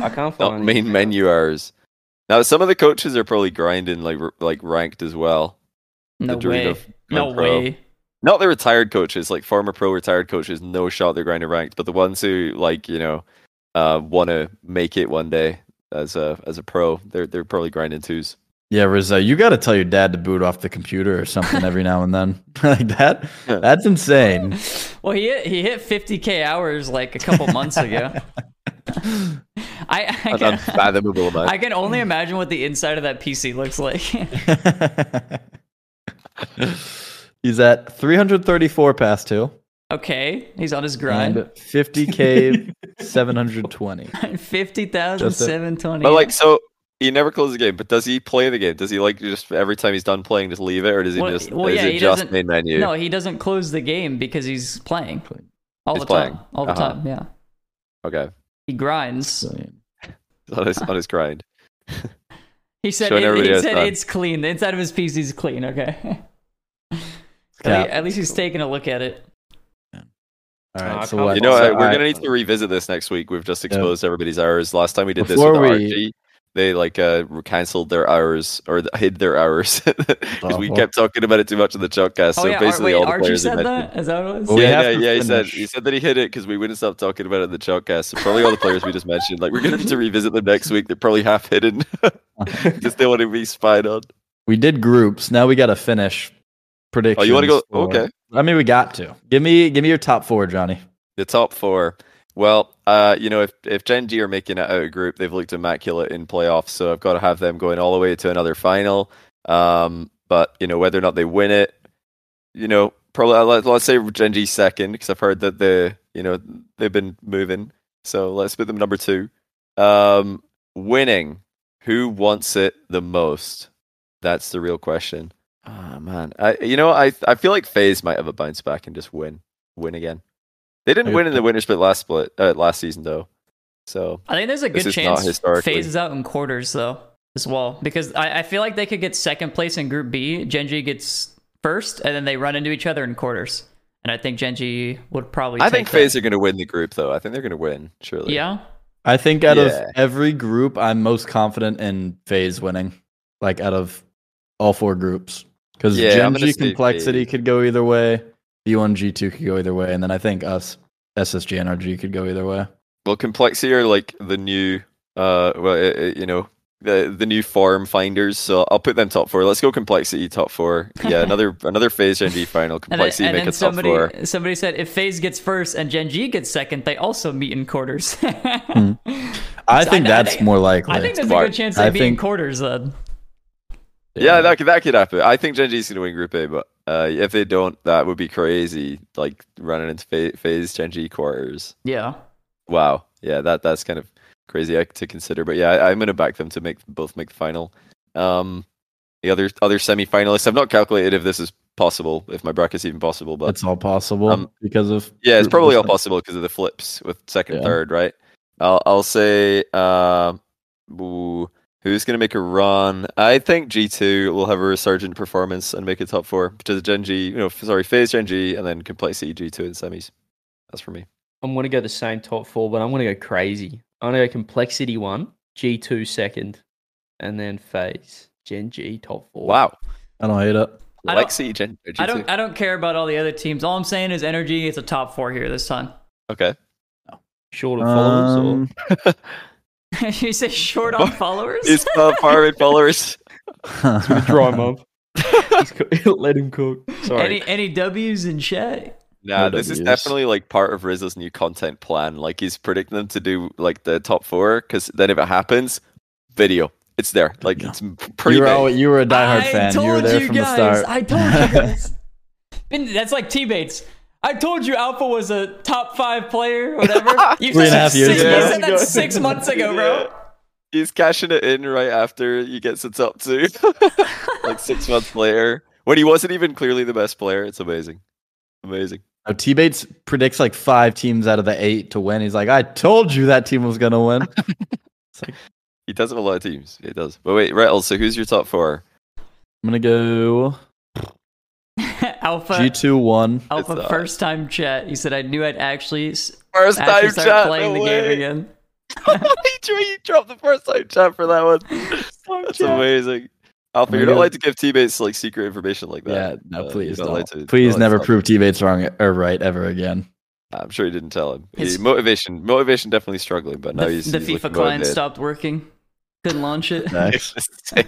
I can't
not
find
main menu hours. Now some of the coaches are probably grinding like like ranked as well.
no
dream
way. No
pro.
way.
Not the retired coaches, like former pro retired coaches, no shot they're grinding ranked, but the ones who like you know uh, want to make it one day as a as a pro, they're they're probably grinding twos.
Yeah, Rizzo, you got to tell your dad to boot off the computer or something every now and then. [laughs] like that, that's insane. [laughs]
Well, he hit, he hit 50k hours like a couple months ago. [laughs] I I can,
unfathomable amount.
I can only imagine what the inside of that PC looks like. [laughs]
He's at 334 past two
okay, he's on his
and
grind.
50k 720. [laughs]
Fifty thousand
Just a-
seven twenty.
But like, so he never closes the game. But does he play the game? Does he like just every time he's done playing, just leave it, or does he
Well-
just?
well,
is
yeah,
it
he
just
doesn't-
main menu?
no, he doesn't close the game because he's playing all
He's
the
playing.
time. All the
Uh-huh.
time, yeah.
Okay,
He grinds.
On his on his grind.
He said,
Showing
it,
everybody
he
his
said
time.
it's clean. The inside of his PC is clean. Okay. [laughs] At
Yeah.
le- At least he's taking a look at it.
All
I
so
can't
what?
You know,
so,
we're
right,
gonna need to revisit this next week. We've just
Yeah.
exposed everybody's hours. Last time we did
Before
this with
we-
RG, they like uh cancelled their hours or hid their hours [laughs] because we
Awful.
kept talking about it too much in the chat So
oh yeah, Ar-
basically,
wait,
all the
Archie
players
said that. Is that what it was?
Well, we
yeah, yeah,
to
yeah. He said he said that he hid it because we wouldn't stop talking about it in the chatcast. So probably all the players we just mentioned, like we're gonna need to revisit them next week. They're probably half hidden because they want to be spied on.
we did groups. Now we got to finish predictions.
Oh, you want to go?
for-
Okay.
I mean, we got to. Give me, give me your top four, Johnny.
The top four. Well, uh, you know, if if Gen G are making it out of group, they've looked immaculate in playoffs, so I've got to have them going all the way to another final. Um, but you know, whether or not they win it, you know, probably uh, let, let's say Gen G second because I've heard that the you know they've been moving, so let's put them number two. Um, winning, who wants it the most? That's the real question. Ah man, I you know I I feel like FaZe might have a bounce back and just win win again. They didn't win in the winter split last split uh, last season though. So
I think there's a good chance
historically.
FaZe's out in quarters though as well because I, I feel like they could get second place in Group B. Gen G gets first, and then they run into each other in quarters. And I think Gen G would probably.
I
take
think
that.
Are going to win the group though. I think they're going to win surely.
Yeah,
I think out
Yeah.
of every group, I'm most confident in FaZe winning. Like out of all four groups, because
Yeah, I'm
Gen
gonna
G
say
complexity
FaZe.
could go either way. B1 G2 could go either way, and then I think us SSG and RG could go either way.
Well, complexity are like the new, uh, well, uh, uh, you know, the the new form finders. So I'll put them top four. Let's go complexity top four. Yeah, [laughs] another another FaZe Gen G final.
and then,
Complexity
and
make
then
a top
somebody
four.
somebody said if FaZe gets first and Gen G gets second, they also meet in quarters. [laughs]
I
I-
think
I
that's
think-
more likely.
I think there's a
Smart.
good chance they
I
meet in quarters then.
Yeah, that could that could happen. I think Gen G is going to win Group A, but uh, if they don't, that would be crazy. Like running into Fa- FaZe Gen G quarters.
Yeah.
Wow. Yeah, that that's kind of crazy uh, to consider. But yeah, I, I'm going to back them to make both make the final. Um, the other other semi-finalists, I've not calculated if this is possible, if my bracket's even possible, but
It's all possible
Um,
because of
yeah, it's probably all possible because of the flips with second,
Yeah.
third, right? I'll I'll say um, ooh, who's going to make a run? I think G two will have a resurgent performance and make a top four. To the Gen G, you know, sorry, FaZe Gen G, and then complexity G two in semis. That's for me.
I'm going to go the same top four, but I'm going to go crazy. I'm going to go complexity one, G2 second, and then FaZe Gen G top four.
Wow,
I don't hate it.
I don't-
complexity Gen G two.
I don't I don't care about all the other teams. All I'm saying is energy is a top four here this time.
Okay.
Short of followers
Um, [laughs] [laughs]
you say short on followers?
Is uh, Parvin followers?
or dry month. He's co- [laughs] Let him cook. Sorry.
any any W's in chat?
Nah,
No
this is
Ws.
definitely like part of Rizzo's new content plan. Like he's predicting them to do like the top four, because then if it happens, video, it's there. Like
Video.
it's pretty
you were
big.
all, you were a diehard
I
fan.
told
You were there
you
from
guys.
the start.
I told you [laughs] guys. Been- That's like T-Bates. I told you Alpha was a top five player, whatever. [laughs] You
Three and a
said that
years
six-
ago.
You said that [laughs] six months ago, bro.
Yeah. He's cashing it in right after he gets a top two, like six months later. when he wasn't even clearly the best player. It's amazing, amazing.
Oh, T Bates predicts like five teams out of the eight to win. He's like, I told you that team was gonna win. it's [laughs] like
He does have a lot of teams. He does. But wait, Retals. So who's your top four?
I'm gonna go
Alpha.
G two one.
Alpha
It's,
first time chat. He said I knew I'd actually,
First
actually
time
start
chat.
playing
no
the
way.
game again. [laughs]
he drew- he dropped the first time chat for that one. That's amazing. Alpha, you're not
Maybe-
allowed to give teammates like secret information like that.
Yeah, no,
Uh,
please
you're not
don't.
to-
please
not
never
to
prove teammates Bates wrong or right ever again.
I'm sure he didn't tell him. He-
His-
motivation, motivation, definitely struggling, but now
The,
he's
the
he's
FIFA client
motivated.
stopped working. Couldn't launch it.
Next. [laughs]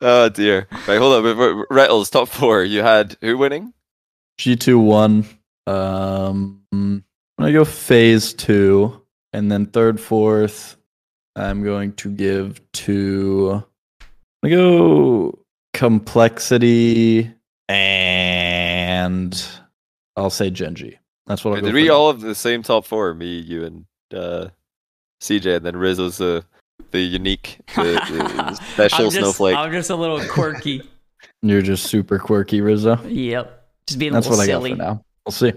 Oh dear. Right, hold on. Before- Retals top four. You had who winning?
G two one. Um, I'm gonna go FaZe two, and then third, fourth. I'm going to give to. I'm gonna go complexity, and I'll say Gen G. That's what I'll
Wait, did we all have the same top four? Me, you, and uh, CJ, and then Rizzo's the the unique, the, the [laughs] special
I'm just,
snowflake.
I'm just a little quirky. [laughs]
You're just super quirky, Rizzo.
yep. Just being a
That's
little
what I
silly.
got for now. We'll see.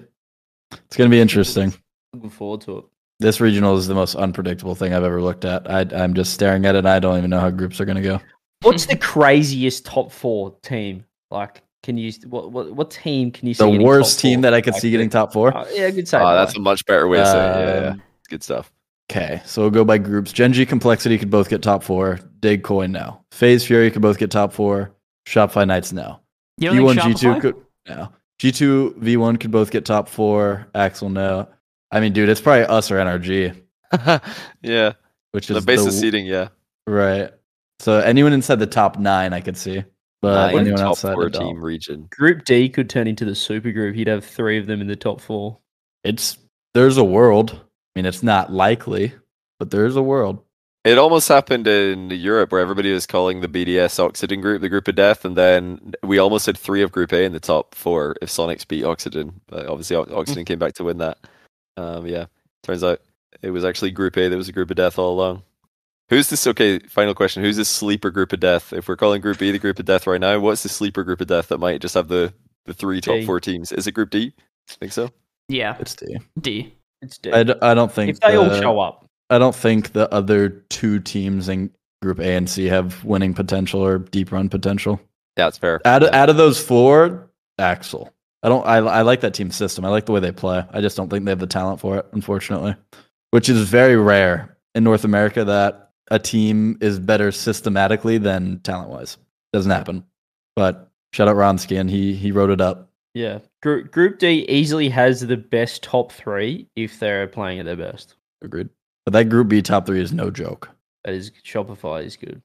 It's gonna be interesting.
Looking forward to it.
This regional is the most unpredictable thing I've ever looked at. I, I'm just staring at it. and I don't even know how groups are gonna go.
What's the craziest top four team? Like, can you what what, what team can you see?
The worst
top
team
four?
that I could
Like,
see getting top four.
uh, yeah, good say.
Oh, that's a much better way to say it. Yeah, yeah, yeah.
Um,
Good stuff.
Okay, so we'll go by groups. Gen G Complexity could both get top four. Dig Coin now. FaZe Fury could both get top four. Shopify Knights now.
You don't
V1
think
G2 could no. G2 V1 could both get top four. Axel no. I mean, dude, it's probably us or NRG, [laughs]
yeah,
which
the
is
base
the,
of seating. Yeah,
right. So anyone inside the top nine, I could see, but
Nine
anyone
top
outside
four
the
team
team,
region.
Group D could turn into the super group. He'd have three of them in the top four.
it's there's a world. I mean, it's not likely, but there's a world.
It almost happened in Europe where everybody was calling the BDS Oxygen group the group of death, and then we almost had three of Group A in the top four if Sonics beat Oxygen. But obviously, Oxygen came back to win that. Um, yeah, turns out it was actually Group A that was a group of death all along. Who's this? Okay, final question. Who's this sleeper group of death? If we're calling Group B the group of death right now, what's the sleeper group of death that might just have the the three top
D.
four teams? Is it Group D? Think so?
Yeah.
It's D.
D.
It's D.
I, d- I don't think
if they all show up,
I don't think the other two teams in Group A and C have winning potential or deep run potential.
Yeah, it's fair.
Out of,
Yeah.
out of those four, Axel. I don't. I, I like that team system. I like the way they play. I just don't think they have the talent for it, unfortunately. Which is very rare in North America that a team is better systematically than talent wise. Doesn't happen. But shout out Ronsky, and he he wrote it up.
Yeah. Group Group D easily has the best top three if they're playing at their best.
Agreed. But that Group B top three is no joke
That is Shopify is good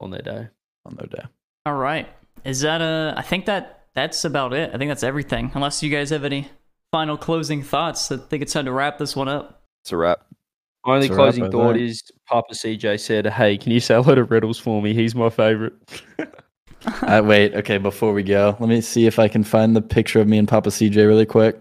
on their day.
on their day.
All right. Is that a? I think that that's about it. I think that's everything. Unless you guys have any final closing thoughts, I think it's time to wrap this one up.
It's a wrap.
My only
It's a wrap,
closing thought is Papa CJ said, "Hey, can you say hello to Retals for me? He's my favorite." [laughs] [laughs]
Uh, wait, okay, before we go, let me see if I can find the picture of me and Papa CJ really quick. I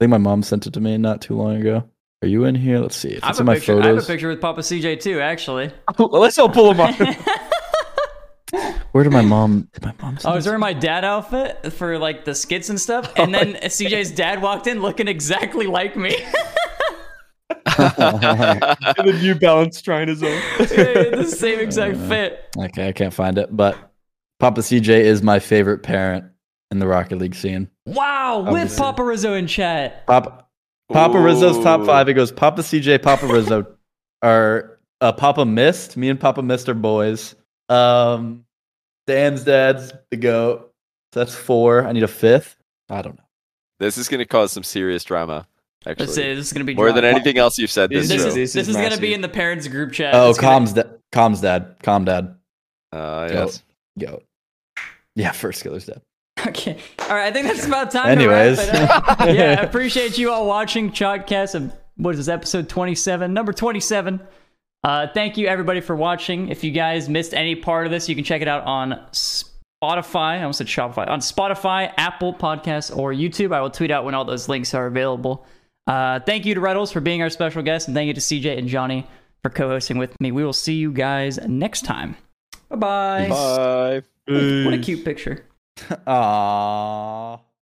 think my mom sent it to me not too long ago. Are you in here? Let's see. If
I have,
in
a
my
picture, I have a picture with Papa CJ too, actually. [laughs]
Let's all pull him up. [laughs]
Where did my mom? Did my mom? Send
I was
this?
wearing my dad outfit for like the skits and stuff, and then CJ's dad walked in looking exactly like me.
the New Balance trying trainers on.
Yeah, the same exact fit.
Okay, I can't find it, but Papa CJ is my favorite parent in the Rocket League scene.
Wow, with Papa Rizzo in chat.
Papa Papa Rizzo's top five. It goes Papa CJ, Papa Rizzo, are uh, Papa Mist. Me and Papa Mist are boys. Um, Dan's dad's the goat. That's four. I need a fifth. I don't know.
This is going to cause some serious drama. Actually,
Let's say this is gonna be
more than anything else you've said this,
This is
This
this,
is
is, gonna be in the parents group chat.
Oh,
It's gonna-
comms, da- comms dad, com dad,
Uh, yes.
goat. Yeah, Firstkiller's dead.
Okay. All right. I think that's about time.
Anyways.
To wrap it up. [laughs] yeah. I appreciate you all watching Chalked Cast. Of, what is this episode 27? Number 27. Uh, thank you everybody for watching. If you guys missed any part of this, you can check it out on Spotify. I almost said Shopify. On Spotify, Apple Podcasts, or YouTube. I will tweet out when all those links are available. Uh, thank you to Reynolds for being our special guest, and thank you to CJ and Johnny for co-hosting with me. We will see you guys next time. Bye bye.
Bye.
What a cute picture. [laughs]
Aww.